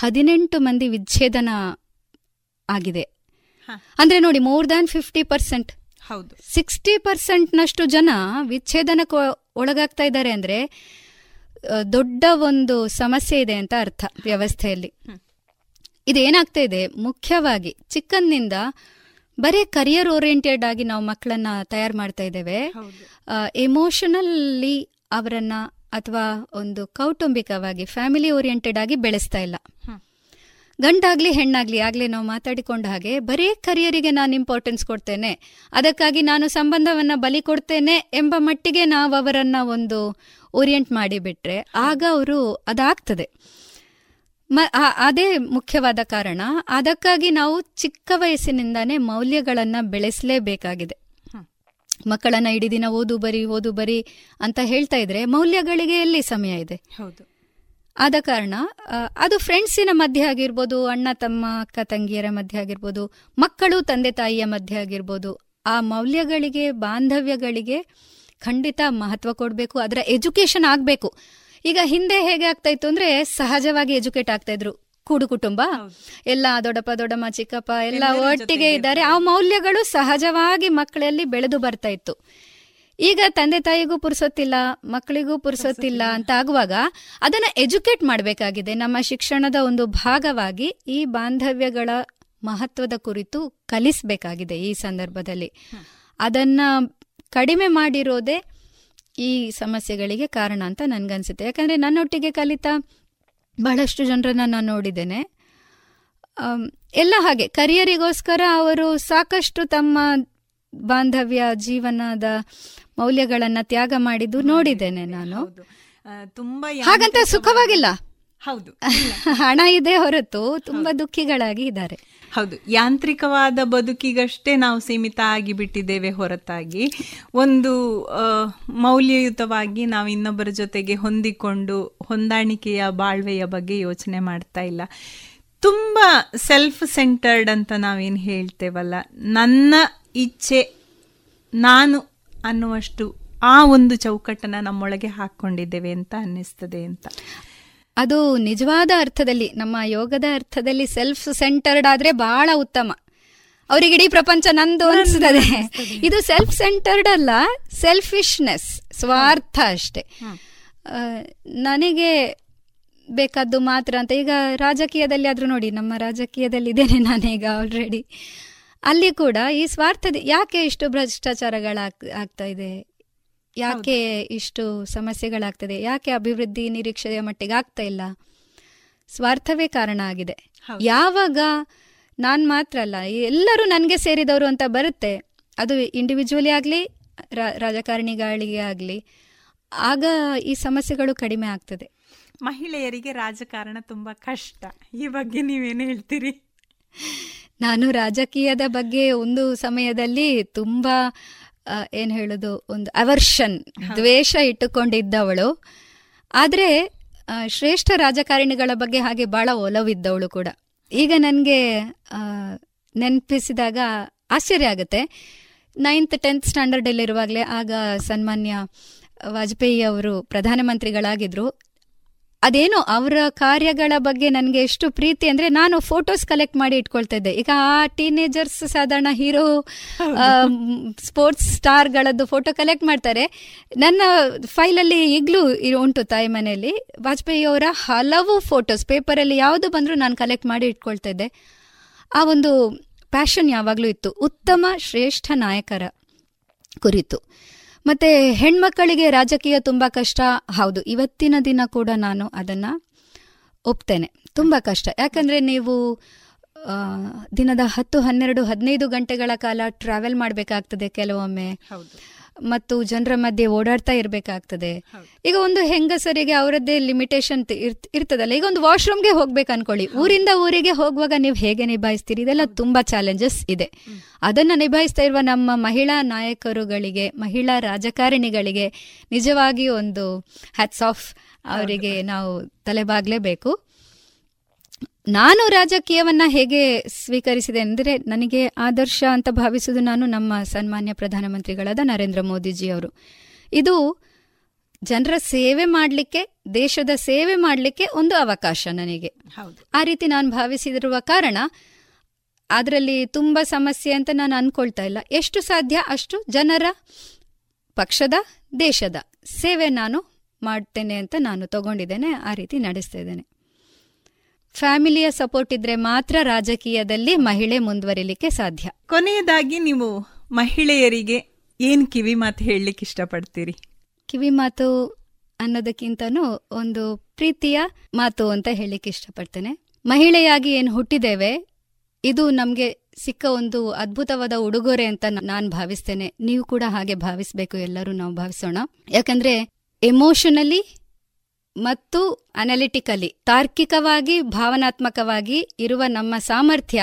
ಹದಿನೆಂಟು ಮಂದಿ ವಿಚ್ಛೇದನ ಆಗಿದೆ. ಅಂದ್ರೆ ನೋಡಿ ಮೋರ್ ದ್ಯಾನ್ ಫಿಫ್ಟಿ ಪರ್ಸೆಂಟ್ ಹೌದು. ಸಿಕ್ಸ್ಟಿ ಪರ್ಸೆಂಟ್ನಷ್ಟು ಜನ ವಿಚ್ಛೇದನಕ್ಕೆ ಒಳಗಾಗ್ತಾ ಇದ್ದಾರೆ ಅಂದ್ರೆ ದೊಡ್ಡ ಒಂದು ಸಮಸ್ಯೆ ಇದೆ ಅಂತ ಅರ್ಥ ವ್ಯವಸ್ಥೆಯಲ್ಲಿ. ಇದೇನಾಗ್ತಾ ಇದೆ ಮುಖ್ಯವಾಗಿ ಚಿಕ್ಕಂದಿನಿಂದ ಬರೀ ಕರಿಯರ್ ಓರಿಯೆಂಟೆಡ್ ಆಗಿ ನಾವು ಮಕ್ಕಳನ್ನ ತಯಾರು ಮಾಡ್ತಾ ಇದ್ದೇವೆ. ಎಮೋಷನಲ್ಲಿ ಅವರನ್ನ ಅಥವಾ ಒಂದು ಕೌಟುಂಬಿಕವಾಗಿ ಫ್ಯಾಮಿಲಿ ಓರಿಯೆಂಟೆಡ್ ಆಗಿ ಬೆಳೆಸ್ತಾ ಇಲ್ಲ. ಗಂಡಾಗ್ಲಿ, ಹೆಣ್ಣಾಗ್ಲಿ, ಆಗ್ಲೇ ನಾವು ಮಾತಾಡಿಕೊಂಡ ಹಾಗೆ ಬರೀ ಕರಿಯರಿಗೆ ನಾನು ಇಂಪಾರ್ಟೆನ್ಸ್ ಕೊಡ್ತೇನೆ. ಅದಕ್ಕಾಗಿ ನಾನು ಸಂಬಂಧವನ್ನ ಬಲಿ ಕೊಡ್ತೇನೆ ಎಂಬ ಮಟ್ಟಿಗೆ ನಾವು ಅವರನ್ನ ಒಂದು ಓರಿಯೆಂಟ್ ಮಾಡಿಬಿಟ್ರೆ ಆಗ ಅವರು ಅದಾಗ್ತದೆ. ಅದೇ ಮುಖ್ಯವಾದ ಕಾರಣ, ಅದಕ್ಕಾಗಿ ನಾವು ಚಿಕ್ಕ ವಯಸ್ಸಿನಿಂದಾನೇ ಮೌಲ್ಯಗಳನ್ನ ಬೆಳೆಸಲೇಬೇಕಾಗಿದೆ. ಮಕ್ಕಳನ್ನ ಇಡೀ ದಿನ ಓದು ಬರಿ ಓದು ಬರಿ ಅಂತ ಹೇಳ್ತಾ ಇದ್ರೆ ಮೌಲ್ಯಗಳಿಗೆ ಎಲ್ಲಿ ಸಮಯ ಇದೆ? ಹೌದು. ಆದ ಕಾರಣ ಅದು ಫ್ರೆಂಡ್ಸಿನ ಮಧ್ಯೆ ಆಗಿರ್ಬೋದು ಅಣ್ಣ ತಮ್ಮ ಅಕ್ಕ ತಂಗಿಯರ ಮಧ್ಯೆ ಆಗಿರ್ಬೋದು ಮಕ್ಕಳು ತಂದೆ ತಾಯಿಯ ಮಧ್ಯೆ ಆಗಿರ್ಬೋದು ಆ ಮೌಲ್ಯಗಳಿಗೆ ಬಾಂಧವ್ಯಗಳಿಗೆ ಖಂಡಿತ ಮಹತ್ವ ಕೊಡಬೇಕು ಅದರ ಎಜುಕೇಶನ್ ಆಗಬೇಕು. ಈಗ ಹಿಂದೆ ಹೇಗೆ ಆಗ್ತಾ ಇತ್ತು ಅಂದ್ರೆ ಸಹಜವಾಗಿ ಎಜುಕೇಟ್ ಆಗ್ತಾ ಇದ್ರು. ಕೂಡು ಕುಟುಂಬ. ಎಲ್ಲ ದೊಡ್ಡಪ್ಪ ದೊಡ್ಡಮ್ಮ ಚಿಕ್ಕಪ್ಪ ಎಲ್ಲ ಒಟ್ಟಿಗೆ ಇದ್ದಾರೆ. ಆ ಮೌಲ್ಯಗಳು ಸಹಜವಾಗಿ ಮಕ್ಕಳಲ್ಲಿ ಬೆಳೆದು ಬರ್ತಾ ಇತ್ತು. ಈಗ ತಂದೆ ತಾಯಿಗೂ ಪುರ್ಸೊತ್ತಿಲ್ಲ ಮಕ್ಕಳಿಗೂ ಪುರ್ಸೊತ್ತಿಲ್ಲ ಅಂತ ಆಗುವಾಗ ಅದನ್ನ ಎಜುಕೇಟ್ ಮಾಡಬೇಕಾಗಿದೆ. ನಮ್ಮ ಶಿಕ್ಷಣದ ಒಂದು ಭಾಗವಾಗಿ ಈ ಬಾಂಧವ್ಯಗಳ ಮಹತ್ವದ ಕುರಿತು ಕಲಿಸಬೇಕಾಗಿದೆ ಈ ಸಂದರ್ಭದಲ್ಲಿ. ಅದನ್ನ ಕಡಿಮೆ ಮಾಡಿರೋದೇ ಈ ಸಮಸ್ಯೆಗಳಿಗೆ ಕಾರಣ ಅಂತ ನನ್ಗನ್ಸುತ್ತೆ. ಯಾಕಂದ್ರೆ ನನ್ನೊಟ್ಟಿಗೆ ಕಲಿತ ಬಹಳಷ್ಟು ಜನರನ್ನ ನಾನು ನೋಡಿದ್ದೇನೆ. ಎಲ್ಲ ಹಾಗೆ. ಕರಿಯರಿಗೋಸ್ಕರ ಅವರು ಸಾಕಷ್ಟು ತಮ್ಮ ಬಾಂಧವ್ಯ ಜೀವನದ ಮೌಲ್ಯಗಳನ್ನ ತ್ಯಾಗ ಮಾಡಿದ್ದು ನೋಡಿದ್ದೇನೆ ನಾನು. ತುಂಬಾ ಹಾಗಂತ ಸುಖವಾಗಿಲ್ಲ. ಹೌದು ಹಣ ಇದೆ ಹೊರತು ತುಂಬಾ ದುಃಖಿಗಳಾಗಿ ಇದ್ದಾರೆ. ಹೌದು ಯಾಂತ್ರಿಕವಾದ ಬದುಕಿಗಷ್ಟೇ ನಾವು ಸೀಮಿತ ಆಗಿ ಬಿಟ್ಟಿದ್ದೇವೆ ಹೊರತಾಗಿ. ಒಂದು ಮೌಲ್ಯಯುತವಾಗಿ ನಾವು ಇನ್ನೊಬ್ಬರ ಜೊತೆಗೆ ಹೊಂದಿಕೊಂಡು ಹೊಂದಾಣಿಕೆಯ ಬಾಳ್ವೆಯ ಬಗ್ಗೆ ಯೋಚನೆ ಮಾಡ್ತಾ ಇಲ್ಲ. ತುಂಬ ಸೆಲ್ಫ್ ಸೆಂಟರ್ಡ್ ಅಂತ ನಾವೇನು ಹೇಳ್ತೇವಲ್ಲ. ನನ್ನ ಇಚ್ಛೆ ನಾನು ಅನ್ನುವಷ್ಟು ಆ ಒಂದು ಚೌಕಟ್ಟನ್ನು ನಮ್ಮೊಳಗೆ ಹಾಕ್ಕೊಂಡಿದ್ದೇವೆ ಅಂತ ಅನ್ನಿಸ್ತದೆ ಅಂತ. ಅದು ನಿಜವಾದ ಅರ್ಥದಲ್ಲಿ ನಮ್ಮ ಯೋಗದ ಅರ್ಥದಲ್ಲಿ ಸೆಲ್ಫ್ ಸೆಂಟರ್ಡ್ ಆದ್ರೆ ಬಹಳ ಉತ್ತಮ. ಅವರಿಗೆ ಇಡೀ ಪ್ರಪಂಚ ನಂದು ಅನಿಸ್ತದೆ. ಇದು ಸೆಲ್ಫ್ ಸೆಂಟರ್ಡ್ ಅಲ್ಲ ಸೆಲ್ಫಿಶ್ನೆಸ್ ಸ್ವಾರ್ಥ ಅಷ್ಟೇ. ನನಗೆ ಬೇಕಾದ್ದು ಮಾತ್ರ ಅಂತ ಈಗ ರಾಜಕೀಯದಲ್ಲಿ ಆದ್ರೂ ನೋಡಿ ನಮ್ಮ ರಾಜಕೀಯದಲ್ಲಿ ಇದ್ದೇನೆ ನಾನೀಗ ಆಲ್ರೆಡಿ ಅಲ್ಲಿ ಕೂಡ ಈ ಸ್ವಾರ್ಥದ ಯಾಕೆ ಇಷ್ಟು ಭ್ರಷ್ಟಾಚಾರಗಳು ಆಗ್ತಾ ಇದೆ? ಯಾಕೆ ಇಷ್ಟು ಸಮಸ್ಯೆಗಳಾಗ್ತದೆ? ಯಾಕೆ ಅಭಿವೃದ್ಧಿ ನಿರೀಕ್ಷೆಯ ಮಟ್ಟಿಗೆ ಆಗ್ತಾ ಇಲ್ಲ? ಸ್ವಾರ್ಥವೇ ಕಾರಣ ಆಗಿದೆ. ಯಾವಾಗ ನಾನು ಮಾತ್ರ ಅಲ್ಲ ಎಲ್ಲರೂ ನನಗೆ ಸೇರಿದವರು ಅಂತ ಬರುತ್ತೆ. ಅದು ಇಂಡಿವಿಜುವಲಿ ಆಗಲಿ ರಾಜಕಾರಣಿಗಳಿಗೆ ಆಗಲಿ ಆಗ ಈ ಸಮಸ್ಯೆಗಳು ಕಡಿಮೆ ಆಗ್ತದೆ. ಮಹಿಳೆಯರಿಗೆ ರಾಜಕಾರಣ ತುಂಬಾ ಕಷ್ಟ. ಈ ಬಗ್ಗೆ ನೀವೇನು ಹೇಳ್ತೀರಿ? ನಾನು ರಾಜಕೀಯದ ಬಗ್ಗೆ ಒಂದು ಸಮಯದಲ್ಲಿ ತುಂಬಾ ಏನ್ ಹೇಳುದು? ಒಂದು ಅವರ್ಷನ್ ದ್ವೇಷ ಇಟ್ಟುಕೊಂಡಿದ್ದವಳು. ಆದ್ರೆ ಶ್ರೇಷ್ಠ ರಾಜಕಾರಣಿಗಳ ಬಗ್ಗೆ ಹಾಗೆ ಬಹಳ ಒಲವಿದ್ದವಳು ಕೂಡ. ಈಗ ನನಗೆ ನೆನಪಿಸಿದಾಗ ಆಶ್ಚರ್ಯ ಆಗುತ್ತೆ. ನೈನ್ತ್ ಟೆಂತ್ ಸ್ಟ್ಯಾಂಡರ್ಡ್ ಇರುವಾಗಲೇ ಆಗ ಸನ್ಮಾನ್ಯ ವಾಜಪೇಯಿ ಅವರು ಪ್ರಧಾನಮಂತ್ರಿಗಳಾಗಿದ್ರು. ಅದೇನೋ ಅವರ ಕಾರ್ಯಗಳ ಬಗ್ಗೆ ನನಗೆ ಎಷ್ಟು ಪ್ರೀತಿ ಅಂದ್ರೆ ನಾನು ಫೋಟೋಸ್ ಕಲೆಕ್ಟ್ ಮಾಡಿ ಇಟ್ಕೊಳ್ತಾ ಇದ್ದೆ ಈಗ ಆ ಟೀನೇಜರ್ಸ್ ಸಾಧಾರಣ ಹೀರೋ ಸ್ಪೋರ್ಟ್ಸ್ ಸ್ಟಾರ್ಗಳದ್ದು ಫೋಟೋ ಕಲೆಕ್ಟ್ ಮಾಡ್ತಾರೆ. ನನ್ನ ಫೈಲಲ್ಲಿ ಈಗಲೂ ಉಂಟು ತಾಯಿ ಮನೆಯಲ್ಲಿ. ವಾಜಪೇಯಿ ಅವರ ಹಲವು ಫೋಟೋಸ್ ಪೇಪರಲ್ಲಿ ಯಾವುದು ಬಂದರೂ ನಾನು ಕಲೆಕ್ಟ್ ಮಾಡಿ ಇಟ್ಕೊಳ್ತಾ ಇದ್ದೆ ಆ ಒಂದು ಪ್ಯಾಷನ್ ಯಾವಾಗಲೂ ಇತ್ತು. ಉತ್ತಮ ಶ್ರೇಷ್ಠ ನಾಯಕರ ಕುರಿತು. ಮತ್ತೆ ಹೆಣ್ಮಕ್ಕಳಿಗೆ ರಾಜಕೀಯ ತುಂಬಾ ಕಷ್ಟ. ಹೌದು, ಇವತ್ತಿನ ದಿನ ಕೂಡ ನಾನು ಅದನ್ನ ಒಪ್ತೇನೆ. ತುಂಬಾ ಕಷ್ಟ. ಯಾಕಂದ್ರೆ ನೀವು ದಿನದ ಹತ್ತು, ಹನ್ನೆರಡು, ಹದಿನೈದು ಗಂಟೆಗಳ ಕಾಲ ಟ್ರಾವೆಲ್ ಮಾಡಬೇಕಾಗ್ತದೆ ಕೆಲವೊಮ್ಮೆ. ಮತ್ತು ಜನರ ಮಧ್ಯೆ ಓಡಾಡ್ತಾ ಇರಬೇಕಾಗ್ತದೆ. ಈಗ ಒಂದು ಹೆಂಗಸರಿಗೆ ಅವರದ್ದೇ ಲಿಮಿಟೇಷನ್ ಇರ್ತದಲ್ಲ ಈಗ ಒಂದು ವಾಶ್ರೂಮ್ಗೆ ಹೋಗ್ಬೇಕು ಅನ್ಕೊಳ್ಳಿ. ಊರಿಂದ ಊರಿಗೆ ಹೋಗುವಾಗ ನೀವು ಹೇಗೆ ನಿಭಾಯಿಸ್ತೀರಿ? ಇದೆಲ್ಲ ತುಂಬಾ ಚಾಲೆಂಜಸ್ ಇದೆ. ಅದನ್ನ ನಿಭಾಯಿಸ್ತಾ ಇರುವ ನಮ್ಮ ಮಹಿಳಾ ನಾಯಕರುಗಳಿಗೆ ಮಹಿಳಾ ರಾಜಕಾರಣಿಗಳಿಗೆ ನಿಜವಾಗಿ ಒಂದು ಹ್ಯಾಟ್ಸ್ ಆಫ್ ಅವರಿಗೆ ನಾವು ತಲೆಬಾಗ್ಲೇಬೇಕು ನಾನು ರಾಜಕೀಯವನ್ನ ಹೇಗೆ ಸ್ವೀಕರಿಸಿದೆ ಅಂದರೆ ನನಗೆ ಆದರ್ಶ ಅಂತ ಭಾವಿಸುವುದು ನಾನು ನಮ್ಮ ಸನ್ಮಾನ್ಯ ಪ್ರಧಾನಮಂತ್ರಿಗಳಾದ ನರೇಂದ್ರ ಮೋದಿಜಿ ಅವರು ಇದು ಜನರ ಸೇವೆ ಮಾಡಲಿಕ್ಕೆ ದೇಶದ ಸೇವೆ ಮಾಡಲಿಕ್ಕೆ ಒಂದು ಅವಕಾಶ ನನಗೆ. ಆ ರೀತಿ ನಾನು ಭಾವಿಸಿದಿರುವ ಕಾರಣ ಅದರಲ್ಲಿ ತುಂಬ ಸಮಸ್ಯೆ ಅಂತ ನಾನು ಅನ್ಕೊಳ್ತಾ ಇಲ್ಲ. ಎಷ್ಟು ಸಾಧ್ಯ ಅಷ್ಟು ಜನರ ಪಕ್ಷದ ದೇಶದ ಸೇವೆ ನಾನು ಮಾಡ್ತೇನೆ ಅಂತ ನಾನು ತಗೊಂಡಿದ್ದೇನೆ ಆ ರೀತಿ ನಡೆಸ್ತಾ ಇದ್ದೇನೆ. ಫ್ಯಾಮಿಲಿಯ ಸಪೋರ್ಟ್ ಇದ್ರೆ ಮಾತ್ರ ರಾಜಕೀಯದಲ್ಲಿ ಮಹಿಳೆ ಮುಂದುವರಿಲಿಕ್ಕೆ ಸಾಧ್ಯ. ಕೊನೆಯದಾಗಿ ನೀವು ಮಹಿಳೆಯರಿಗೆ ಏನ್ ಕಿವಿ ಮಾತು ಹೇಳಲಿಕ್ಕೆ ಇಷ್ಟಪಡ್ತೀರಿ? ಕಿವಿ ಮಾತು ಅನ್ನೋದಕ್ಕಿಂತನೂ ಒಂದು ಪ್ರೀತಿಯ ಮಾತು ಅಂತ ಹೇಳಲಿಕ್ಕೆ ಇಷ್ಟಪಡ್ತೇನೆ. ಮಹಿಳೆಯಾಗಿ ಏನು ಹುಟ್ಟಿದ್ದೇವೆ ಇದು ನಮಗೆ ಸಿಕ್ಕ ಒಂದು ಅದ್ಭುತವಾದ ಉಡುಗೊರೆ ಅಂತ ನಾನು ಭಾವಿಸ್ತೇನೆ. ನೀವು ಕೂಡ ಹಾಗೆ ಭಾವಿಸಬೇಕು ಎಲ್ಲರೂ ನಾವು ಭಾವಿಸೋಣ. ಯಾಕಂದ್ರೆ ಎಮೋಷನಲಿ ಮತ್ತು ಅನಲಿಟಿಕಲಿ, ತಾರ್ಕಿಕವಾಗಿ, ಭಾವನಾತ್ಮಕವಾಗಿ ಇರುವ ನಮ್ಮ ಸಾಮರ್ಥ್ಯ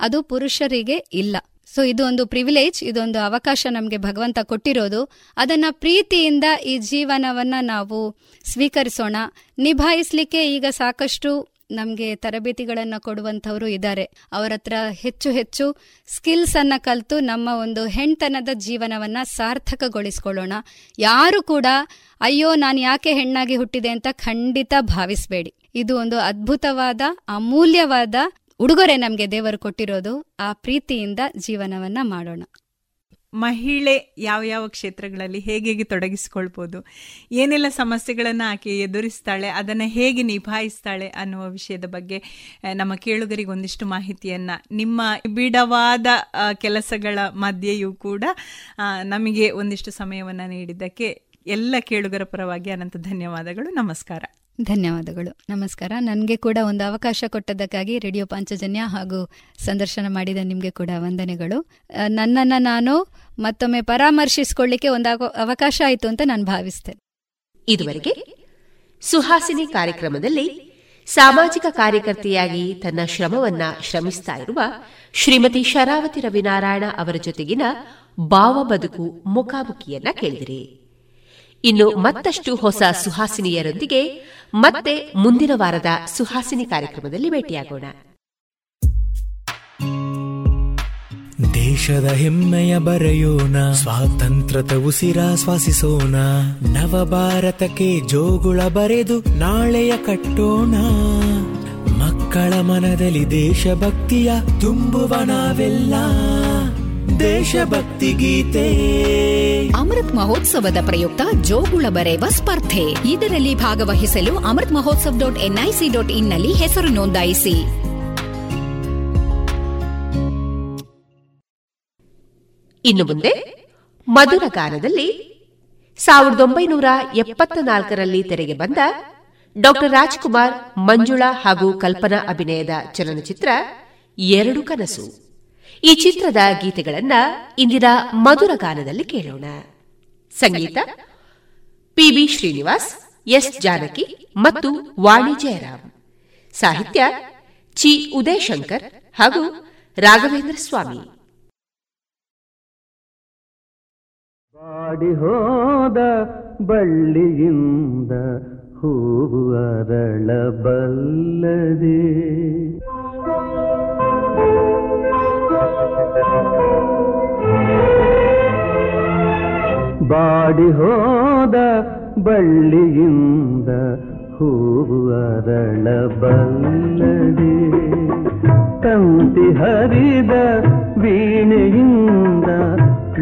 ಅದು ಪುರುಷರಿಗೆ ಇಲ್ಲ. ಸೊ ಇದು ಒಂದು ಪ್ರಿವಿಲೇಜ್ ಇದೊಂದು ಅವಕಾಶ ನಮಗೆ ಭಗವಂತ ಕೊಟ್ಟಿರೋದು. ಅದನ್ನ ಪ್ರೀತಿಯಿಂದ ಈ ಜೀವನವನ್ನ ನಾವು ಸ್ವೀಕರಿಸೋಣ. ನಿಭಾಯಿಸ್ಲಿಕ್ಕೆ ಈಗ ಸಾಕಷ್ಟು ನಮಗೆ ತರಬೇತಿಗಳನ್ನು ಕೊಡುವಂಥವರು ಇದ್ದಾರೆ ಅವರ ಹತ್ರ ಹೆಚ್ಚು ಹೆಚ್ಚು ಸ್ಕಿಲ್ಸ್ ಅನ್ನ ಕಲಿತು ನಮ್ಮ ಒಂದು ಹೆಣ್ತನದ ಜೀವನವನ್ನ ಸಾರ್ಥಕಗೊಳಿಸ್ಕೊಳ್ಳೋಣ. ಯಾರು ಕೂಡ, ಅಯ್ಯೋ, ನಾನು ಯಾಕೆ ಹೆಣ್ಣಾಗಿ ಹುಟ್ಟಿದೆ ಅಂತ ಖಂಡಿತ ಭಾವಿಸಬೇಡಿ. ಇದು ಒಂದು ಅದ್ಭುತವಾದ, ಅಮೂಲ್ಯವಾದ ಉಡುಗೊರೆ ನಮಗೆ ದೇವರು ಕೊಟ್ಟಿರೋದು ಆ ಪ್ರೀತಿಯಿಂದ ಜೀವನವನ್ನ ಮಾಡೋಣ. ಮಹಿಳೆ ಯಾವ ಯಾವ ಕ್ಷೇತ್ರಗಳಲ್ಲಿ ಹೇಗೆ ಹೇಗೆ ತೊಡಗಿಸಿಕೊಳ್ಬೋದು, ಏನೆಲ್ಲ ಸಮಸ್ಯೆಗಳನ್ನು ಆಕೆ ಎದುರಿಸ್ತಾಳೆ, ಅದನ್ನು ಹೇಗೆ ನಿಭಾಯಿಸ್ತಾಳೆ ಅನ್ನುವ ವಿಷಯದ ಬಗ್ಗೆ ನಮ್ಮ ಕೇಳುಗರಿಗೆ ಒಂದಿಷ್ಟು ಮಾಹಿತಿಯನ್ನು ನಿಮ್ಮ ಬಿಡವಾದ ಕೆಲಸಗಳ ಮಧ್ಯೆಯೂ ಕೂಡ ನಮಗೆ ಒಂದಿಷ್ಟು ಸಮಯವನ್ನು ನೀಡಿದ್ದಕ್ಕೆ ಎಲ್ಲ ಕೇಳುಗರ ಪರವಾಗಿ ಅನಂತ ಧನ್ಯವಾದಗಳು. ನಮಸ್ಕಾರ. ಧನ್ಯವಾದಗಳು. ನಮಸ್ಕಾರ. ನನಗೆ ಕೂಡ ಒಂದು ಅವಕಾಶ ಕೊಟ್ಟದ್ದಕ್ಕಾಗಿ ರೇಡಿಯೋ ಪಾಂಚಜನ್ಯ ಹಾಗೂ ಸಂದರ್ಶನ ಮಾಡಿದ ನಿಮಗೆ ಕೂಡ ವಂದನೆಗಳು. ನನ್ನನ್ನು ನಾನು ಮತ್ತೊಮ್ಮೆ ಪರಾಮರ್ಶಿಸಿಕೊಳ್ಳಿಕ್ಕೆ ಒಂದು ಅವಕಾಶ ಆಯಿತು ಅಂತ ನಾನು ಭಾವಿಸ್ತೇನೆ. ಇದುವರೆಗೆ ಸುಹಾಸಿನಿ ಕಾರ್ಯಕ್ರಮದಲ್ಲಿ ಸಾಮಾಜಿಕ ಕಾರ್ಯಕರ್ತೆಯಾಗಿ ತನ್ನ ಶ್ರಮವನ್ನ ಶ್ರಮಿಸ್ತಾ ಇರುವ ಶ್ರೀಮತಿ ಶರಾವತಿ ರವಿನಾರಾಯಣ ಅವರ ಜೊತೆಗಿನ ಭಾವ ಬದುಕು ಮುಖಾಮುಖಿಯನ್ನ ಕೇಳಿದಿರಿ. ಇನ್ನು ಮತ್ತಷ್ಟು ಹೊಸ ಸುಹಾಸಿನಿಯರೊಂದಿಗೆ ಮತ್ತೆ ಮುಂದಿನ ವಾರದ ಸುಹಾಸಿನಿ ಕಾರ್ಯಕ್ರಮದಲ್ಲಿ ಭೇಟಿಯಾಗೋಣ. ದೇಶದ ಹೆಮ್ಮೆಯ ಬರೆಯೋಣ ಸ್ವಾತಂತ್ರ್ಯದ ಉಸಿರಾಶ್ವಾಸಿಸೋಣ ನವ ಭಾರತಕ್ಕೆ ಜೋಗುಳ ಬರೆದು ನಾಳೆಯ ಕಟ್ಟೋಣ. ಮಕ್ಕಳ ಮನದಲ್ಲಿ ದೇಶಭಕ್ತಿಯ ತುಂಬುವ ನಾವೆಲ್ಲ. ದೇಶಭಕ್ತಿ ಗೀತೆ. ಅಮೃತ್ ಮಹೋತ್ಸವದ ಪ್ರಯುಕ್ತ ಜೋಗುಳ ಬರೆಯುವ ಸ್ಪರ್ಧೆ. ಇದರಲ್ಲಿ ಭಾಗವಹಿಸಲು Amrit Mahotsav dot NIC dot ಇನ್ನಲ್ಲಿ ಹೆಸರು ನೋಂದಾಯಿಸಿ. ಇನ್ನು ಮುಂದೆ ಮಧುರ ಗಾನದಲ್ಲಿ ಸಾವಿರದ ಒಂಬೈನೂರ ಎಪ್ಪತ್ತ ನಾಲ್ಕರಲ್ಲಿ ತೆರೆಗೆ ಬಂದ ಡಾಕ್ಟರ್ ರಾಜ್ಕುಮಾರ್ ಮಂಜುಳಾ ಹಾಗೂ ಕಲ್ಪನಾ ಅಭಿನಯದ ಚಲನಚಿತ್ರ ಎರಡು ಕನಸು. ಈ ಚಿತ್ರದ ಗೀತೆಗಳನ್ನ ಇಂದಿನ ಮಧುರ ಗಾನದಲ್ಲಿ ಕೇಳೋಣ. ಸಂಗೀತ, ಪಿಬಿ ಶ್ರೀನಿವಾಸ್, ಎಸ್. ಜಾನಕಿ ಮತ್ತು ವಾಣಿ ಜಯರಾಮ್. ಸಾಹಿತ್ಯ, ಚಿ. ಉದಯಶಂಕರ್ ಹಾಗೂ ರಾಘವೇಂದ್ರ ಸ್ವಾಮಿ. ಬಾಡಿ ಹೋದ ಬಳ್ಳಿಯಿಂದ ಹೂವು ಅರಳಬಲ್ಲದೆ. ಬಾಡಿ ಹೋದ ಬಳ್ಳಿಯಿಂದ ಹೂವು ಅರಳಬಲ್ಲದೆ ತಂತಿ ಹರಿದ ವೀಣೆಯಿಂದ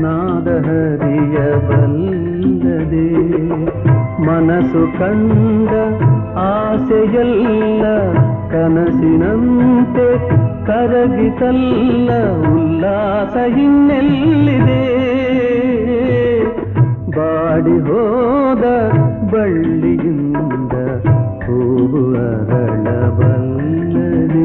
ನಾದ ಹರಿಯಬಲ್ಲದೆ ಮನಸ್ಸು ಕಂಡ ಆಸೆಯಲ್ಲ ಕನಸಿನಂತೆ ಕರಗಿತಲ್ಲ ಉಲ್ಲಾಸ ಇನ್ನೆಲ್ಲಿದೆ ಬಾಡಿ ಹೋದ ಬಳ್ಳಿಯಿಂದ ಹೂವು ಅರಳಬಲ್ಲದೆ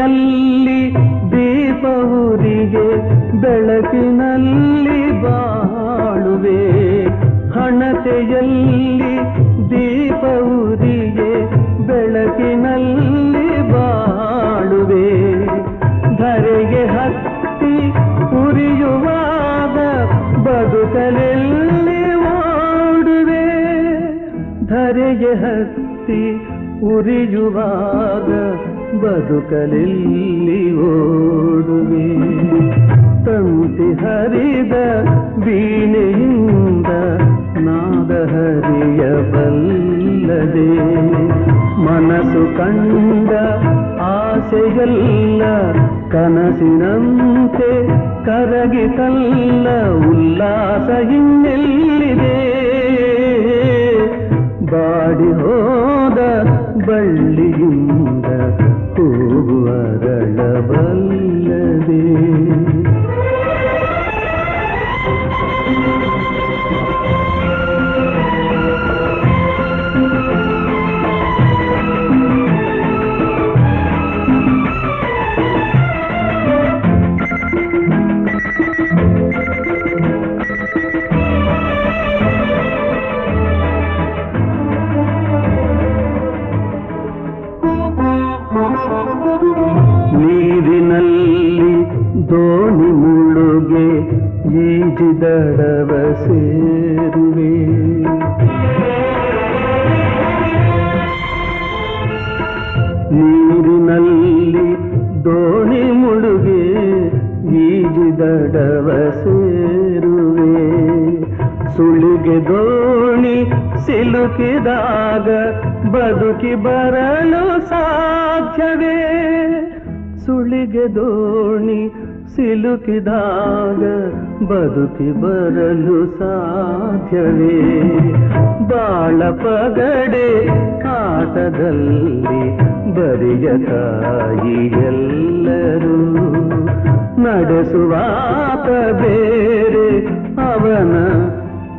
ಹಣತೆಯಲ್ಲಿ ದೀಪವುರಿಗೆ ಬೆಳಕಿನಲ್ಲಿ ಬಾಳುವೆ. ಹಣತೆಯಲ್ಲಿ ದೀಪವುರಿಗೆ ಬೆಳಕಿನಲ್ಲಿ ಬಾಳುವೆ. ಧರೆಗೆ ಹತ್ತಿ ಉರಿಯುವಾಗ ಬದುಕಲೆಲ್ಲಿ ಓಡುವೆ. ಧರೆಗೆ ಹತ್ತಿ ಉರಿಯುವಾಗ ಬದುಕಲೆಲ್ಲಿ ಓಡುವೆ ತಂತಿ ಹರಿದ ವೀಣೆಯಿಂದ ನಾದ ಹರಿಯಬಲ್ಲದೆ ಮನಸ್ಸು ಕಂಡ ಆಸೆಯಲ್ಲ ಕನಸಿನಂತೆ ಕರಗಿತಲ್ಲ ಉಲ್ಲಾಸ ಇನ್ನೆಲ್ಲಿದೆ ಬಾಡಿ ಹೋದ ಬಳ್ಳಿಯಿಂದ ಹೂವು ಸುಳಿಗೆ ದೋಣಿ ಸಿಲುಕಿದಾಗ ಬದುಕಿ ಬರಲು ಸಾಧ್ಯವೇ? ಸುಳಿಗೆ ದೋಣಿ ಸಿಲುಕಿದಾಗ ಬದುಕಿ ಬರಲು ಸಾಧ್ಯವೇ? ಬಾಳ ಪಗಡೆ ಕಾಟದಲ್ಲಿ ಬರಿಯ ತಾಯಿ ಎಲ್ಲರೂ ನಡೆಸುವಾತ ಬೇರೆ, ಅವನ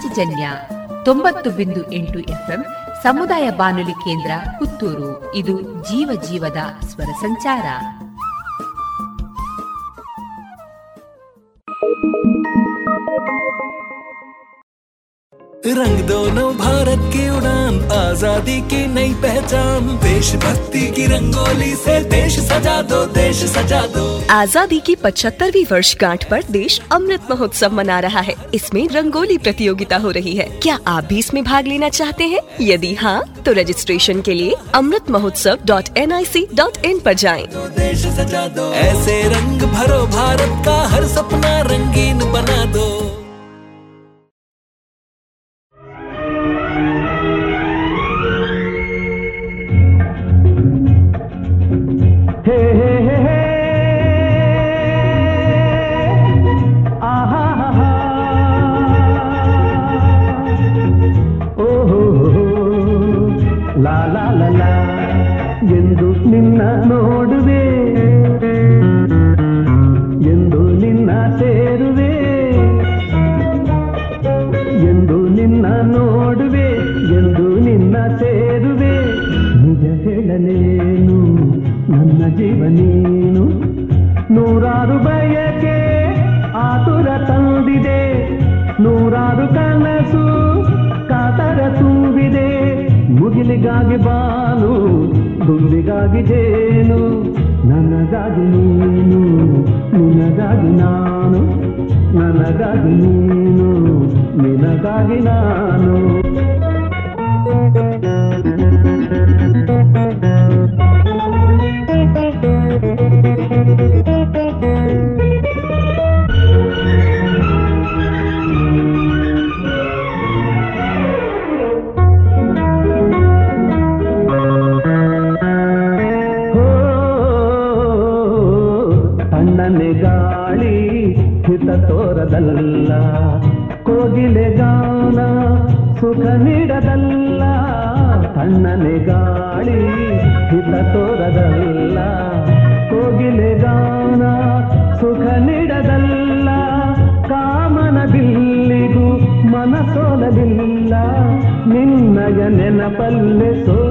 ಪಾಂಚಜನ್ಯ ತೊಂಬತ್ತು ಬಿಂದು ಎಂಟು ಎಫ್ಎಂ ಸಮುದಾಯ ಬಾನುಲಿ ಕೇಂದ್ರ ಪುತ್ತೂರು ಇದು ಜೀವ ಜೀವದ ಸ್ವರ ಸಂಚಾರ रंग दोनों भारत की उड़ान आजादी की नई पहचान देशभक्ति की रंगोली से देश सजा दो देश सजा दो आज़ादी की पचहत्तरवी वर्षगांठ पर देश अमृत महोत्सव मना रहा है। इसमें रंगोली प्रतियोगिता हो रही है। क्या आप भी इसमें भाग लेना चाहते हैं? यदि हाँ तो रजिस्ट्रेशन के लिए Amrit Mahotsav dot N I C dot in आरोप जाए। ऐसे रंग भरो भारत का हर सपना रंगीन बना दो। ರೇಡಿಯೋ ಪಾಂಚಜನ್ಯ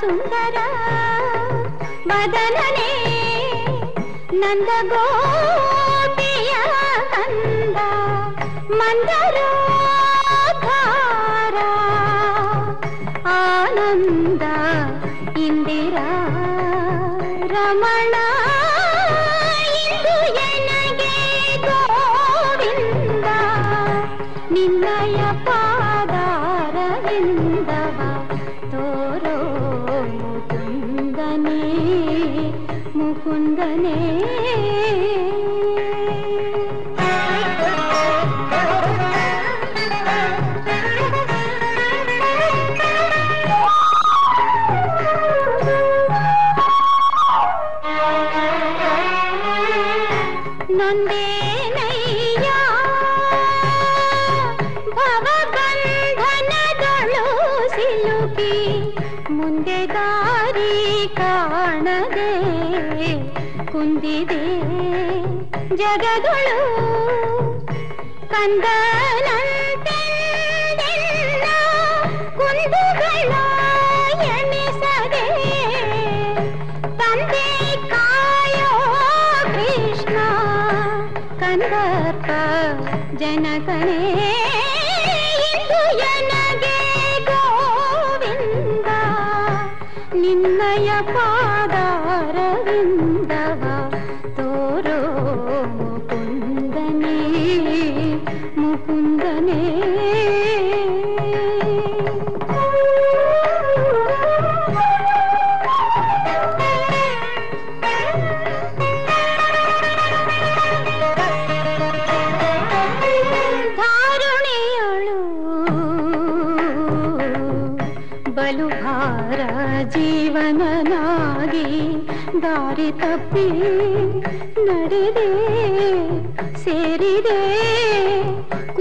సుందర వదననే నందగో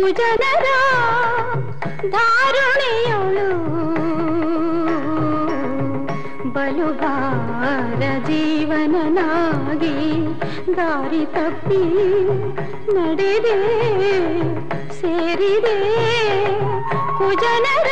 ಕುಜನರ ಧಾರುಣಿಯಳು ಬಲು ಭಾರ ಜೀವನನಾಗಿ ದಾರಿ ತಪ್ಪಿ ನಡೆದೆ ಸೇರಿದೆ ಕುಜನರ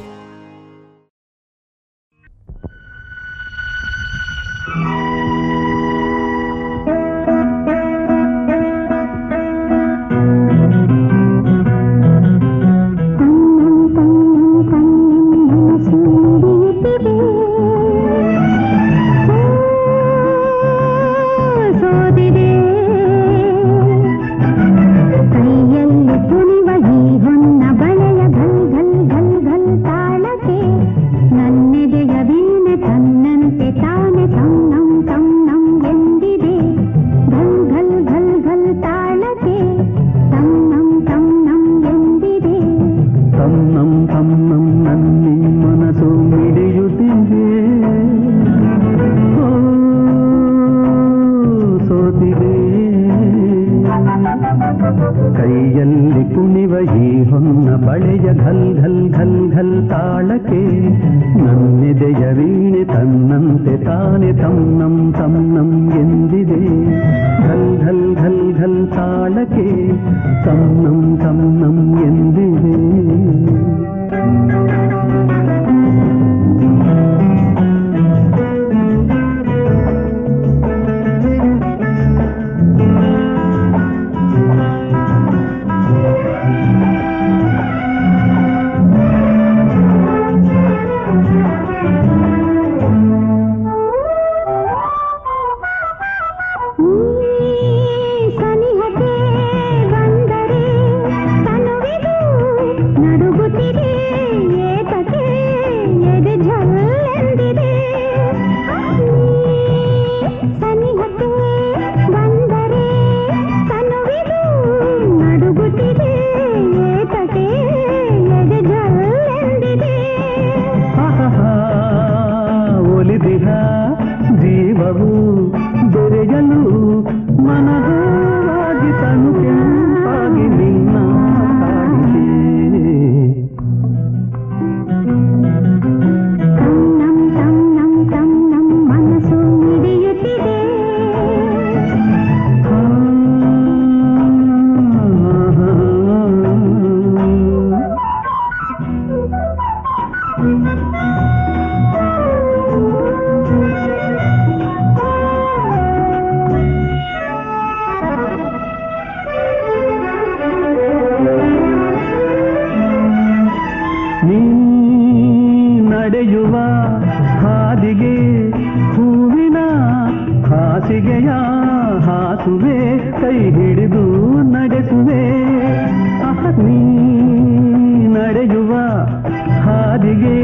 ಹಾಸಿಗೆ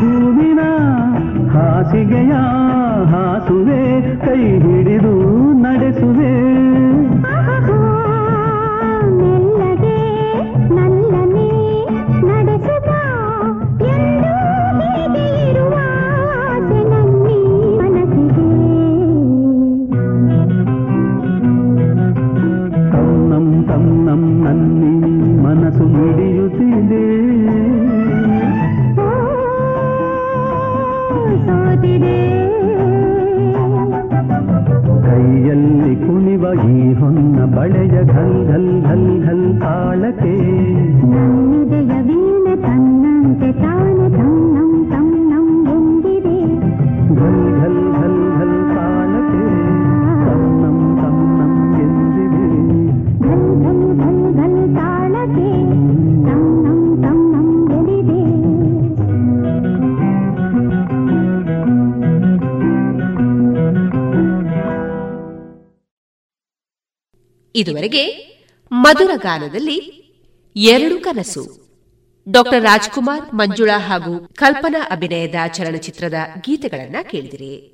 ಹೂವಿನ ಹಾಸಿಗೆಯ ಹಾಸುವೆ ಕೈ ಹಿಡಿದು ಇದುವರೆಗೆ ಮಧುರ ಗಾನದಲ್ಲಿ ಎರಡು ಕನಸು. ಡಾಕ್ಟರ್ ರಾಜ್ಕುಮಾರ್ ಮಂಜುಳಾ ಹಾಗೂ ಕಲ್ಪನಾ ಅಭಿನಯದ ಚಲನಚಿತ್ರದ ಗೀತೆಗಳನ್ನ ಕೇಳಿದಿರಿ.